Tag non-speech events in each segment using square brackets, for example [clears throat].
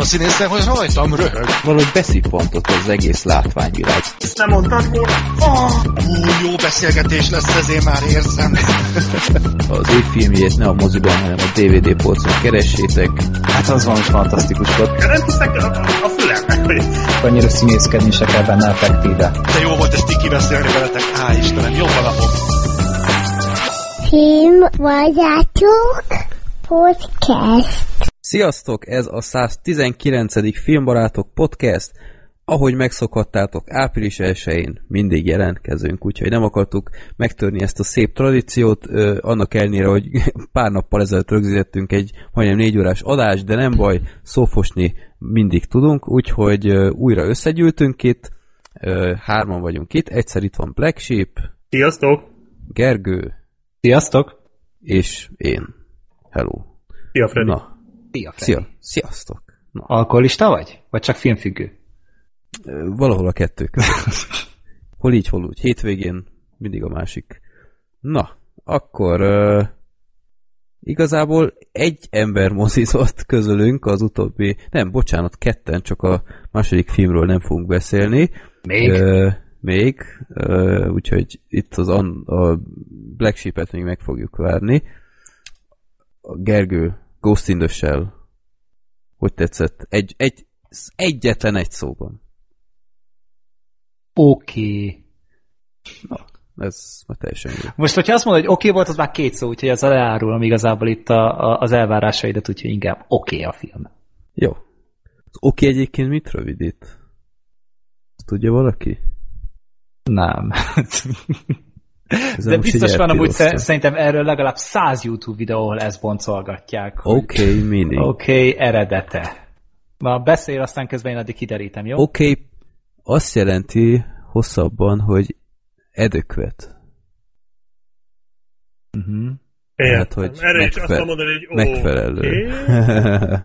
a színésznek, hogy rajtam röhög. Valahogy beszippantott az egész látványvilág. Ezt nem mondtad volna? Oh, ú, jó beszélgetés lesz, ezért már érzem. Az ő filmjét ne a moziban, hanem a DVD polcon keressétek. Hát az valami fantasztikus volt. Nem hiszek a, a fülemnek, hogy Annyira színészkedni se kell benne effektíve. De jó volt ezt így kibeszélni veletek. Á, Istenem, jobb napom. Filmbarátok podcast. Sziasztok, ez a 119. Filmbarátok podcast. Ahogy megszokhattátok, április 1-én mindig jelentkezünk, úgyhogy nem akartuk megtörni ezt a szép tradíciót, ö, annak ellenére, hogy [laughs] pár nappal ezelőtt rögzítettünk egy majdnem négy órás adást, de nem baj, szófosni mindig tudunk, úgyhogy ö, újra összegyűltünk itt, ö, hárman vagyunk itt, egyszer itt van Black Sheep, Sziasztok! Gergő Sziasztok! és én. Hello. Szia, Freddy. Na, Szia, Freddy. szia, sziasztok. Na, Alkoholista vagy? Vagy csak filmfüggő? Valahol a kettő között. Hol így, hol úgy. Hétvégén mindig a másik. Na, akkor uh, igazából egy ember mozizott közülünk az utóbbi, nem, bocsánat, ketten, csak a második filmről nem fogunk beszélni. Még? Ö, még, ö, úgyhogy itt az an, a Black Sheep-et még meg fogjuk várni. A Gergő, Ghost in the Shell, hogy tetszett? Egy, egy, egyetlen egy szóban. Oké. Ez már teljesen jó. Most, hogyha azt mondod, hogy oké volt, az már két szó, úgyhogy az elárulom igazából itt a, a, az elvárásaidat, úgyhogy inkább oké a film. Jó. Az oké egyébként mit rövidít? Tudja valaki? Nem. [laughs] De biztos van amúgy szerintem erről legalább száz YouTube videó, ahol ezt boncolgatják. Oké, okay, mini. Oké, Oké, okay, eredete. Na, beszél, aztán közben én addig kiderítem, jó? okay, azt jelenti hosszabban, hogy edökvet. Uh-huh. Tehát, hogy Erre is azt megfe- mondani, hogy ó, megfelelő. oké. [laughs]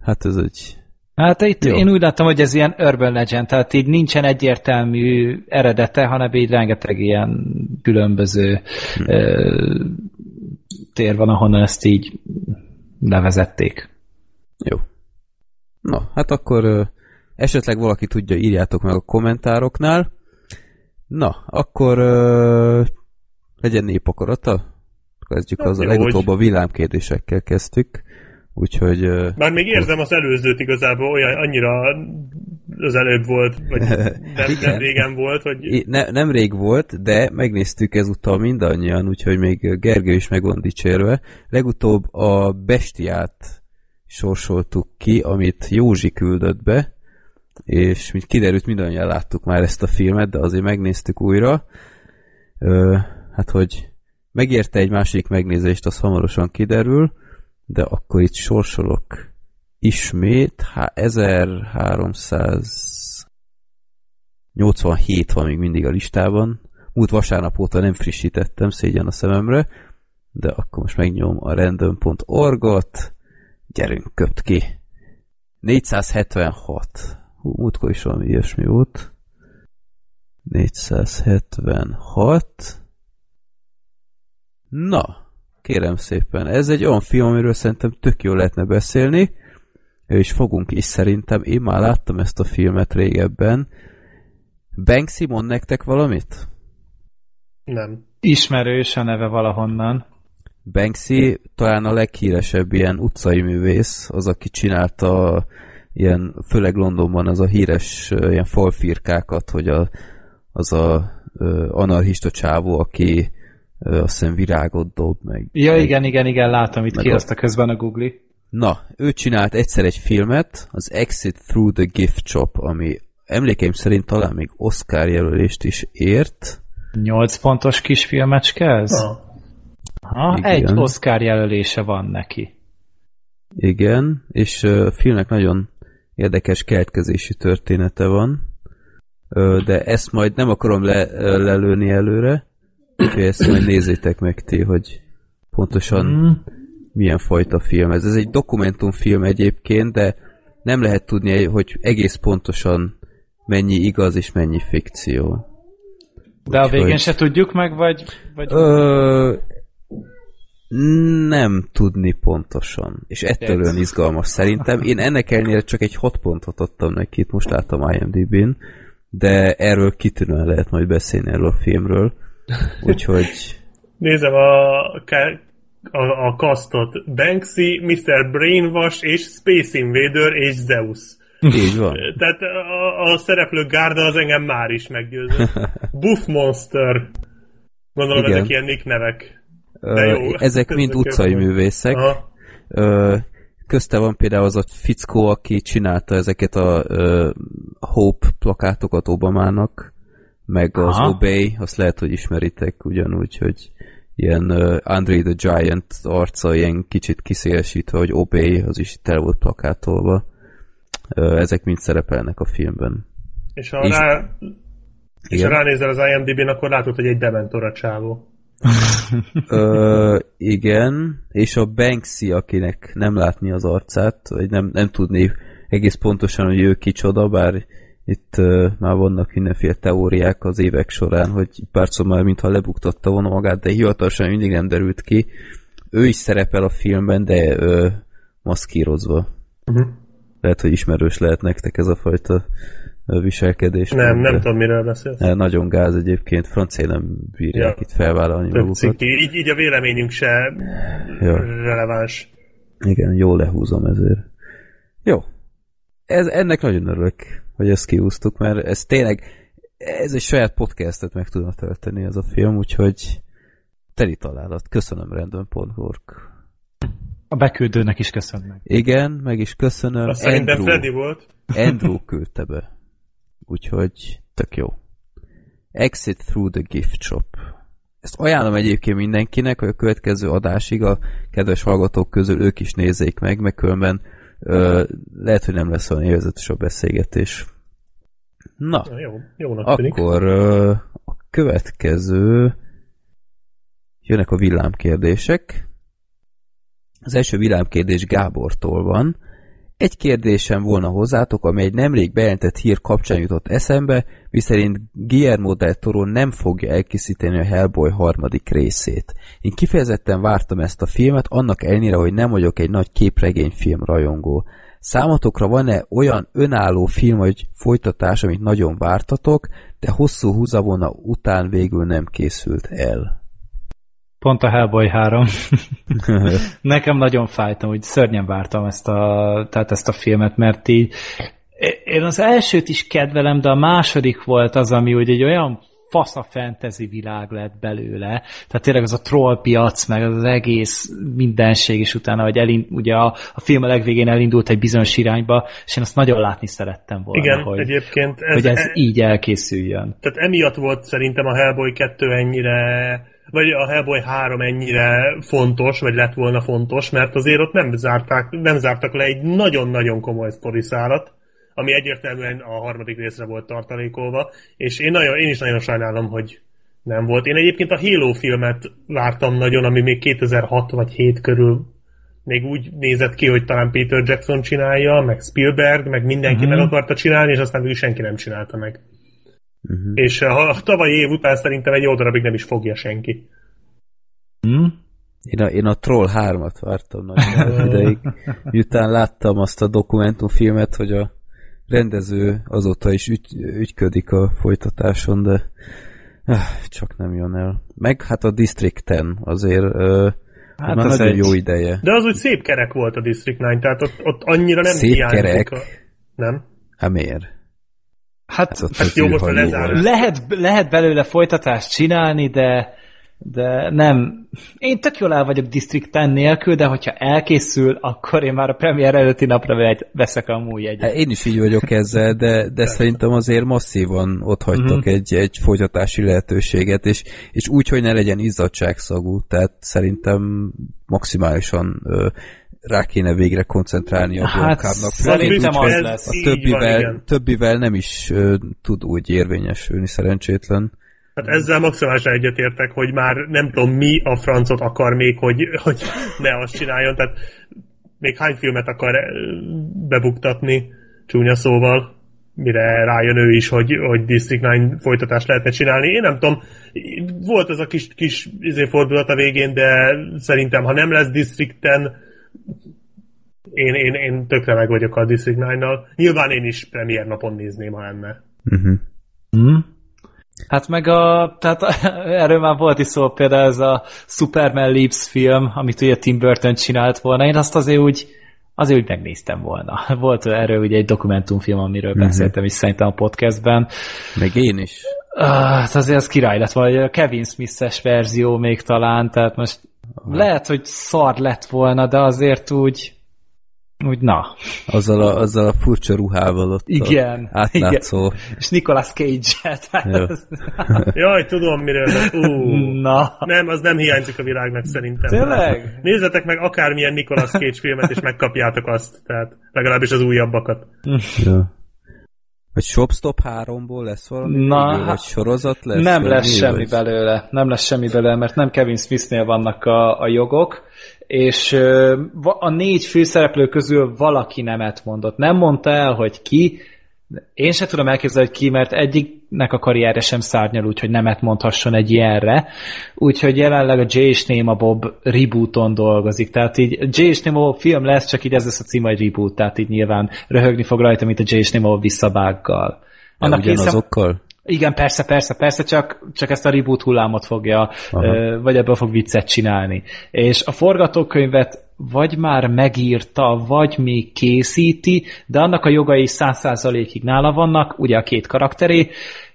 [laughs] hát ez egy... Hát itt Jó. én úgy láttam, hogy ez ilyen urban legend, tehát így nincsen egyértelmű eredete, hanem így rengeteg ilyen különböző Hm. ö, tér van, ahonnan ezt így levezették. Jó. Na, hát akkor ö, esetleg valaki tudja, írjátok meg a kommentároknál. Na, akkor ö, legyen népakarata. Kezdjük Hát az a legutóbb a villámkérdésekkel kezdtük. Úgyhogy Már még érzem az előzőt igazából, olyan annyira az előbb volt, vagy [laughs] nem, nem régen volt, hogy I- ne, nem rég volt, de megnéztük ezúttal mindannyian, úgyhogy még Gergő is meg van dicsérve. Legutóbb a Bestiát sorsoltuk ki, amit Józsi küldött be, és mint kiderült, mindannyian láttuk már ezt a filmet, de azért megnéztük újra. Ö, hát, hogy megérte egy másik megnézést, az hamarosan kiderül, de akkor itt sorsolok ismét, há, 1300 87 van még mindig a listában. Múlt vasárnap óta nem frissítettem, szégyen a szememre, de akkor most megnyom a random.org-ot. Gyerünk, köpt ki. 476. Hú, múltkor is valami ilyesmi volt. 476. Na, kérem szépen, ez egy olyan film, amiről szerintem tök jól lehetne beszélni, és fogunk is szerintem. Én már láttam ezt a filmet régebben, Banksy mond nektek valamit? nem. Ismerős a neve valahonnan. Banksy talán a leghíresebb ilyen utcai művész, az, aki csinálta ilyen, főleg Londonban az a híres ilyen falfirkákat, hogy a, az a ö, anarchista csávó, aki azt hiszem virágot dob meg. Ja, meg, igen, igen, igen, látom itt meg ki a- azt a közben a Google. Na, ő csinált egyszer egy filmet, az Exit Through the Gift Shop, ami emlékeim szerint talán még Oscar jelölést is ért. 8 pontos kisfilmecske ez? Ah. Ha, Igen. egy Oscar jelölése van neki. Igen, és a filmnek nagyon érdekes keletkezési története van, de ezt majd nem akarom le, lelőni előre, úgyhogy ezt majd nézzétek meg ti, hogy pontosan Mm. milyen fajta film ez. Ez egy dokumentumfilm egyébként, de nem lehet tudni, hogy egész pontosan mennyi igaz és mennyi fikció. De a Úgyhogy- végén se tudjuk meg, vagy... vagy... Ö, Nem tudni pontosan, és ettől olyan izgalmas szerintem. Én ennek ellenére csak egy 6 pontot adtam neki, itt most láttam IMDb-n, de erről kitűnően lehet majd beszélni erről a filmről, úgyhogy [laughs] Nézem a, a, a kasztot. Banksy, Mr. Brainwash és Space Invader és Zeus. így van. [laughs] Tehát a, a szereplő gárda az engem már is meggyőzött. [laughs] Buff Monster. Gondolom Igen. ezek ilyen nick nevek. De jó. Ezek mind utcai művészek. Aha. Ö, Közte van például az a fickó, aki csinálta ezeket a ö, Hope plakátokat Obamának, meg az Aha. Obey, azt lehet, hogy ismeritek ugyanúgy, hogy ilyen uh, Andre the Giant arca ilyen kicsit kiszélesítve, hogy Obey, az is tele volt plakátolva. Ö, ezek mind szerepelnek a filmben. És ha, És- rá, és Igen. ha ránézel az IMDb-n, akkor látod, hogy egy dementor a csávó. [laughs] Ö, igen, és a Banksy, akinek nem látni az arcát, vagy nem, nem tudni egész pontosan, hogy ő kicsoda, bár itt uh, már vannak mindenféle teóriák az évek során, hogy párszor már mintha lebuktatta volna magát, de hivatalosan mindig nem derült ki. Ő is szerepel a filmben, de uh, maszkírozva. Uh-huh. Lehet, hogy ismerős lehet nektek ez a fajta viselkedés. Nem, de- nem tudom, miről beszélsz. Ne, Nagyon gáz egyébként, francia nem bírják Ja. itt felvállalni Több magukat. cikk, így, így a véleményünk se Ja. releváns. Igen, jól lehúzom ezért. Jó. Ez, ennek nagyon örülök, hogy ezt kiúztuk, mert ez tényleg, ez egy saját podcastet meg tudna tölteni ez a film, úgyhogy teli találat. Köszönöm random.org. A beküldőnek is köszönöm meg. Igen, meg is köszönöm. Azt szerintem Andrew, Freddy volt. Andrew küldte be. Úgyhogy tök jó. Exit through the gift shop. Ezt ajánlom egyébként mindenkinek, hogy a következő adásig a kedves hallgatók közül ők is nézzék meg, meg különben ö, lehet, hogy nem lesz olyan élvezetes a beszélgetés. Na, Na, jó, jónak akkor ö, a következő jönnek a villámkérdések. Az első villámkérdés Gábortól van. Egy kérdésem volna hozzátok, ami egy nemrég bejelentett hír kapcsán jutott eszembe, miszerint Guillermo del Toro nem fogja elkészíteni a Hellboy harmadik részét. Én kifejezetten vártam ezt a filmet, annak ellenére, hogy nem vagyok egy nagy képregényfilm rajongó. Számotokra van-e olyan önálló film vagy folytatás, amit nagyon vártatok, de hosszú húzavona után végül nem készült el? Pont a Hellboy 3. [laughs] Nekem nagyon fájtam, hogy szörnyen vártam ezt a, tehát ezt a filmet, mert így én az elsőt is kedvelem, de a második volt az, ami úgy egy olyan fasz a fantasy világ lett belőle. Tehát tényleg az a troll piac, meg az egész mindenség, és utána, hogy elind, ugye a, a film a legvégén elindult egy bizonyos irányba, és én azt nagyon látni szerettem volna, Igen, hogy, egyébként ez, hogy ez e, így elkészüljön. tehát emiatt volt szerintem a Hellboy 2 ennyire vagy a Hellboy 3 ennyire fontos, vagy lett volna fontos, mert azért ott nem, zárták, nem zártak le egy nagyon-nagyon komoly sztoriszálat, ami egyértelműen a harmadik részre volt tartalékolva, és én, nagyon, én is nagyon sajnálom, hogy nem volt. Én egyébként a Halo filmet vártam nagyon, ami még 2006 vagy 7 körül még úgy nézett ki, hogy talán Peter Jackson csinálja, meg Spielberg, meg mindenki Mhm. meg akarta csinálni, és aztán végül senki nem csinálta meg. Mhm. És a, a tavalyi év után szerintem egy jó darabig nem is fogja senki. Hm? Én a, én a Troll 3-at vártam nagyon [laughs] ideig. Miután láttam azt a dokumentumfilmet, hogy a rendező azóta is ügy, ügyködik a folytatáson, de ah, csak nem jön el. Meg hát a District 10 azért uh, hát már az nagyon egy- jó ideje. De az úgy szép kerek volt a District 9, tehát ott, ott annyira nem Szép hiányzik kerek? A... Nem? Hát miért? Hát a Hát jó, most a lezárás. volt. lehet, lehet belőle folytatást csinálni, de de nem. Én tök jól el vagyok District 10 nélkül, de hogyha elkészül, akkor én már a premier előtti napra veszek amúgy Hát egyet. én is így vagyok ezzel, de, de szerintem azért masszívan ott hagytak Mhm. egy, egy folytatási lehetőséget, és, és úgy, hogy ne legyen izzadságszagú, tehát szerintem maximálisan ö, rá kéne végre koncentrálni a Hát szerintem az hogy lesz. A Így van, többivel, többivel nem is ö, tud úgy érvényesülni szerencsétlen. Hát ezzel maximálisan egyetértek, hogy már nem tudom mi a francot akar még, hogy, hogy ne azt csináljon, tehát még hány filmet akar bebuktatni, csúnya szóval. mire rájön ő is, hogy, hogy District 9 folytatást lehetne csinálni. Én nem tudom, volt ez a kis, kis izé fordulat a végén, de szerintem, ha nem lesz District 10, én, én, én tökre meg vagyok a District 9-nal. Nyilván én is premier napon nézném, ha lenne. Uh-huh. Mm. Hát meg a, tehát [laughs] erről már volt is szó például ez a Superman Leaps film, amit ugye Tim Burton csinált volna, én azt azért úgy, azért úgy megnéztem volna. [laughs] Volt erről ugye egy dokumentumfilm, amiről uh-huh. beszéltem is szerintem a podcastben. Meg én is. Uh, hát azért az király lett, vagy a Kevin Smith-es verzió még talán, tehát most uh-huh. lehet, hogy szar lett volna, de azért úgy úgy na. Azzal a, azzal a furcsa ruhával ott igen, átlátszó. Igen. És Nicolas Cage-et. [laughs] Jaj, tudom miről. Ú, na. Nem, az nem hiányzik a világnak szerintem. Tényleg? Nézzetek meg akármilyen Nicolas Cage filmet, és megkapjátok azt. Tehát legalábbis az újabbakat. ja. Vagy Shopstop 3-ból lesz valami? Na, végül, vagy sorozat lesz? Nem lesz mi semmi vagy? belőle. Nem lesz semmi belőle, mert nem Kevin Smithnél vannak a, a jogok, és a négy főszereplő közül valaki nemet mondott. Nem mondta el, hogy ki, én sem tudom elképzelni, hogy ki, mert egyiknek a karrierje sem szárnyal úgy, hogy nemet mondhasson egy ilyenre. Úgyhogy jelenleg a Jay és Néma Bob rebooton dolgozik. Tehát így Jay és Néma Bob film lesz, csak így ez lesz a cím, hogy reboot. Tehát így nyilván röhögni fog rajta, mint a Jay és Néma Bob visszabággal. Annak ugyanazokkal? Igen, persze, persze, persze, csak, csak ezt a reboot hullámot fogja, Aha. vagy ebből fog viccet csinálni. És a forgatókönyvet vagy már megírta, vagy még készíti, de annak a jogai száz százalékig nála vannak, ugye a két karakteré,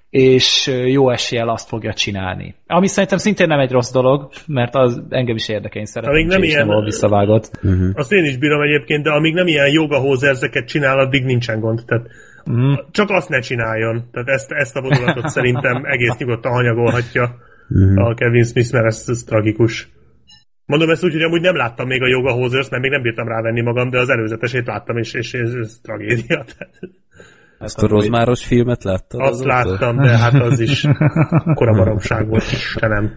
és jó eséllyel azt fogja csinálni. Ami szerintem szintén nem egy rossz dolog, mert az engem is érdekel, én szeretem, amíg nem ilyen, nem visszavágott. Uh-huh. Azt én is bírom egyébként, de amíg nem ilyen jogahózerzeket csinál, addig nincsen gond. Tehát Mm. Csak azt ne csináljon. Tehát ezt, ezt a vonulatot szerintem egész nyugodtan hanyagolhatja Mhm. a Kevin Smith, mert ez, ez tragikus. Mondom ezt úgy, hogy amúgy nem láttam még a Yoga Hosers, mert még nem bírtam rávenni magam, de az előzetesét láttam, és, és ez, ez tragédia. Tehát Azt a rozmáros filmet láttad? azt azóta? láttam, de hát az is [laughs] korabaromság volt, Istenem.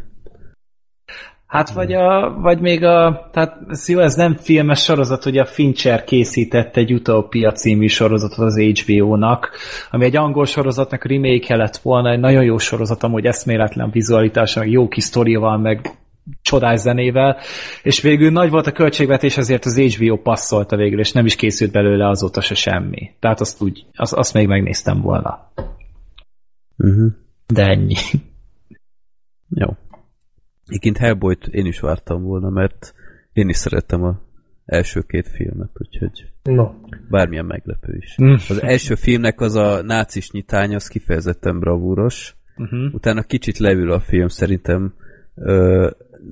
Hát vagy, a, vagy még a, tehát ez jó, ez nem filmes sorozat, ugye a Fincher készített egy Utopia című sorozatot az HBO-nak, ami egy angol sorozatnak remake lett volna, egy nagyon jó sorozat, amúgy eszméletlen vizualitása, meg jó kis sztorival, meg csodás zenével, és végül nagy volt a költségvetés, ezért az HBO passzolta végül, és nem is készült belőle azóta se semmi. Tehát azt úgy, azt, azt még megnéztem volna. Uh-huh. De ennyi. Jó. Egyébként Hellboyt én is vártam volna, mert én is szerettem a első két filmet, úgyhogy No. bármilyen meglepő is. Mm. Az első filmnek az a nácis nyitány, az kifejezetten bravúros, Uh-huh. utána kicsit levül a film szerintem,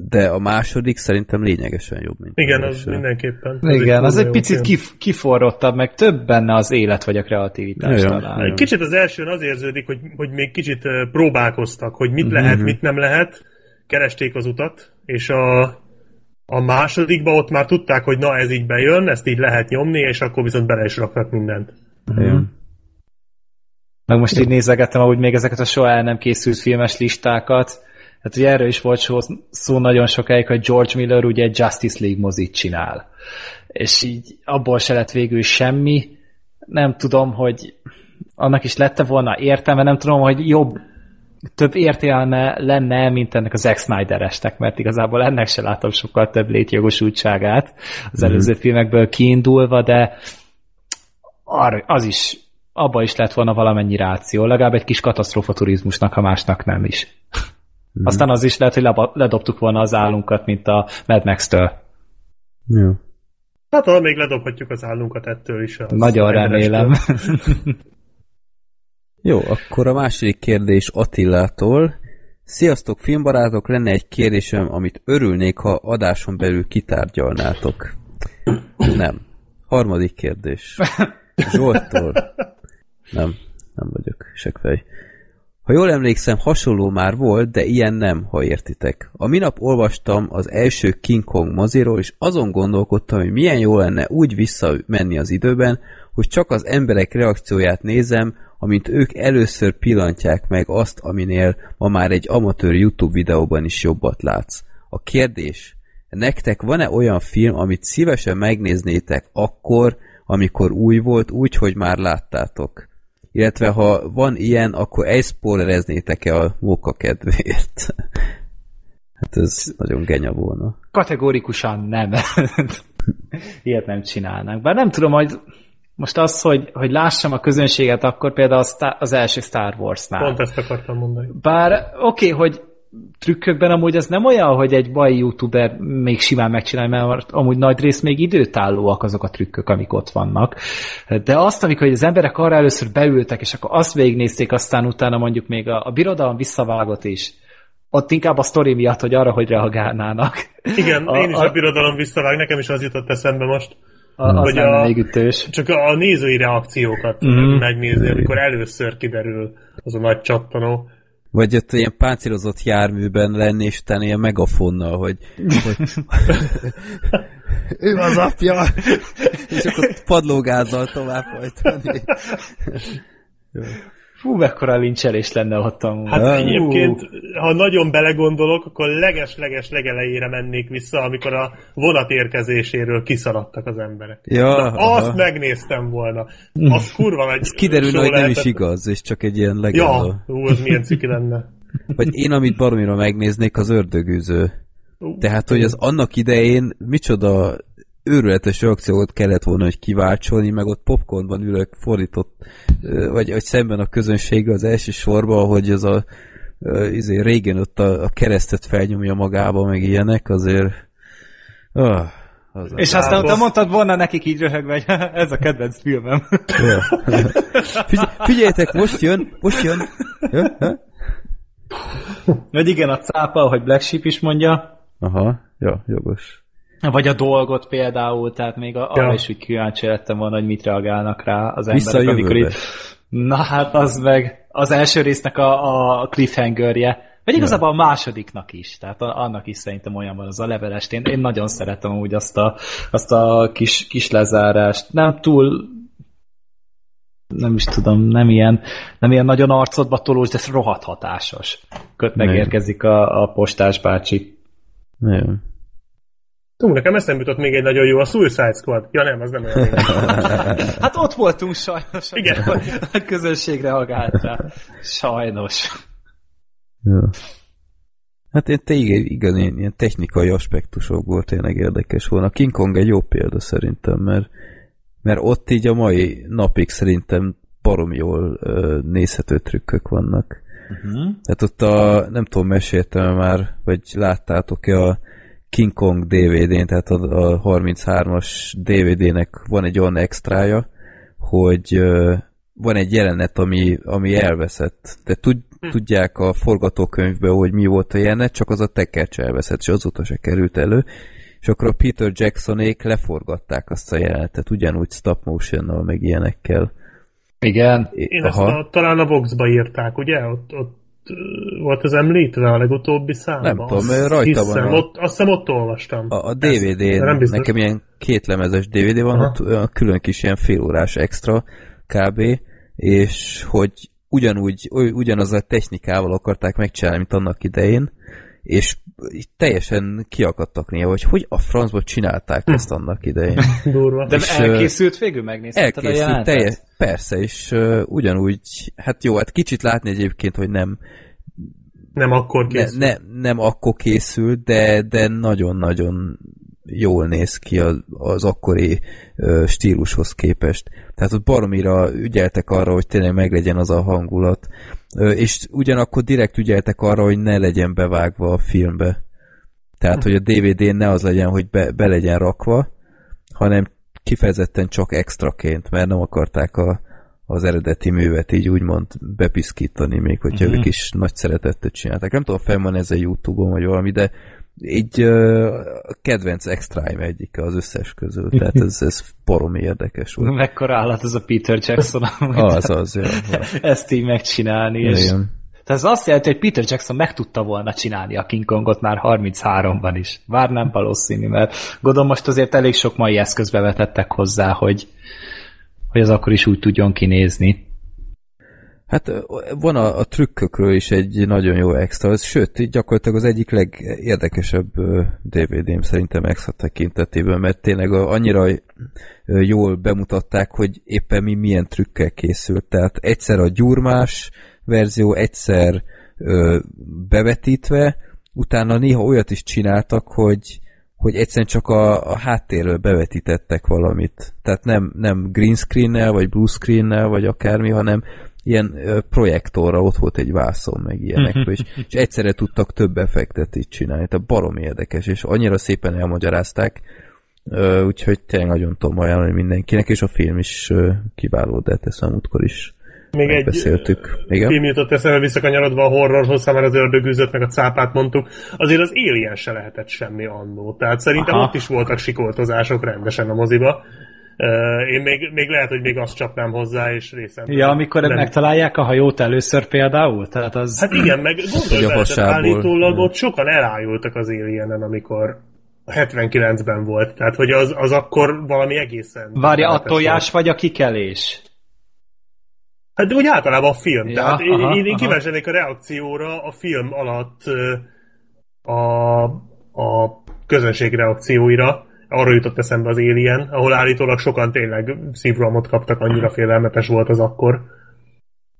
de a második szerintem lényegesen jobb, mint Igen, az az mindenképpen. Igen, az egy picit film. kif- kiforrottabb, meg több benne az élet vagy a kreativitás talán. Egy Kicsit az elsőn az érződik, hogy, hogy még kicsit próbálkoztak, hogy mit lehet, mit nem lehet, keresték az utat, és a, a másodikba ott már tudták, hogy na ez így bejön, ezt így lehet nyomni, és akkor viszont bele is raknak mindent. Igen. Meg most így nézegettem, ahogy még ezeket a soha el nem készült filmes listákat. Hát ugye erről is volt szó, szó nagyon sokáig, hogy George Miller ugye egy Justice League mozit csinál. És így abból se lett végül semmi. Nem tudom, hogy annak is lette volna értelme, nem tudom, hogy jobb több értelme lenne, mint ennek az Zack Snyder-esnek, mert igazából ennek se látom sokkal több létjogosultságát az előző filmekből kiindulva, de az is, abba is lett volna valamennyi ráció, legalább egy kis katasztrófa turizmusnak, ha másnak nem is. Aztán az is lehet, hogy leba- ledobtuk volna az állunkat, mint a Mad Max-től. Jó. Hát ha még ledobhatjuk az állunkat ettől is. Az Nagyon remélem. [laughs] Jó, akkor a második kérdés Attilától. Sziasztok, filmbarátok, lenne egy kérdésem, amit örülnék, ha adáson belül kitárgyalnátok. Nem. Harmadik kérdés. Zsolttól. Nem, nem vagyok sekfej. Ha jól emlékszem, hasonló már volt, de ilyen nem, ha értitek. A minap olvastam az első King Kong moziról, és azon gondolkodtam, hogy milyen jó lenne úgy visszamenni az időben, hogy csak az emberek reakcióját nézem, amint ők először pillantják meg azt, aminél ma már egy amatőr YouTube videóban is jobbat látsz. A kérdés, nektek van-e olyan film, amit szívesen megnéznétek akkor, amikor új volt, úgy, hogy már láttátok? illetve ha van ilyen, akkor elszpoilereznétek-e a móka kedvéért? [laughs] Hát ez nagyon genya volna. Kategórikusan nem. [laughs] Ilyet nem csinálnánk. Bár nem tudom, hogy most az, hogy, hogy lássam a közönséget, akkor például az, az első Star Wars-nál. Pont ezt akartam mondani. Bár oké, okay, hogy trükkökben amúgy ez nem olyan, hogy egy baj youtuber még simán megcsinálja, mert amúgy nagy rész még időtállóak azok a trükkök, amik ott vannak. De azt, amikor az emberek arra először beültek, és akkor azt végignézték, aztán utána mondjuk még a, a birodalom visszavágott is, ott inkább a sztori miatt, hogy arra, hogy reagálnának. Igen, a, én is a, a birodalom visszavág, nekem is az jutott eszembe most. A, az hogy a, még ütős. Csak a nézői reakciókat mm. megnézni, amikor először kiderül az a nagy csattanó. Vagy ott ilyen páncélozott járműben lenni, és utána ilyen megafonnal, hogy, hogy ő az apja, és akkor padlógázzal tovább folytani. [laughs] Fú, mekkora lincselés lenne ott amúgy. Hát egyébként, ha nagyon belegondolok, akkor leges-leges legelejére mennék vissza, amikor a vonat érkezéséről kiszaladtak az emberek. Ja, Na, azt megnéztem volna. Az kurva nagy Ez kiderül, hogy nem is igaz, és csak egy ilyen legenda. Ja, ú, az milyen ciki lenne. [laughs] Vagy én, amit baromira megnéznék, az ördögűző. Tehát, hogy az annak idején micsoda őrületes reakciót kellett volna, hogy kiváltsolni, meg ott popcornban ülök fordított, vagy, vagy szemben a közönséggel az első sorban, hogy az a izé, régen ott a, a keresztet felnyomja magába, meg ilyenek, azért oh, az És az aztán utána mondtad volna nekik így röhögve, hogy [laughs] ez a kedvenc filmem. Figy figyeljetek, most jön, most jön. Vagy igen, a cápa, ahogy Black Sheep is mondja. Aha, ja, jogos. Vagy a dolgot például, tehát még arra ja. is úgy kíváncsi lettem volna, hogy mit reagálnak rá az emberek, amikor itt... Na hát az meg az első résznek a, a cliffhangerje, vagy igazából ja. a másodiknak is, tehát a, annak is szerintem olyan van az a levelest. Én, én nagyon szeretem úgy azt a, azt a kis, kis lezárást. Nem túl nem is tudom, nem ilyen, nem ilyen nagyon arcodba tolós, de ez rohadt hatásos. Köt megérkezik a, a postás bácsi. Nem. Tú, nekem eszembe jutott még egy nagyon jó, a Suicide Squad. Ja nem, az nem olyan [laughs] Hát ott voltunk sajnos. Igen. A közönség reagált rá. Sajnos. Ja. Hát én tényleg igaz, ilyen technikai aspektusokból tényleg érdekes volna. King Kong egy jó példa szerintem, mert, mert ott így a mai napig szerintem barom jól uh, nézhető trükkök vannak. Uh-huh. Tehát ott a, nem tudom, meséltem már, vagy láttátok-e a King Kong DVD-n, tehát a, a 33-as DVD-nek van egy olyan extrája, hogy uh, van egy jelenet, ami, ami elveszett. De tud, hm. tudják a forgatókönyvben, hogy mi volt a jelenet, csak az a tekercs elveszett, és azóta se került elő. És akkor a Peter Jacksonék leforgatták azt a jelenetet, ugyanúgy stop motion meg ilyenekkel. Igen. Én ezt a, talán a Vox-ba írták, ugye? Ott, ott volt az említve a legutóbbi számban? Nem tudom, mert rajta hiszem, van. A... Ott, azt hiszem ott olvastam. A, a DVD-n, nekem ilyen kétlemezes DVD van, Aha. ott olyan külön kis ilyen félórás extra kb. És hogy ugyanúgy, ugyanaz a technikával akarták megcsinálni, mint annak idején, és teljesen kiakadtak néha, hogy hogy a francba csinálták hm. ezt annak idején. [laughs] Durva. De és, elkészült végül megnézted elkészült, a teljes, Persze, és uh, ugyanúgy, hát jó, hát kicsit látni egyébként, hogy nem nem akkor készült. Ne, ne, nem akkor készült, de, de nagyon-nagyon jól néz ki az, az akkori uh, stílushoz képest. Tehát ott baromira ügyeltek arra, hogy tényleg meglegyen az a hangulat. Uh, és ugyanakkor direkt ügyeltek arra, hogy ne legyen bevágva a filmbe. Tehát, hogy a DVD-n ne az legyen, hogy be, be legyen rakva, hanem kifejezetten csak extraként, mert nem akarták a, az eredeti művet így úgymond bepiszkítani, még hogyha uh-huh. ők is nagy szeretettet csinálták. Nem tudom, fenn van ez a Youtube-on, vagy valami, de így uh, kedvenc extraim egyik az összes közül, tehát [laughs] ez, ez poromi érdekes volt. Mekkora állat ez a Peter Jackson. az, az, jó. [laughs] Ezt így megcsinálni, és Igen. Tehát ez azt jelenti, hogy Peter Jackson meg tudta volna csinálni a King Kongot már 33-ban is. Bár nem valószínű, mert gondolom most azért elég sok mai eszközbe vetettek hozzá, hogy, hogy az akkor is úgy tudjon kinézni. Hát van a, a trükkökről is egy nagyon jó extra, sőt, gyakorlatilag az egyik legérdekesebb DVD-m szerintem extra tekintetében, mert tényleg annyira jól bemutatták, hogy éppen mi milyen trükkel készült. Tehát egyszer a gyurmás verzió, egyszer ö, bevetítve, utána néha olyat is csináltak, hogy hogy egyszerűen csak a, a háttérről bevetítettek valamit. Tehát nem, nem green screen-nel, vagy blue screen-nel, vagy akármi, hanem ilyen projektorra ott volt egy vászon, meg ilyenekről, és, [laughs] és egyszerre tudtak több effektet így csinálni. Tehát barom érdekes, és annyira szépen elmagyarázták, úgyhogy tényleg nagyon tudom ajánlani mindenkinek, és a film is kiváló, de ezt a múltkor is Még egy megbeszéltük. Igen? film jutott eszembe visszakanyarodva a horrorhoz, ha már az ördögűzött, meg a cápát mondtuk, azért az Alien se lehetett semmi annó. Tehát szerintem Aha. ott is voltak sikoltozások rendesen a moziba. Én még, még lehet, hogy még azt csapnám hozzá, és részem. Ja, amikor nem. megtalálják a hajót először például? Tehát az... Hát igen, meg gondolj bele, állítólag ott sokan elájultak az Alienen, amikor 79-ben volt. Tehát, hogy az, az akkor valami egészen... Várja, a tojás volt. vagy a kikelés? Hát úgy általában a film. Ja, tehát én, aha, én, én kíváncsi a reakcióra a film alatt a, a közönség reakcióira. Arra jutott eszembe az Alien, ahol állítólag sokan tényleg szívrohamot kaptak, annyira félelmetes volt az akkor.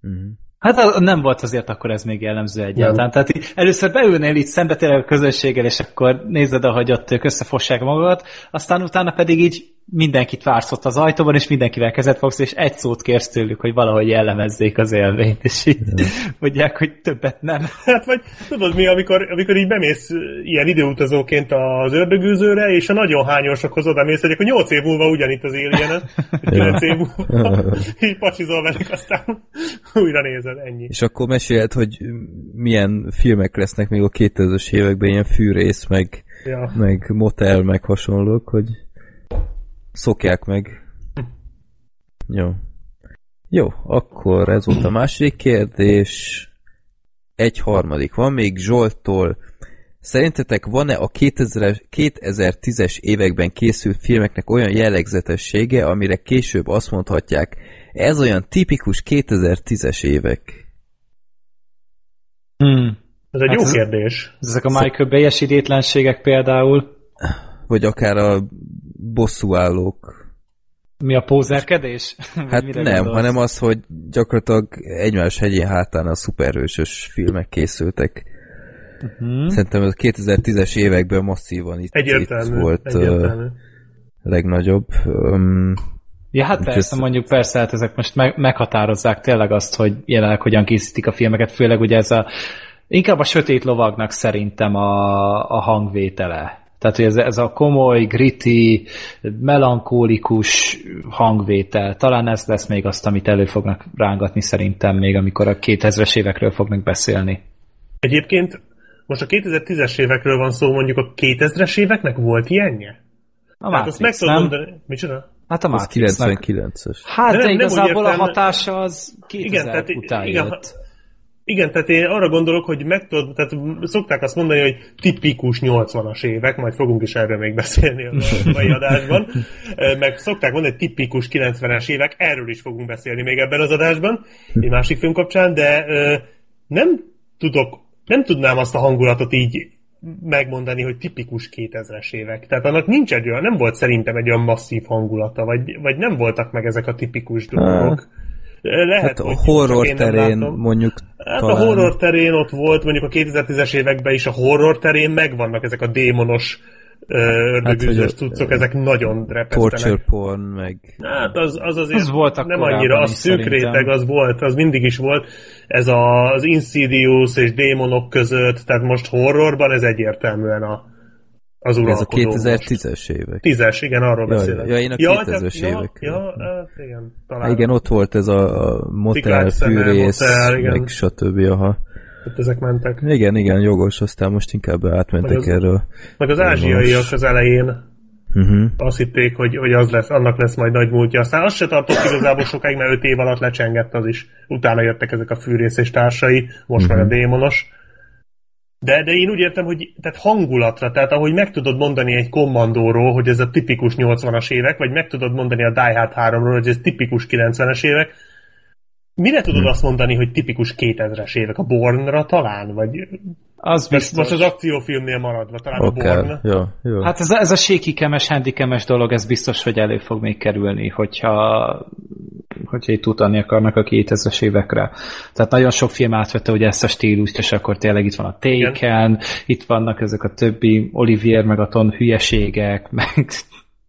Mhm. Hát nem volt azért akkor ez még jellemző egyáltalán. Tehát így, először beülnél itt szembe tényleg a közönséggel, és akkor nézed, ahogy ott ők összefossák magukat, aztán utána pedig így mindenkit vársz ott az ajtóban, és mindenkivel kezet fogsz, és egy szót kérsz tőlük, hogy valahogy jellemezzék az élményt, és így mondják, hogy többet nem. [laughs] Hát vagy tudod mi, amikor, amikor így bemész ilyen időutazóként az ördögűzőre, és a nagyon hányosokhoz oda mész, hogy akkor 8 év múlva ugyanitt az Alien-en, [laughs] 9 év múlva, [laughs] így pacsizol velük, aztán újra nézed, ennyi. És akkor meséled, hogy milyen filmek lesznek még a 2000-es években, ilyen fűrész, meg, Ja. meg motel, meg hasonlók, hogy szokják meg. Jó. Jó, akkor ez volt a második kérdés. Egy harmadik van még Zsolttól. Szerintetek van-e a 2000 2010-es években készült filmeknek olyan jellegzetessége, amire később azt mondhatják, ez olyan tipikus 2010-es évek? Hmm. Ez egy Hát jó ez- kérdés. Ezek a Michael Bay-es idétlenségek például. Vagy akár a bosszúállók. Mi a pózerkedés? [laughs] Hát nem, gondolsz? hanem az, hogy gyakorlatilag egymás hegyén hátán a szuperhősös filmek készültek. Mhm. Szerintem ez a 2010-es években masszívan itt, Egyértelmű. itt volt egyértelmű. legnagyobb. Um, Ja, hát persze, ez- mondjuk persze, hát ezek most meg, meghatározzák tényleg azt, hogy jelenleg hogyan készítik a filmeket, főleg ugye ez a inkább a sötét lovagnak szerintem a, a hangvétele. Tehát, hogy ez, ez a komoly, gritty, melankólikus hangvétel. Talán ez lesz még azt, amit elő fognak rángatni szerintem még, amikor a 2000-es évekről fognak beszélni. Egyébként most a 2010-es évekről van szó, mondjuk a 2000-es éveknek volt ilyenje? A Hát azt meg Matrix, tudom nem? mondani. Micsoda? Hát a az Matrixnak. 99-es. Hát De de, nem- nem igazából a értem- hatása az 2000 Igen, tehát, után igen, jött. Igen, tehát én arra gondolok, hogy meg tudod, tehát szokták azt mondani, hogy tipikus 80-as évek, majd fogunk is erről még beszélni a mai adásban, meg szokták mondani, hogy tipikus 90-es évek, erről is fogunk beszélni még ebben az adásban, egy másik film kapcsán, de nem tudok, nem tudnám azt a hangulatot így megmondani, hogy tipikus 2000-es évek. Tehát annak nincs egy olyan, nem volt szerintem egy olyan masszív hangulata, vagy, vagy nem voltak meg ezek a tipikus dolgok. Lehet, Hát a horror terén mondjuk Hát talán... a horror terén ott volt, mondjuk a 2010-es években is a horror terén megvannak ezek a démonos ördögűzős a- cuccok, ezek nagyon torture repesztenek. porn, meg... Hát az, az azért Az voltak nem annyira, az szűk szerintem. réteg, az volt, az mindig is volt. Ez a, az Insidious és démonok között, tehát most horrorban ez egyértelműen a, az Ez a uralkodó most. 2010-es évek. Tízes, igen, arról Ja, beszélek. ja, én a Ja, 2000-es ja, évek. Ja, hát igen, talán. Hát igen, ott volt ez a, a motel, fűrész, motel, igen. meg stb. Aha. Ott ezek mentek. Igen, igen, jogos, aztán most inkább átmentek Meg az- erről. Meg az ázsiaiak az elején Uh-huh. azt hitték, hogy, hogy az lesz, annak lesz majd nagy múltja. Aztán az se tartott igazából sokáig, mert öt év alatt lecsengett az is. Utána jöttek ezek a fűrész és társai, most meg a démonos. De, de én úgy értem, hogy tehát hangulatra, tehát ahogy meg tudod mondani egy kommandóról, hogy ez a tipikus 80-as évek, vagy meg tudod mondani a Die Hard 3-ról, hogy ez tipikus 90-es évek, Mire tudod azt mondani, hogy tipikus 2000-es évek? A Bornra talán? Vagy Az most, biztos. most az akciófilmnél maradva, talán Oké, a Born. jó, jó. Hát ez a, ez a sékikemes, handikemes dolog, ez biztos, hogy elő fog még kerülni, hogyha, hogyha itt utalni akarnak a 2000-es évekre. Tehát nagyon sok film átvette ugye ezt a stílust, és akkor tényleg itt van a Taken, itt vannak ezek a többi Olivier Megaton hülyeségek, [laughs] meg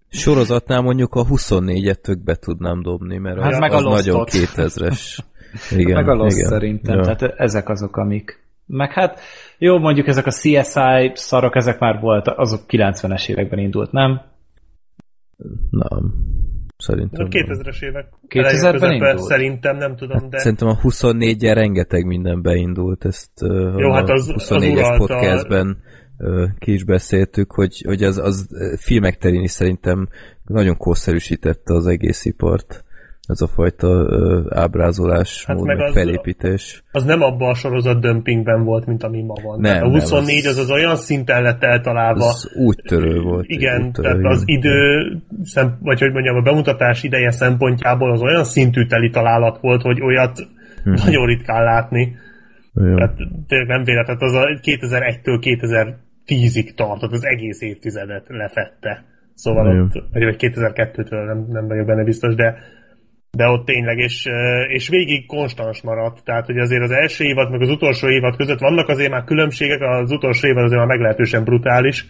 Sorozatnál mondjuk a 24-et tök be tudnám dobni, mert Hát az, meg a az nagyon Lost-ot. 2000-es. Igen, [laughs] meg a Lost igen. szerintem. Ja. Tehát ezek azok, amik... Meg hát jó, mondjuk ezek a CSI szarok, ezek már volt, azok 90-es években indult, nem? Nem. Szerintem A nem. 2000-es évek 2000-ben eleje, közepe, indult? Szerintem, nem tudom, de... Szerintem a 24-en rengeteg minden beindult, ezt Jó, a hát az- az 24-es uralta- podcastben uh, ki is beszéltük, hogy, hogy az, az filmek terén is szerintem nagyon korszerűsítette az egész ipart. Ez a fajta uh, ábrázolás, Hát mód, meg az- felépítés. az nem abban a sorozat dömpingben volt, mint ami ma van. Nem, tehát a nem, 24 az- az, az olyan szinten lett eltalálva. Az úttörő volt. igen, úttörő, tehát igen. az idő, szem, vagy hogy mondjam, a bemutatás ideje szempontjából az olyan szintű teli találat volt, hogy olyat Mhm. nagyon ritkán látni. Jó. Tehát tényleg nem véletlen, az a 2001-től 2010-ig tartott, az egész évtizedet lefette. Szóval Jó. ott, vagy 2002-től nem, nem vagyok benne biztos, de de ott tényleg, és, és végig konstans maradt, tehát hogy azért az első évad, meg az utolsó évad között vannak azért már különbségek, az utolsó évad azért már meglehetősen brutális,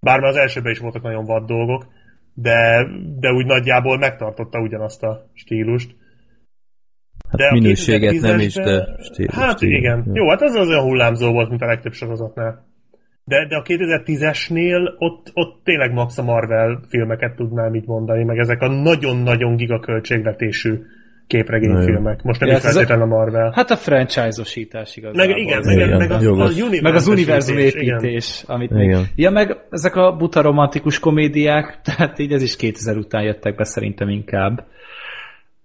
bár már az elsőben is voltak nagyon vad dolgok, de, de úgy nagyjából megtartotta ugyanazt a stílust. Hát de a minőséget nem is, 2010-esben de stílus. Hát igen. Jó, hát az az olyan hullámzó volt, mint a legtöbb sorozatnál. De, de a 2010-esnél ott, ott tényleg max a Marvel filmeket tudnám így mondani, meg ezek a nagyon-nagyon gigaköltségvetésű képregényfilmek. Most nem Ja, is hát feltétlenül a Marvel. Hát a franchise-osítás igazából. meg igen, Az- meg, igen, meg, az, jogos. az univerzum meg az univerzum építés, igen. amit Igen. még... Ja, meg ezek a buta romantikus komédiák, [laughs] tehát így ez is 2000 után jöttek be szerintem inkább.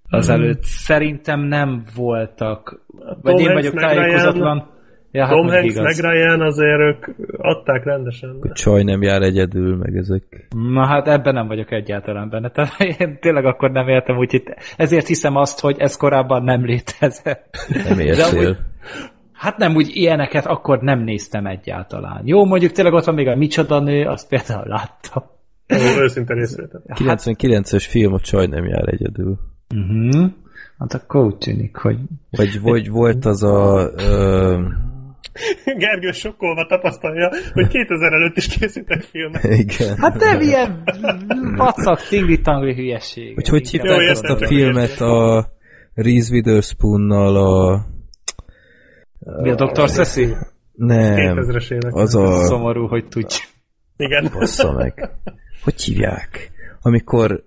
Az előtt szerintem nem voltak, vagy Tom én vagyok tájékozatlan. Ja, hát Tom Hanks, igaz. meg Ryan azért ők adták rendesen. A csaj nem jár egyedül, meg ezek. Na hát ebben nem vagyok egyáltalán benne. Tehát én tényleg akkor nem értem, úgyhogy ezért hiszem azt, hogy ez korábban nem létezett. Nem értél. amúgy- Hát nem, úgy ilyeneket akkor nem néztem egyáltalán. Jó, mondjuk tényleg ott van még a Micsoda nő, azt például láttam. Őszinte részvétel. 99-es film a csaj nem jár egyedül. Uh-huh. Hát akkor úgy tűnik, hogy... Vagy, vagy volt az a... Ö, Gergő sokkolva tapasztalja, hogy 2000 előtt is készültek filmek. igen. Hát nem ilyen vacak, tingli-tangli hülyeség. Hogy hogy hívták azt a filmet a Reese Witherspoon-nal a... Mi a Dr. Ceci? Nem, 2000-es évek. az a... Szomorú, hogy tudj. Igen. Bassza meg. Hogy hívják? Amikor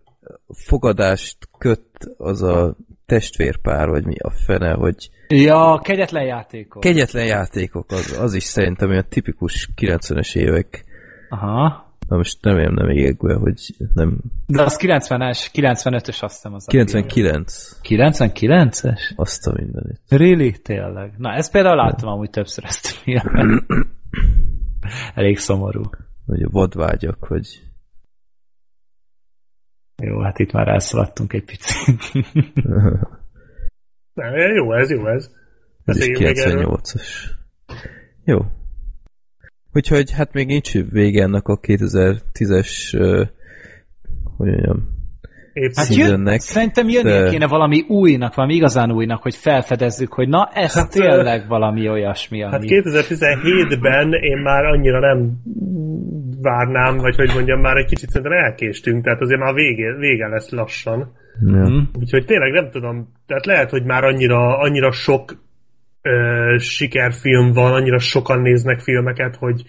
fogadást köt az a testvérpár, vagy mi a fene, hogy Ja, kegyetlen játékok. kegyetlen játékok, az, az is szerintem olyan tipikus 90-es évek. Aha. Na most nem nem égek be, hogy nem... De az 90-es, 95-ös azt hiszem az. a 99. film. 99-es? Azt a mindenit. Really? Tényleg. Na, ezt például láttam amúgy többször ezt. [coughs] Elég szomorú. Vagy a vadvágyak, hogy... Jó, hát itt már elszaladtunk egy picit. [laughs] Nem, jó ez, jó ez. Ez is még erről. 98-as. Jó. Úgyhogy hát még nincs vége ennek a 2010-es uh, hogy mondjam, Épp Hát szín- Seasonnek, jön, szerintem jönni de- kéne valami újnak, valami igazán újnak, hogy felfedezzük, hogy na, ez Hát, hát, tényleg valami olyasmi, ami... Hát 2017-ben én már annyira nem várnám, vagy hogy mondjam, már egy kicsit szerintem elkéstünk, tehát azért már vége, vége lesz lassan. ja. Hm? Úgyhogy tényleg nem tudom, tehát lehet, hogy már annyira, annyira sok ö, sikerfilm van, annyira sokan néznek filmeket, hogy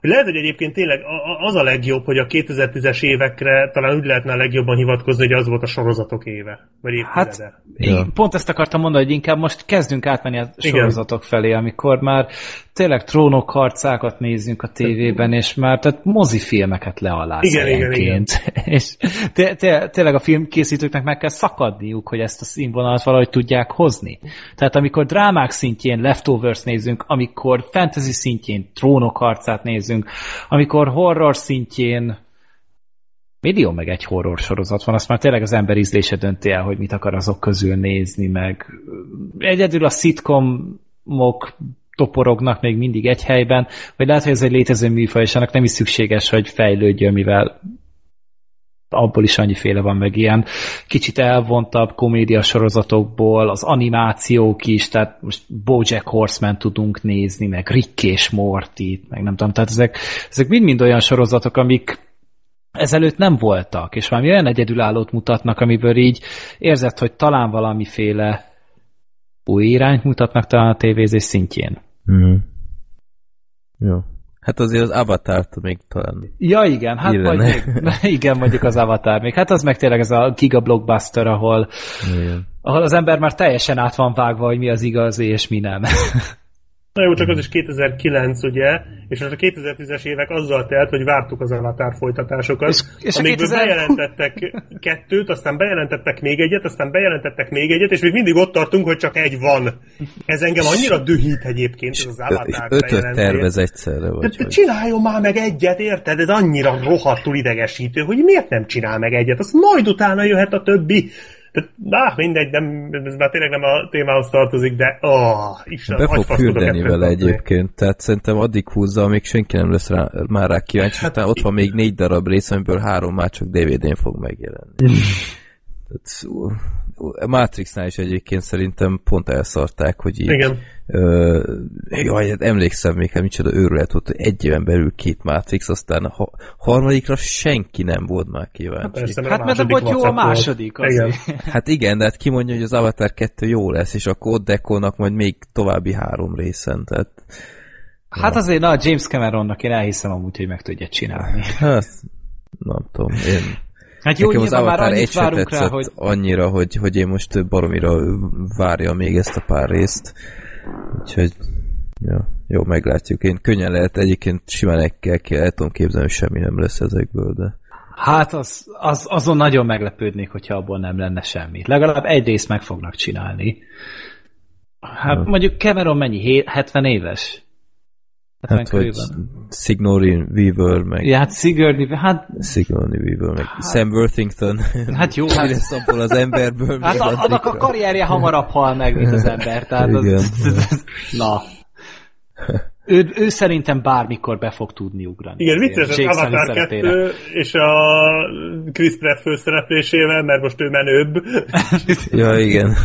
lehet, hogy egyébként tényleg az a legjobb, hogy a 2010-es évekre talán úgy lehetne a legjobban hivatkozni, hogy az volt a sorozatok éve, vagy évtizede. Hát, Ja. én pont ezt akartam mondani, hogy inkább most kezdünk átmenni a Igen. sorozatok felé, amikor már tényleg trónok harcákat nézzünk a tévében, és már tehát mozifilmeket lealáz Igen, igen, helyenként. [laughs] És té- té- tényleg a filmkészítőknek meg kell szakadniuk, hogy ezt a színvonalat valahogy tudják hozni. Tehát amikor drámák szintjén Leftovers nézzünk, amikor fantasy szintjén trónok harcát nézzünk, amikor horror szintjén millió meg egy horror sorozat van, azt már tényleg az ember ízlése dönti el, hogy mit akar azok közül nézni, meg egyedül a szitkomok toporognak még mindig egy helyben, vagy lehet, hogy ez egy létező műfaj, és annak nem is szükséges, hogy fejlődjön, mivel abból is annyiféle van meg ilyen kicsit elvontabb komédia sorozatokból, az animációk is, tehát most Bojack Horseman tudunk nézni, meg Rick és morty meg nem tudom, tehát ezek, ezek mind-mind olyan sorozatok, amik ezelőtt nem voltak, és valami olyan egyedülállót mutatnak, amiből így érzett, hogy talán valamiféle új irányt mutatnak talán a tévézés szintjén. Mm. Jó. Hát azért az avatar még talán... Ja, igen, hát vagy még, [laughs] igen, mondjuk az Avatar még. Hát az meg tényleg ez a giga blockbuster, ahol, igen. ahol az ember már teljesen át van vágva, hogy mi az igazi és mi nem. [laughs] Na jó, csak az is 2009, ugye, és most a 2010-es évek azzal telt, hogy vártuk az Avatar folytatásokat, és, és amikből 2000... bejelentettek kettőt, aztán bejelentettek még egyet, aztán bejelentettek még egyet, és még mindig ott tartunk, hogy csak egy van. Ez engem annyira dühít egyébként, ez az Avatar Ötöt tervez egyszerre. Vagy, De, csináljon már meg egyet, érted? Ez annyira rohadtul idegesítő, hogy miért nem csinál meg egyet, azt majd utána jöhet a többi. Tehát, na, mindegy, nem, ez már tényleg nem a témához tartozik, de oh, Isten, Be fog fürdeni vele egyébként, tehát szerintem addig húzza, amíg senki nem lesz rá, már rá kíváncsi, hát, ott van még négy darab rész, amiből három már csak DVD-n fog megjelenni. tehát, Matrixnál is egyébként szerintem pont elszarták, hogy így... Igen. Ö, jaj, hát emlékszem még, hát micsoda őrület volt, hogy egy éven belül két Matrix, aztán a harmadikra senki nem volt már kíváncsi. Hát, hát mert volt jó a második igen. [laughs] Hát igen, de hát ki mondja, hogy az Avatar 2 jó lesz, és akkor ott dekolnak majd még további három részen, tehát... Hát na. azért, na, James Cameronnak én elhiszem amúgy, hogy meg tudja csinálni. Hát, nem tudom, én Hát jó, Nekem az Avatar egy várunk rá, hogy... annyira, hogy, hogy én most baromira várja még ezt a pár részt. Úgyhogy ja, jó, meglátjuk. Én könnyen lehet, egyébként simán el, kell, el tudom képzelni, hogy semmi nem lesz ezekből, de... Hát az, az, azon nagyon meglepődnék, hogyha abból nem lenne semmi. Legalább egy részt meg fognak csinálni. Hát ja. mondjuk Cameron mennyi? 70 éves? Hát, vagy Sigourney Weaver, meg... Ja, hát Sigourney, hát... Sigourney Weaver, meg hát, Sam Worthington. Hát jó. [laughs] Hát lesz abból az emberből. Hát a, annak a karrierje hamarabb hal meg, mint az ember. Tehát Igen. Az, [laughs] na. [laughs] Ő, ő szerintem bármikor be fog tudni ugrani. Igen, vicces az Avatar 2 és a Chris Pratt főszereplésével, mert most ő menőbb. [laughs] ja, igen.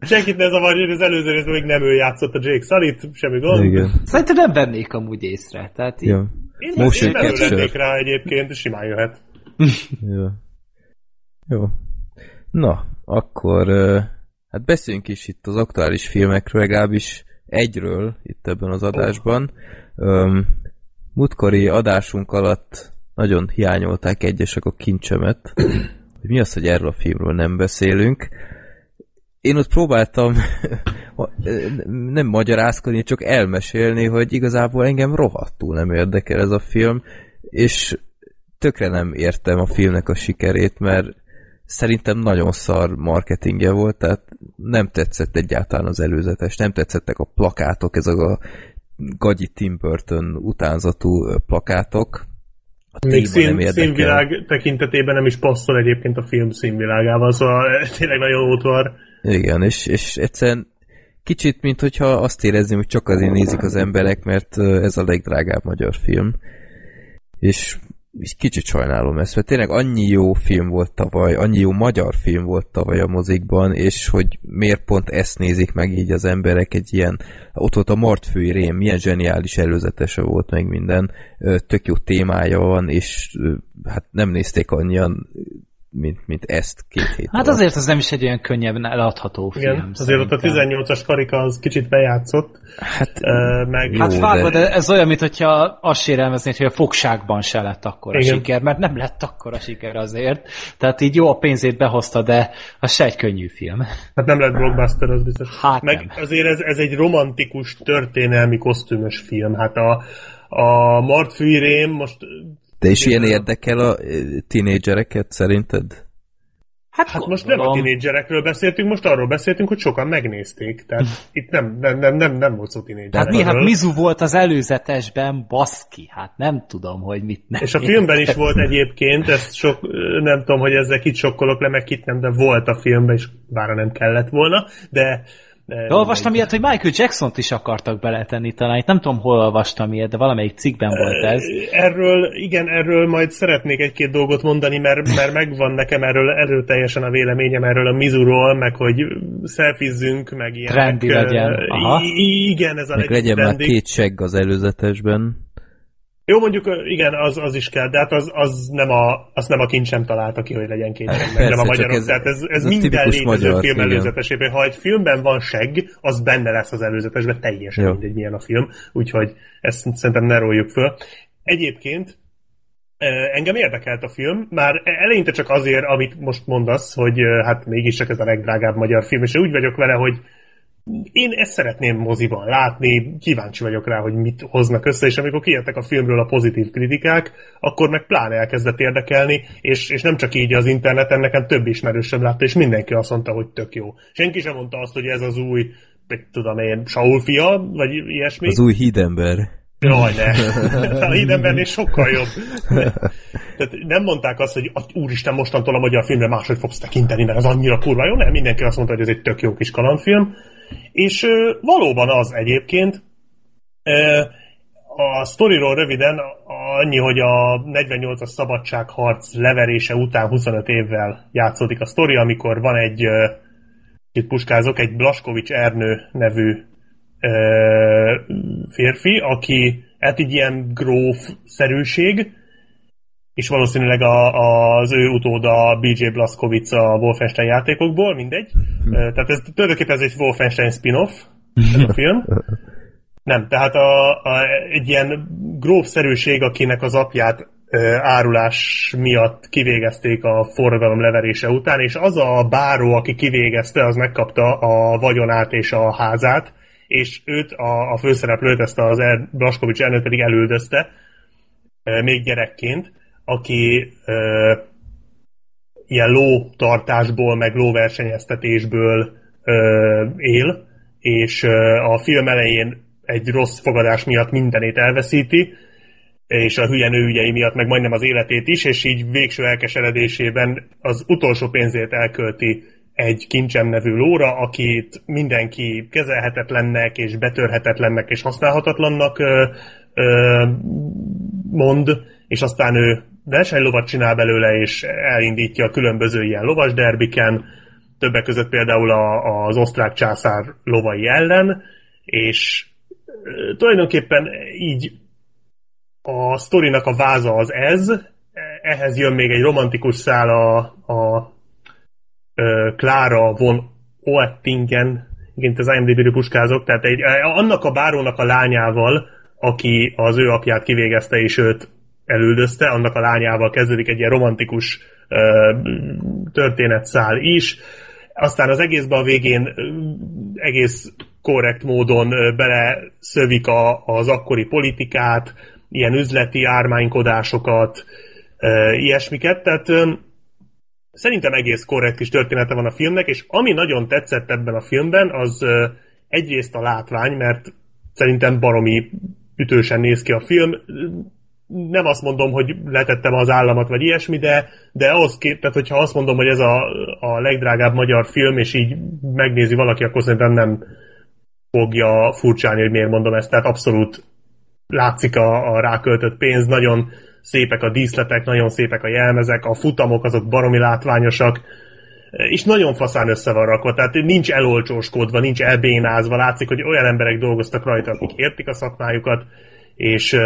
Senkit ne zavarja, hogy az előző részben még nem ő játszott a Jake Sully-t, semmi gond. Igen. Szerintem nem vennék amúgy észre. Tehát így... ja. Én, Motion én nem rá egyébként, simán jöhet. [laughs] Jó. Jó. Na, akkor hát beszéljünk is itt az aktuális filmekről, legalábbis egyről itt ebben az adásban. Um, mutkori adásunk alatt nagyon hiányolták egyesek a kincsemet, [coughs] mi az, hogy erről a filmről nem beszélünk. Én ott próbáltam [laughs] nem magyarázkodni, csak elmesélni, hogy igazából engem rohadtul nem érdekel ez a film, és tökre nem értem a filmnek a sikerét, mert szerintem nagyon szar marketingje volt, tehát nem tetszett egyáltalán az előzetes, nem tetszettek a plakátok, ezek a gagyi Tim Burton utánzatú plakátok. A Még szín, nem színvilág tekintetében nem is passzol egyébként a film színvilágával, szóval [laughs] tényleg nagyon útvar. Igen, és, és egyszerűen kicsit, mint hogyha azt érezném, hogy csak azért nézik az emberek, mert ez a legdrágább magyar film. És kicsit sajnálom ezt, mert tényleg annyi jó film volt tavaly, annyi jó magyar film volt tavaly a mozikban, és hogy miért pont ezt nézik meg így az emberek egy ilyen, ott volt a Martfői Rém, milyen zseniális előzetese volt meg minden, tök jó témája van, és hát nem nézték annyian mint, mint ezt két hét Hát alatt. azért az nem is egy olyan könnyebben eladható film. Igen, azért ott a 18-as karika az kicsit bejátszott. Hát, uh, meg... Jó, hát vágod, de... ez olyan, mint hogyha azt sérelmeznéd, hogy a fogságban se lett akkor a siker, mert nem lett akkor a siker azért. Tehát így jó a pénzét behozta, de az se egy könnyű film. Hát nem lett blockbuster, az biztos. Hát meg nem. azért ez, ez egy romantikus, történelmi, kosztümös film. Hát a, a Mart Rém most de is ilyen érdekel a tínédzsereket szerinted? Hát, Hát most nem a tinédzserekről beszéltünk, most arról beszéltünk, hogy sokan megnézték. Tehát itt nem, nem, nem, nem, nem volt szó tinédzserekről. Hát mi, hát Mizu volt az előzetesben, baszki, hát nem tudom, hogy mit nem. És a filmben is volt egyébként, ezt sok, nem tudom, hogy ezzel kit sokkolok le, meg kit nem, de volt a filmben, és bár nem kellett volna, de de olvastam ilyet, hogy Michael Jackson-t is akartak beletenni talán. Itt nem tudom, hol olvastam ilyet, de valamelyik cikkben volt ez. Erről, igen, erről majd szeretnék egy-két dolgot mondani, mert, mert megvan nekem erről erőteljesen a véleményem erről a Mizuról, meg hogy szelfizzünk, meg ilyen. Trendi legyen. Aha. Igen, ez a meg legyen már két segg az előzetesben. Jó, mondjuk igen, az, az is kell, de hát az, az nem a, azt nem a kincsem találta ki, hogy legyen két [laughs] segg, nem a magyarok. Ez, Tehát ez, ez, ez minden létező magyar, film előzetesében. Ha egy filmben van segg, az benne lesz az előzetesben, teljesen Jó. mindegy, milyen a film. Úgyhogy ezt szerintem ne róljuk föl. Egyébként Engem érdekelt a film, már eleinte csak azért, amit most mondasz, hogy hát mégiscsak ez a legdrágább magyar film, és úgy vagyok vele, hogy én ezt szeretném moziban látni, kíváncsi vagyok rá, hogy mit hoznak össze, és amikor kijöttek a filmről a pozitív kritikák, akkor meg pláne elkezdett érdekelni, és, és nem csak így az interneten, nekem több ismerősöm látta, és mindenki azt mondta, hogy tök jó. Senki sem mondta azt, hogy ez az új, mit tudom én, Saul fia, vagy ilyesmi. Az új hídember. Jaj, ne. [laughs] A hídembernél sokkal jobb. Tehát nem mondták azt, hogy úristen, mostantól a magyar filmre máshogy fogsz tekinteni, mert az annyira kurva jó. Nem, mindenki azt mondta, hogy ez egy tök jó kis kalandfilm és valóban az egyébként. A sztoriról röviden annyi, hogy a 48-as szabadságharc leverése után 25 évvel játszódik a sztori, amikor van egy, itt puskázok, egy Blaskovics Ernő nevű férfi, aki hát egy ilyen gróf-szerűség, és valószínűleg a, az ő utóda BJ Blazkowicz a Wolfenstein játékokból, mindegy. Hm. Tehát ez tulajdonképpen ez egy Wolfenstein spin-off, [laughs] ez a film. Nem, tehát a, a, egy ilyen grófszerűség, akinek az apját ö, árulás miatt kivégezték a forradalom leverése után, és az a báró, aki kivégezte, az megkapta a vagyonát és a házát, és őt, a, a főszereplőt, ezt az er, Blaskovics elnök pedig elüldözte, ö, még gyerekként, aki ö, ilyen lótartásból, meg lóversenyeztetésből ö, él, és ö, a film elején egy rossz fogadás miatt mindenét elveszíti, és a hülye nőügyei miatt meg majdnem az életét is, és így végső elkeseredésében az utolsó pénzét elkölti egy kincsem nevű lóra, akit mindenki kezelhetetlennek, és betörhetetlennek, és használhatatlannak ö, ö, mond, és aztán ő versenylovat csinál belőle, és elindítja a különböző ilyen lovas derbiken, többek között például a, az osztrák császár lovai ellen, és tulajdonképpen így a sztorinak a váza az ez, ehhez jön még egy romantikus szál a, a, Klára von Oettingen, igen, az IMDb-ről puskázok, tehát egy, annak a bárónak a lányával, aki az ő apját kivégezte, és őt elüldözte, annak a lányával kezdődik egy ilyen romantikus uh, történetszál is. Aztán az egészben a végén egész korrekt módon beleszövik a, az akkori politikát, ilyen üzleti ármánykodásokat, uh, ilyesmiket, tehát um, szerintem egész korrekt is története van a filmnek, és ami nagyon tetszett ebben a filmben, az uh, egyrészt a látvány, mert szerintem baromi ütősen néz ki a film, nem azt mondom, hogy letettem az államat, vagy ilyesmi, de, de ahhoz kép, tehát hogyha azt mondom, hogy ez a, a legdrágább magyar film, és így megnézi valaki, akkor szerintem nem fogja furcsálni, hogy miért mondom ezt. Tehát abszolút látszik a, a ráköltött pénz, nagyon szépek a díszletek, nagyon szépek a jelmezek, a futamok azok baromi látványosak, és nagyon faszán össze van rakva, tehát nincs elolcsóskodva, nincs elbénázva, látszik, hogy olyan emberek dolgoztak rajta, akik értik a szakmájukat, és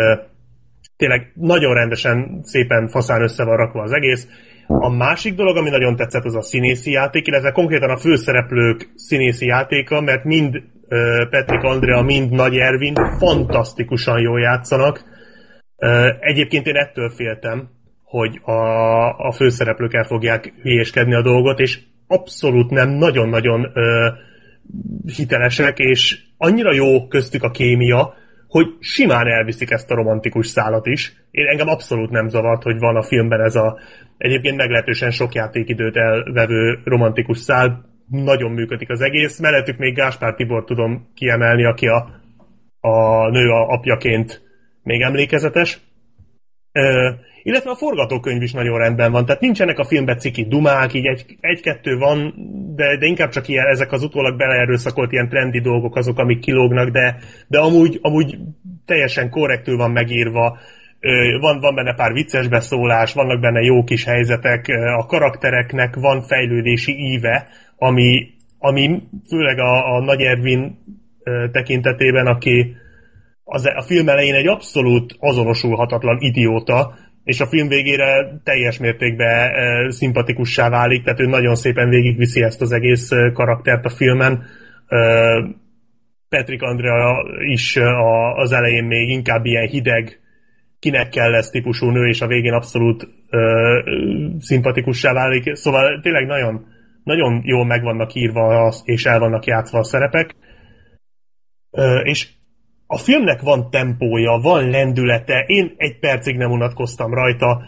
tényleg nagyon rendesen, szépen faszán össze van rakva az egész. A másik dolog, ami nagyon tetszett, az a színészi játék, illetve konkrétan a főszereplők színészi játéka, mert mind Patrick Andrea, mind Nagy Ervin fantasztikusan jól játszanak. Egyébként én ettől féltem, hogy a, a főszereplők el fogják hülyéskedni a dolgot, és abszolút nem, nagyon-nagyon hitelesek, és annyira jó köztük a kémia, hogy simán elviszik ezt a romantikus szálat is. Én engem abszolút nem zavart, hogy van a filmben ez a egyébként meglehetősen sok játékidőt elvevő romantikus szál. Nagyon működik az egész. Mellettük még Gáspár Tibor tudom kiemelni, aki a, a nő a apjaként még emlékezetes. Illetve a forgatókönyv is nagyon rendben van, tehát nincsenek a filmben ciki dumák, így egy, egy-kettő van, de, de inkább csak ilyen, ezek az utólag beleerőszakolt ilyen trendi dolgok azok, amik kilógnak, de, de amúgy, amúgy teljesen korrektül van megírva, van, van benne pár vicces beszólás, vannak benne jó kis helyzetek, a karaktereknek van fejlődési íve, ami, ami főleg a, a Nagy Ervin tekintetében, aki az, a film elején egy abszolút azonosulhatatlan idióta, és a film végére teljes mértékben e, szimpatikussá válik, tehát ő nagyon szépen végigviszi ezt az egész e, karaktert a filmen. E, Patrick Andrea is a, az elején még inkább ilyen hideg, kinek kell lesz típusú nő, és a végén abszolút e, szimpatikussá válik. Szóval tényleg nagyon, nagyon jól meg vannak írva, és el vannak játszva a szerepek. E, és a filmnek van tempója, van lendülete, én egy percig nem unatkoztam rajta.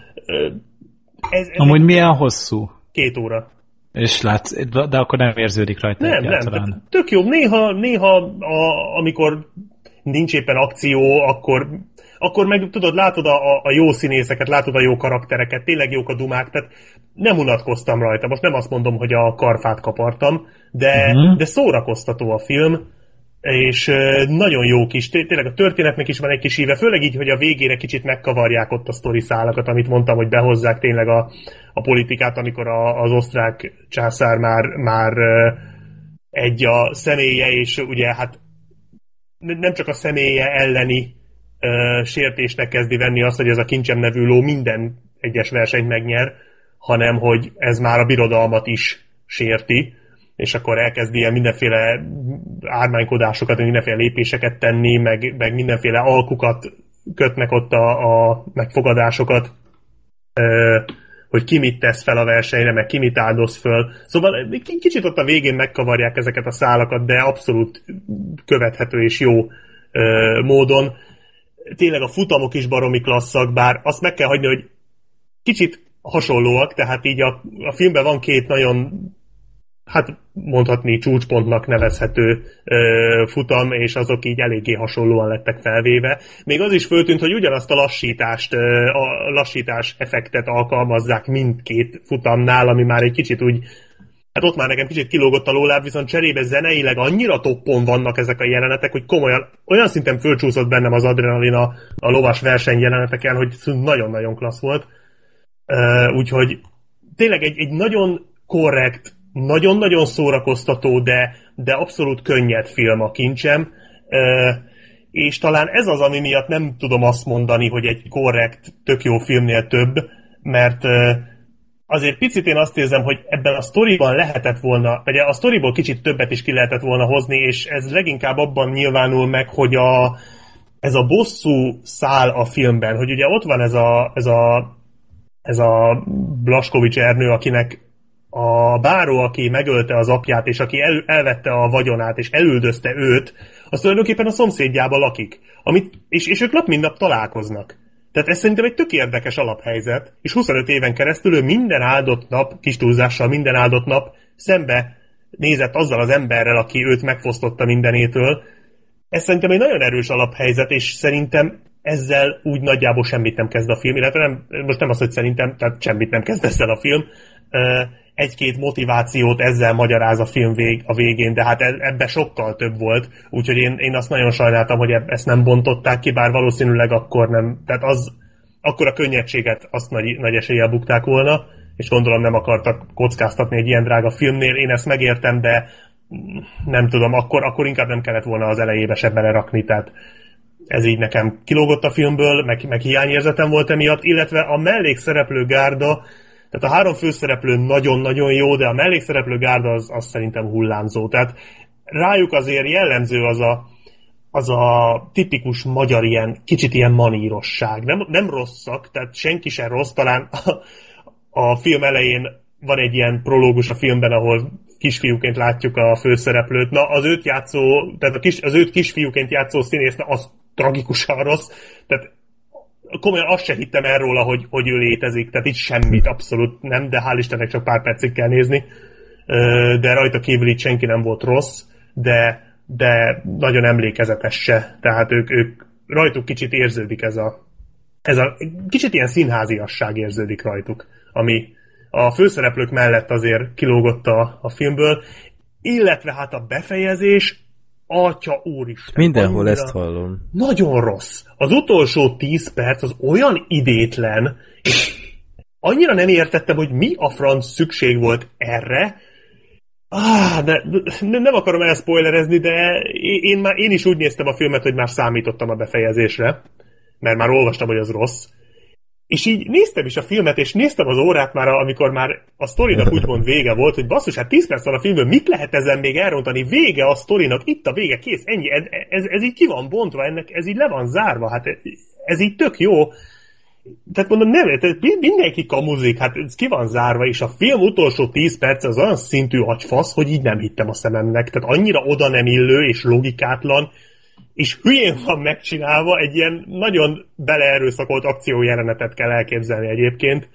Ez, ez Amúgy egy... milyen hosszú? Két óra. És látsz, de akkor nem érződik rajta Nem, nem, tök jó. Néha, néha a, amikor nincs éppen akció, akkor, akkor meg tudod, látod a, a jó színészeket, látod a jó karaktereket, tényleg jók a dumák, tehát nem unatkoztam rajta. Most nem azt mondom, hogy a karfát kapartam, de, uh-huh. de szórakoztató a film és nagyon jó kis, tényleg a történetnek is van egy kis íve, főleg így, hogy a végére kicsit megkavarják ott a sztori szálakat, amit mondtam, hogy behozzák tényleg a, a politikát, amikor a, az osztrák császár már, már egy a személye, és ugye hát nem csak a személye elleni uh, sértésnek kezdi venni azt, hogy ez a kincsem nevű ló minden egyes versenyt megnyer, hanem hogy ez már a birodalmat is sérti, és akkor elkezd ilyen mindenféle ármánykodásokat, mindenféle lépéseket tenni, meg, meg mindenféle alkukat kötnek ott a, a megfogadásokat, ö, hogy ki mit tesz fel a versenyre, meg ki mit áldoz föl. Szóval kicsit ott a végén megkavarják ezeket a szálakat, de abszolút követhető és jó ö, módon. Tényleg a futamok is baromi klasszak, bár azt meg kell hagyni, hogy kicsit hasonlóak, tehát így a, a filmben van két nagyon hát mondhatni csúcspontnak nevezhető ö, futam, és azok így eléggé hasonlóan lettek felvéve. Még az is föltűnt, hogy ugyanazt a lassítást, ö, a lassítás effektet alkalmazzák mindkét futamnál, ami már egy kicsit úgy Hát ott már nekem kicsit kilógott a lóláb, viszont cserébe zeneileg annyira toppon vannak ezek a jelenetek, hogy komolyan, olyan szinten fölcsúszott bennem az adrenalin a, a lovas verseny jeleneteken, hogy nagyon-nagyon klassz volt. Uh, úgyhogy tényleg egy, egy nagyon korrekt, nagyon-nagyon szórakoztató, de, de abszolút könnyed film a kincsem, és talán ez az, ami miatt nem tudom azt mondani, hogy egy korrekt, tök jó filmnél több, mert azért picit én azt érzem, hogy ebben a sztoriban lehetett volna, vagy a sztoriból kicsit többet is ki lehetett volna hozni, és ez leginkább abban nyilvánul meg, hogy a, ez a bosszú szál a filmben, hogy ugye ott van ez a, ez a, ez a Blaskovics Ernő, akinek a báró, aki megölte az apját, és aki el, elvette a vagyonát, és elüldözte őt, az tulajdonképpen a szomszédjában lakik. Amit, és, és ők nap mint nap találkoznak. Tehát ez szerintem egy tök érdekes alaphelyzet, és 25 éven keresztül ő minden áldott nap, kis túlzással minden áldott nap szembe nézett azzal az emberrel, aki őt megfosztotta mindenétől. Ez szerintem egy nagyon erős alaphelyzet, és szerintem ezzel úgy nagyjából semmit nem kezd a film, illetve nem, most nem az, hogy szerintem, tehát semmit nem kezd ezzel a film, egy-két motivációt ezzel magyaráz a film vég, a végén, de hát e, ebbe sokkal több volt, úgyhogy én, én azt nagyon sajnáltam, hogy ezt nem bontották ki, bár valószínűleg akkor nem, tehát az, akkor a könnyedséget azt nagy, nagy eséllyel bukták volna, és gondolom nem akartak kockáztatni egy ilyen drága filmnél, én ezt megértem, de nem tudom, akkor, akkor inkább nem kellett volna az elejébe se belerakni, tehát ez így nekem kilógott a filmből, meg, meg hiányérzetem volt emiatt, illetve a mellékszereplő gárda tehát a három főszereplő nagyon-nagyon jó, de a mellékszereplő gárda az, az szerintem hullámzó. Tehát rájuk azért jellemző az a, az a tipikus magyar ilyen, kicsit ilyen manírosság. Nem, nem rosszak, tehát senki sem rossz, talán a, a film elején van egy ilyen prológus a filmben, ahol kisfiúként látjuk a főszereplőt. Na, az őt játszó, tehát a kis, az őt kisfiúként játszó színész, na, az tragikusan rossz. Tehát komolyan azt se hittem el hogy, hogy ő létezik, tehát itt semmit, abszolút nem, de hál' Istennek csak pár percig kell nézni. De rajta kívül itt senki nem volt rossz, de, de nagyon emlékezetes se. Tehát ők, ők rajtuk kicsit érződik ez a, ez a kicsit ilyen színháziasság érződik rajtuk, ami a főszereplők mellett azért kilógott a, a filmből, illetve hát a befejezés, atya úristen. Mindenhol annyira, ezt hallom. Nagyon rossz. Az utolsó tíz perc az olyan idétlen, és annyira nem értettem, hogy mi a franc szükség volt erre, Ah, de, de nem akarom elspoilerezni, de én, már, én is úgy néztem a filmet, hogy már számítottam a befejezésre, mert már olvastam, hogy az rossz. És így néztem is a filmet, és néztem az órát már, amikor már a sztorinak [laughs] úgymond vége volt, hogy basszus, hát 10 perc van a filmből, mit lehet ezen még elrontani? Vége a sztorinak, itt a vége, kész, ennyi, ez, ez, ez így ki van bontva, ennek ez így le van zárva, hát ez így tök jó. Tehát mondom, nem, tehát mindenki kamuzik, hát ez ki van zárva, és a film utolsó 10 perc az olyan szintű agyfasz, hogy így nem hittem a szememnek. Tehát annyira oda nem illő és logikátlan, és hülyén van megcsinálva, egy ilyen nagyon beleerőszakolt akciójelenetet kell elképzelni egyébként.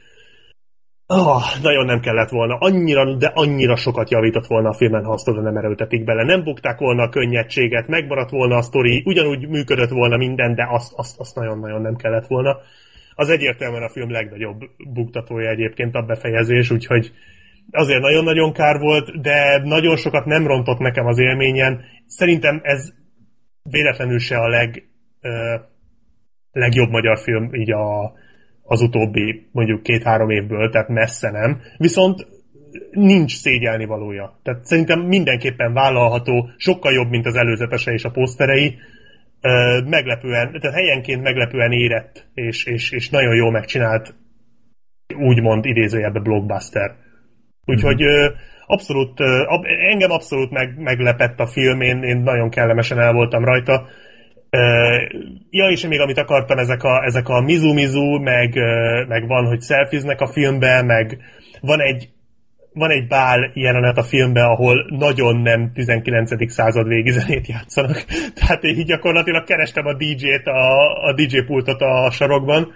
Oh, nagyon nem kellett volna. Annyira, de annyira sokat javított volna a filmen, ha azt oda nem erőltetik bele. Nem bukták volna a könnyedséget, megmaradt volna a sztori, ugyanúgy működött volna minden, de azt, azt, azt nagyon-nagyon nem kellett volna. Az egyértelműen a film legnagyobb buktatója egyébként a befejezés, úgyhogy azért nagyon-nagyon kár volt, de nagyon sokat nem rontott nekem az élményen. Szerintem ez véletlenül se a leg, ö, legjobb magyar film így a, az utóbbi mondjuk két-három évből, tehát messze nem. Viszont nincs szégyelni valója. Tehát szerintem mindenképpen vállalható, sokkal jobb, mint az előzetese és a poszterei. Ö, meglepően, tehát helyenként meglepően érett, és, és, és nagyon jól megcsinált, úgymond idézőjelben blockbuster. Úgyhogy mm-hmm abszolút, engem abszolút meg, meglepett a film, én, én nagyon kellemesen el voltam rajta. Ja, és még amit akartam, ezek a, ezek a mizu-mizu, meg, meg van, hogy szelfiznek a filmbe, meg van egy, van egy bál jelenet a filmben, ahol nagyon nem 19. század végi zenét játszanak. [laughs] Tehát én így gyakorlatilag kerestem a DJ-t, a, a DJ pultot a sarokban.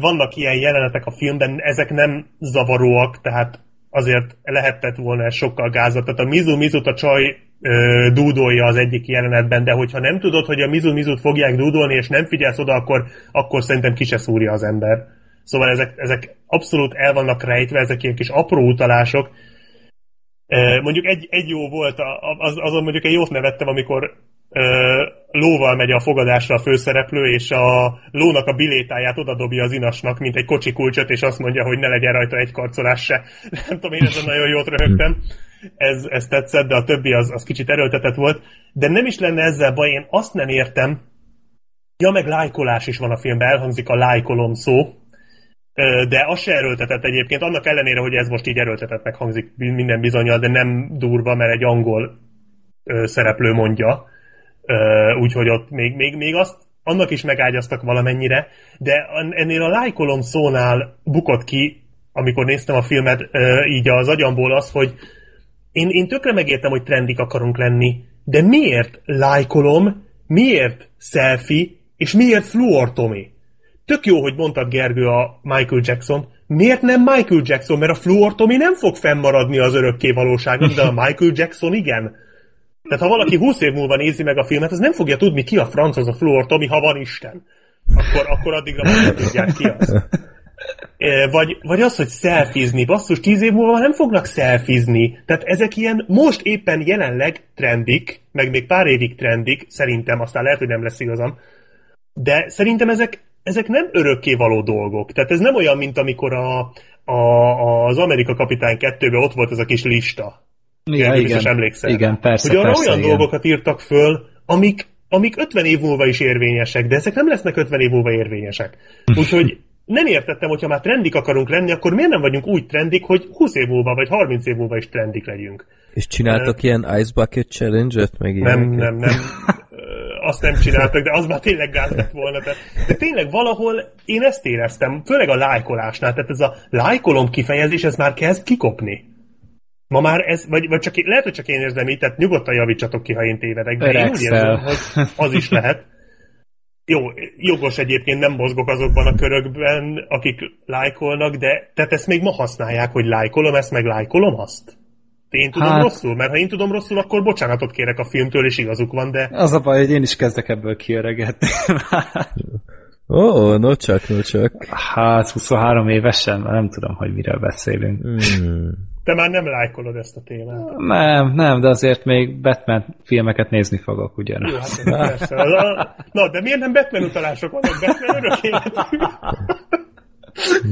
Vannak ilyen jelenetek a filmben, ezek nem zavaróak, tehát azért lehetett volna sokkal gázat. Tehát a Mizu Mizut a csaj ö, dúdolja az egyik jelenetben, de hogyha nem tudod, hogy a Mizu Mizut fogják dúdolni, és nem figyelsz oda, akkor, akkor szerintem ki se szúrja az ember. Szóval ezek, ezek abszolút el vannak rejtve, ezek ilyen kis apró utalások. Mondjuk egy, egy jó volt, az, azon mondjuk egy jót nevettem, amikor lóval megy a fogadásra a főszereplő, és a lónak a bilétáját odadobja az inasnak, mint egy kocsi kulcsot, és azt mondja, hogy ne legyen rajta egy karcolás se. [laughs] Nem tudom, én ezen nagyon jót röhögtem. Ez, ez tetszett, de a többi az, az kicsit erőltetett volt. De nem is lenne ezzel baj, én azt nem értem, ja, meg lájkolás is van a filmben, elhangzik a lájkolom szó, de az se erőltetett egyébként, annak ellenére, hogy ez most így erőltetettnek hangzik minden bizonyal, de nem durva, mert egy angol szereplő mondja, úgyhogy ott még, még, még azt annak is megágyaztak valamennyire, de ennél a lájkolom szónál bukott ki, amikor néztem a filmet, így az agyamból az, hogy én, én tökre megértem, hogy trendik akarunk lenni, de miért lájkolom, miért selfie, és miért fluortomi? Tök jó, hogy mondtad Gergő a Michael Jackson, miért nem Michael Jackson? Mert a fluortomi nem fog fennmaradni az örökké valóságban, de a Michael Jackson igen. Tehát ha valaki 20 év múlva nézi meg a filmet, az nem fogja tudni, ki a franc az a Fluor Tomi, ha van Isten. Akkor, akkor addigra már tudják ki az. [laughs] Vagy, vagy az, hogy szelfizni. Basszus, tíz év múlva nem fognak szelfizni. Tehát ezek ilyen most éppen jelenleg trendik, meg még pár évig trendik, szerintem, aztán lehet, hogy nem lesz igazam. De szerintem ezek, ezek nem örökké való dolgok. Tehát ez nem olyan, mint amikor a, a, az Amerika Kapitány 2-ben ott volt ez a kis lista Ja, igen, biztos emlékszel. Igen, persze, Hogy arra persze, olyan igen. dolgokat írtak föl, amik, amik 50 év múlva is érvényesek, de ezek nem lesznek 50 év múlva érvényesek. [laughs] Úgyhogy nem értettem, hogyha már trendik akarunk lenni, akkor miért nem vagyunk úgy trendik, hogy 20 év múlva vagy 30 év múlva is trendik legyünk. És csináltak uh, ilyen Ice Bucket Challenge-et? Meg nem, nem, nem. Azt nem csináltak, de az már tényleg gáz lett volna. Tehát, de tényleg valahol én ezt éreztem, főleg a lájkolásnál, tehát ez a lájkolom kifejezés, ez már kezd kikopni. Ma már ez, vagy, vagy csak, lehet, hogy csak én érzem így, tehát nyugodtan javítsatok ki, ha én tévedek, de én úgy érzem, hogy az is lehet. Jó, jogos egyébként nem mozgok azokban a körökben, akik lájkolnak, de tehát ezt még ma használják, hogy lájkolom, ezt meg lájkolom azt? Én tudom Hát- rosszul, mert ha én tudom rosszul, akkor bocsánatot kérek a filmtől, és igazuk van, de Az a baj, hogy én is kezdek ebből kiöregetni. Ó, oh, no csak, no csak. hát 23 évesen, már nem tudom, hogy miről beszélünk. Hmm. Te már nem lájkolod ezt a témát. Nem, nem, de azért még Batman filmeket nézni fogok Jó, ugyan. hát ez persze. A- Na, de miért nem Batman utalások vannak? Batman örök életű.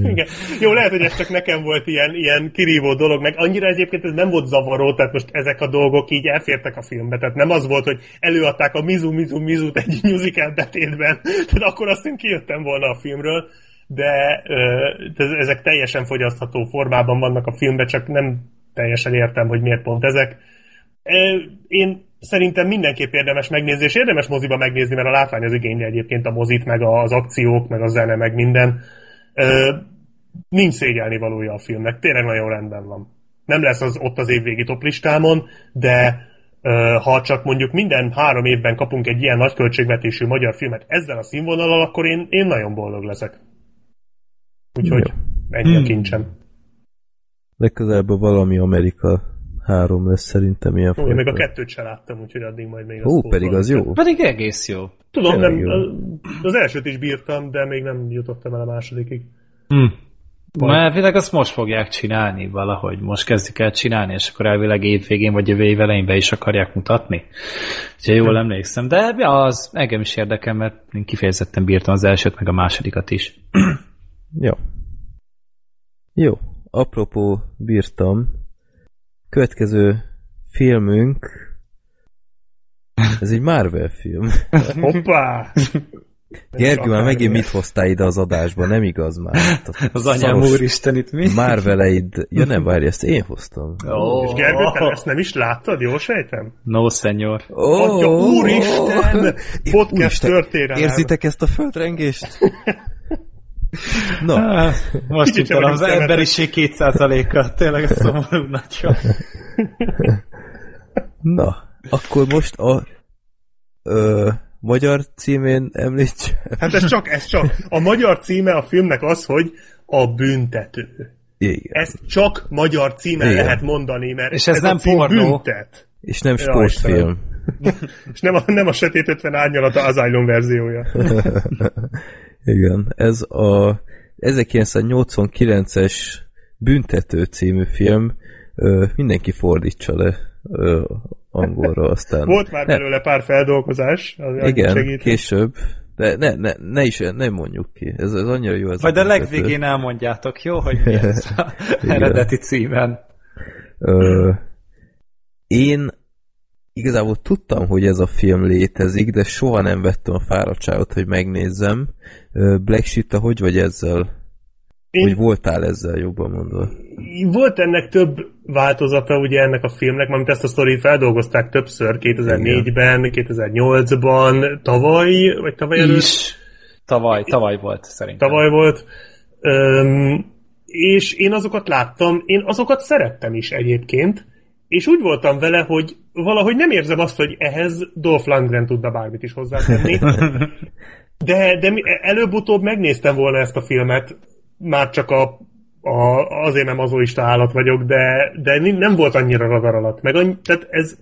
Igen. Jó, lehet, hogy ez csak nekem volt ilyen, ilyen kirívó dolog, meg annyira egyébként ez nem volt zavaró, tehát most ezek a dolgok így elfértek a filmbe, tehát nem az volt, hogy előadták a Mizu Mizu Mizut egy musical betétben, tehát akkor azt én kijöttem volna a filmről, de ezek teljesen fogyasztható formában vannak a filmben, csak nem teljesen értem, hogy miért pont ezek. Én szerintem mindenképp érdemes megnézni, és érdemes moziba megnézni, mert a látvány az igényli egyébként a mozit, meg az akciók, meg a zene, meg minden. Nincs szégyelni valója a filmnek, tényleg nagyon rendben van. Nem lesz az ott az évvégi toplistámon, de ha csak mondjuk minden három évben kapunk egy ilyen nagy költségvetésű magyar filmet ezzel a színvonalal, akkor én, én nagyon boldog leszek. Úgyhogy Jó. ennyi a Hmm. kincsem. Legközelebb a valami Amerika 3 lesz szerintem ilyen Ó, én meg a fajta. kettőt se láttam, úgyhogy addig majd még Ó, azt pedig az jó. Pedig egész jó. Tudom, Tényleg nem, jó. az elsőt is bírtam, de még nem jutottam el a másodikig. Hm. Mert elvileg azt most fogják csinálni valahogy. Most kezdik el csinálni, és akkor elvileg évvégén vagy jövő év elején be is akarják mutatni. Úgyhogy jól emlékszem. De az engem is érdekel, mert én kifejezetten bírtam az elsőt, meg a másodikat is. Jó. Jó. Apropó, bírtam. Következő filmünk ez egy Marvel film. [laughs] Hoppá! Gergő, már megint mi. mit hoztál ide az adásba? Nem igaz már. Az anyám úristen itt mi? Marveleid... Ja nem, várj, ezt én hoztam. Ó, És Gergő, te ezt nem is láttad? Jól sejtem? No, senyor. Ó, Atya, úristen! Podcast Úristen, történelem. Érzitek ezt a földrengést? [laughs] [laughs] Na, Ah, Most jutom az emberiség 2%-a. Tényleg ez [laughs] szomorú nagyon. [laughs] na, akkor most a ö, magyar címén említs. Hát ez csak, ez csak. A magyar címe a filmnek az, hogy a büntető. Igen. Ezt csak magyar címen Igen. lehet mondani, mert És ez a nem cím pornó. Büntet. És nem Ja, sportfilm. És nem a, nem a Sötét 50 árnyalata az Asylum verziója. Igen, ez a 1989-es Büntető című film, ö, mindenki fordítsa le ö, angolra aztán. Volt már Ne, belőle pár feldolgozás. Az Igen, segít. később. De ne, ne, ne is, nem mondjuk ki. Ez, ez annyira jó. Ez Majd a Büntető. legvégén elmondjátok, jó, hogy mi [laughs] ez a eredeti címen. Ö, én igazából tudtam, hogy ez a film létezik, de soha nem vettem a fáradtságot, hogy megnézzem. Black Sheep, te hogy vagy ezzel? Én- Hogy voltál ezzel jobban mondva? Volt ennek több változata ugye ennek a filmnek, mert ezt a sztorit feldolgozták többször, 2004-ben, 2008-ban, tavaly, vagy tavaly előtt? Is. Tavaly, tavaly volt szerintem. Tavaly volt. Öm, és én azokat láttam, én azokat szerettem is egyébként, és úgy voltam vele, hogy valahogy nem érzem azt, hogy ehhez Dolph Lundgren tudna bármit is hozzátenni. De, de előbb-utóbb megnéztem volna ezt a filmet, már csak a, a, azért nem azoista állat vagyok, de, de nem volt annyira radar alatt. Meg annyi, tehát ez,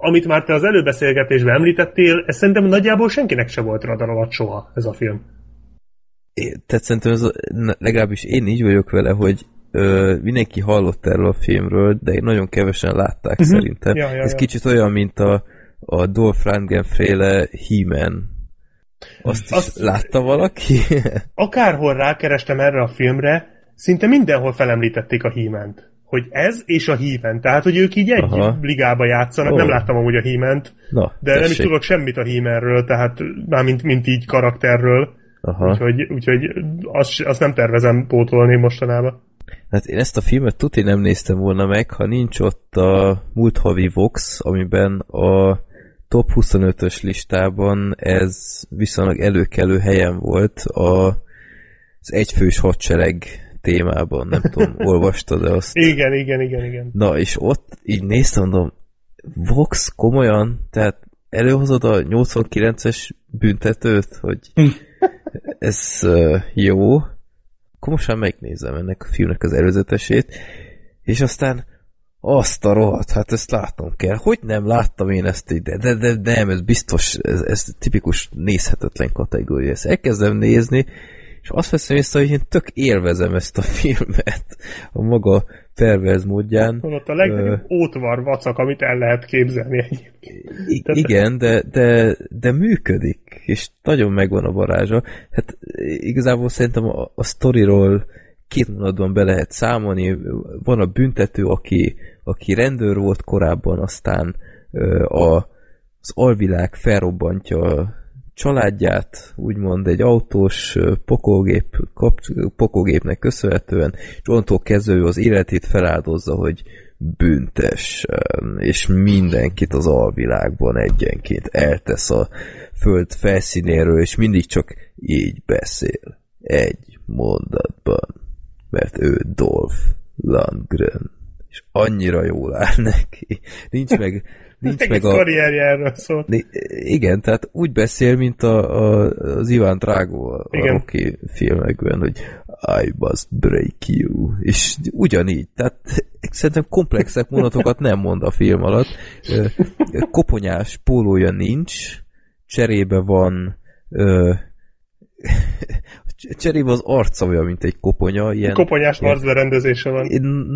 amit már te az előbeszélgetésben említettél, ez szerintem nagyjából senkinek se volt radar alatt soha ez a film. É, Tehát szerintem ez, a- legalábbis én így vagyok vele, hogy ö, mindenki hallott erről a filmről, de nagyon kevesen látták uh-huh. szerintem. Ja, ja, ez ja. kicsit olyan, mint a, a Dolph Lundgren féle He-Man. Azt is Azt- látta valaki? [laughs] akárhol rákerestem erre a filmre, szinte mindenhol felemlítették a híment. Hogy ez és a hímen. Tehát, hogy ők így egy Aha. Ligába játszanak. Ó. Nem láttam amúgy a híment, de nem is tessék. tudok semmit a hímenről, tehát már mint, mint így karakterről. Aha. Úgyhogy, úgyhogy azt, azt nem tervezem pótolni mostanában. Hát én ezt a filmet tuti nem néztem volna meg, ha nincs ott a múlt havi Vox, amiben a top 25-ös listában ez viszonylag előkelő helyen volt a, az egyfős hadsereg témában, nem tudom, [laughs] olvastad-e azt? Igen, igen, igen, igen. Na, és ott így néztem, mondom, Vox komolyan, tehát előhozod a 89-es büntetőt, hogy [laughs] ez uh, jó, akkor most már megnézem ennek a filmnek az előzetesét, és aztán azt a rohadt, hát ezt látnom kell. Hogy nem láttam én ezt ide? De, de, de nem, ez biztos, ez, ez tipikus nézhetetlen kategória. Ezt elkezdem nézni, és azt veszem észre, hogy én tök élvezem ezt a filmet a maga perverz módján. Ott a legnagyobb ótvar vacak, amit el lehet képzelni egyébként. I- igen, de, de, de működik, és nagyon megvan a varázsa. Hát igazából szerintem a, a sztoriról két mondatban be lehet számolni. Van a büntető, aki, aki rendőr volt korábban, aztán a, az alvilág felrobbantja családját, úgymond egy autós pokógép, kap, pokógépnek köszönhetően, és onnantól kezdve az életét feláldozza, hogy büntessen, és mindenkit az alvilágban egyenként eltesz a föld felszínéről, és mindig csak így beszél. Egy mondatban. Mert ő Dolph Lundgren. És annyira jól áll neki. Nincs meg nincs meg a... karrierje erről szól. Igen, tehát úgy beszél, mint a, a, az Iván Drago a, a Rocky filmekben, hogy I must break you. És ugyanígy, tehát szerintem komplexebb mondatokat nem mond a film alatt. Koponyás pólója nincs, cserébe van cserébe az arca olyan, mint egy koponya. Ilyen, Koponyás ilyen, arcberendezése van.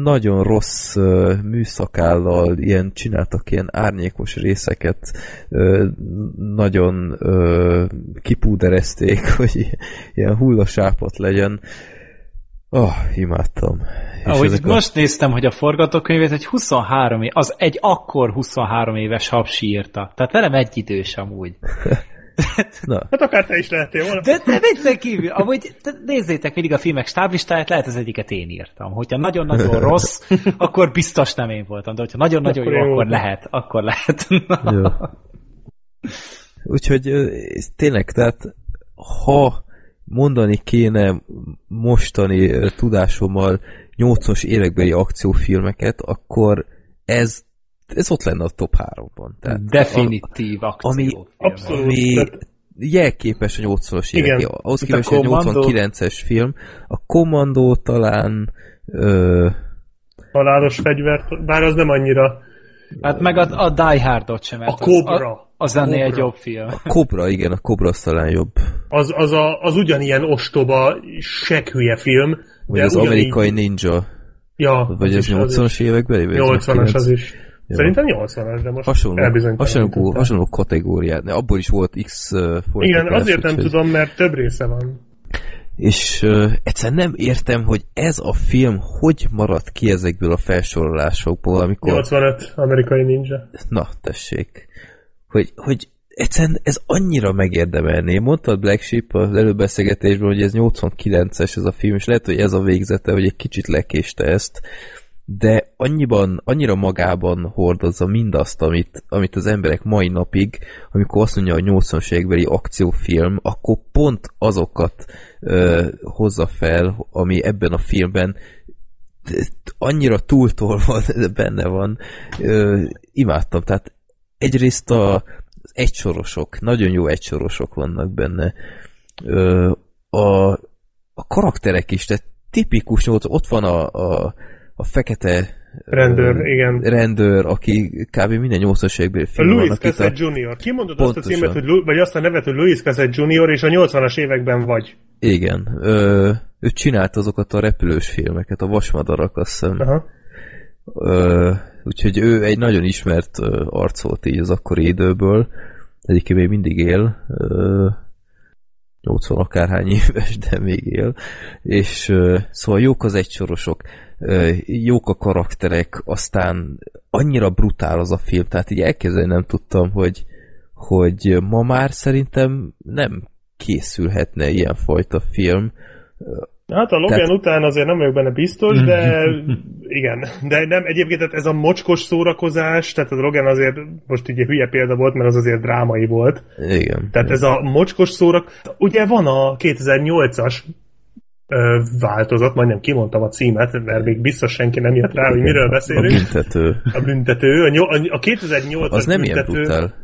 Nagyon rossz uh, műszakállal ilyen csináltak ilyen árnyékos részeket, uh, nagyon uh, kipúderezték, [laughs] hogy ilyen hullasápat legyen. Oh, imádtam. Ahogy most a... néztem, hogy a forgatókönyvét egy 23 év, az egy akkor 23 éves hapsi írta. Tehát velem egy idős amúgy. [laughs] [laughs] Na. Hát akár te is lehetél volna. De, de viccen kívül, amúgy nézzétek mindig a filmek stáblistáját, lehet az egyiket én írtam. Hogyha nagyon-nagyon [laughs] rossz, akkor biztos nem én voltam, de hogyha nagyon-nagyon jó, jó, akkor lehet, akkor lehet. [laughs] jó. Úgyhogy tényleg, tehát ha mondani kéne mostani tudásommal 80-as évekbeli akciófilmeket, akkor ez ez ott lenne a top 3-ban. Tehát Definitív a, akció. Ami, abszolút, ami jelképes a 80-as évek. Ahhoz képest egy 89-es film. A Commando talán... Ö... Halálos fegyvert, bár az nem annyira... Hát meg a, a Die Hardot sem. A Cobra. Az, az ennél egy jobb film. A Cobra, igen, a Cobra az talán jobb. Az, az, a, az ugyanilyen ostoba, seghülye film. Vagy az ugyanígy... amerikai ninja. Ja, Vagy az, az 80-as évekbeli? 80-as az is. Jó. Szerintem 80-as, de most hasonló, hasonló, hasonló kategóriát. Abból is volt X uh, Igen, azért nem úgy, tudom, mert több része van. És uh, egyszerűen nem értem, hogy ez a film hogy maradt ki ezekből a felsorolásokból, amikor... 85, amerikai ninja. Na, tessék. Hogy, hogy egyszerűen ez annyira megérdemelné. Mondtad Black Sheep az előbeszélgetésben, hogy ez 89-es ez a film, és lehet, hogy ez a végzete, hogy egy kicsit lekéste ezt, de annyiban, annyira magában hordozza mindazt, amit, amit az emberek mai napig, amikor azt mondja, hogy 80-as évekbeli akciófilm, akkor pont azokat ö, hozza fel, ami ebben a filmben annyira túltolva [laughs] benne van. Ö, imádtam, tehát egyrészt a, az egysorosok, nagyon jó egysorosok vannak benne. Ö, a, a karakterek is, tehát tipikus, ott van a, a a fekete rendőr, uh, igen. rendőr, aki kb. minden 80-as évekből film Louis van. Cassett a... Jr. Ki mondod azt a címet, hogy, vagy azt a nevet, hogy Louis Cassett Jr. és a 80-as években vagy? Igen. Ö, ő csinált azokat a repülős filmeket, a vasmadarak, azt hiszem. Aha. Ö, úgyhogy ő egy nagyon ismert arc volt így az akkori időből. Egyébként még mindig él. Ö, 80 akárhány éves, de még él. És szóval jók az egysorosok, jók a karakterek, aztán annyira brutál az a film, tehát így elkezdeni nem tudtam, hogy, hogy ma már szerintem nem készülhetne ilyenfajta film. Hát a Logan Tehát... után azért nem vagyok benne biztos, de [laughs] igen. De nem, egyébként tehát ez a mocskos szórakozás, tehát a Logan azért most ugye hülye példa volt, mert az azért drámai volt. Igen. Tehát igen. ez a mocskos szórak... Ugye van a 2008-as ö, változat, majdnem kimondtam a címet, mert még biztos senki nem jött rá, hogy miről A beszélünk. büntető. A büntető, a, nyol- a 2008-as Az nem ilyen büntető, brutál.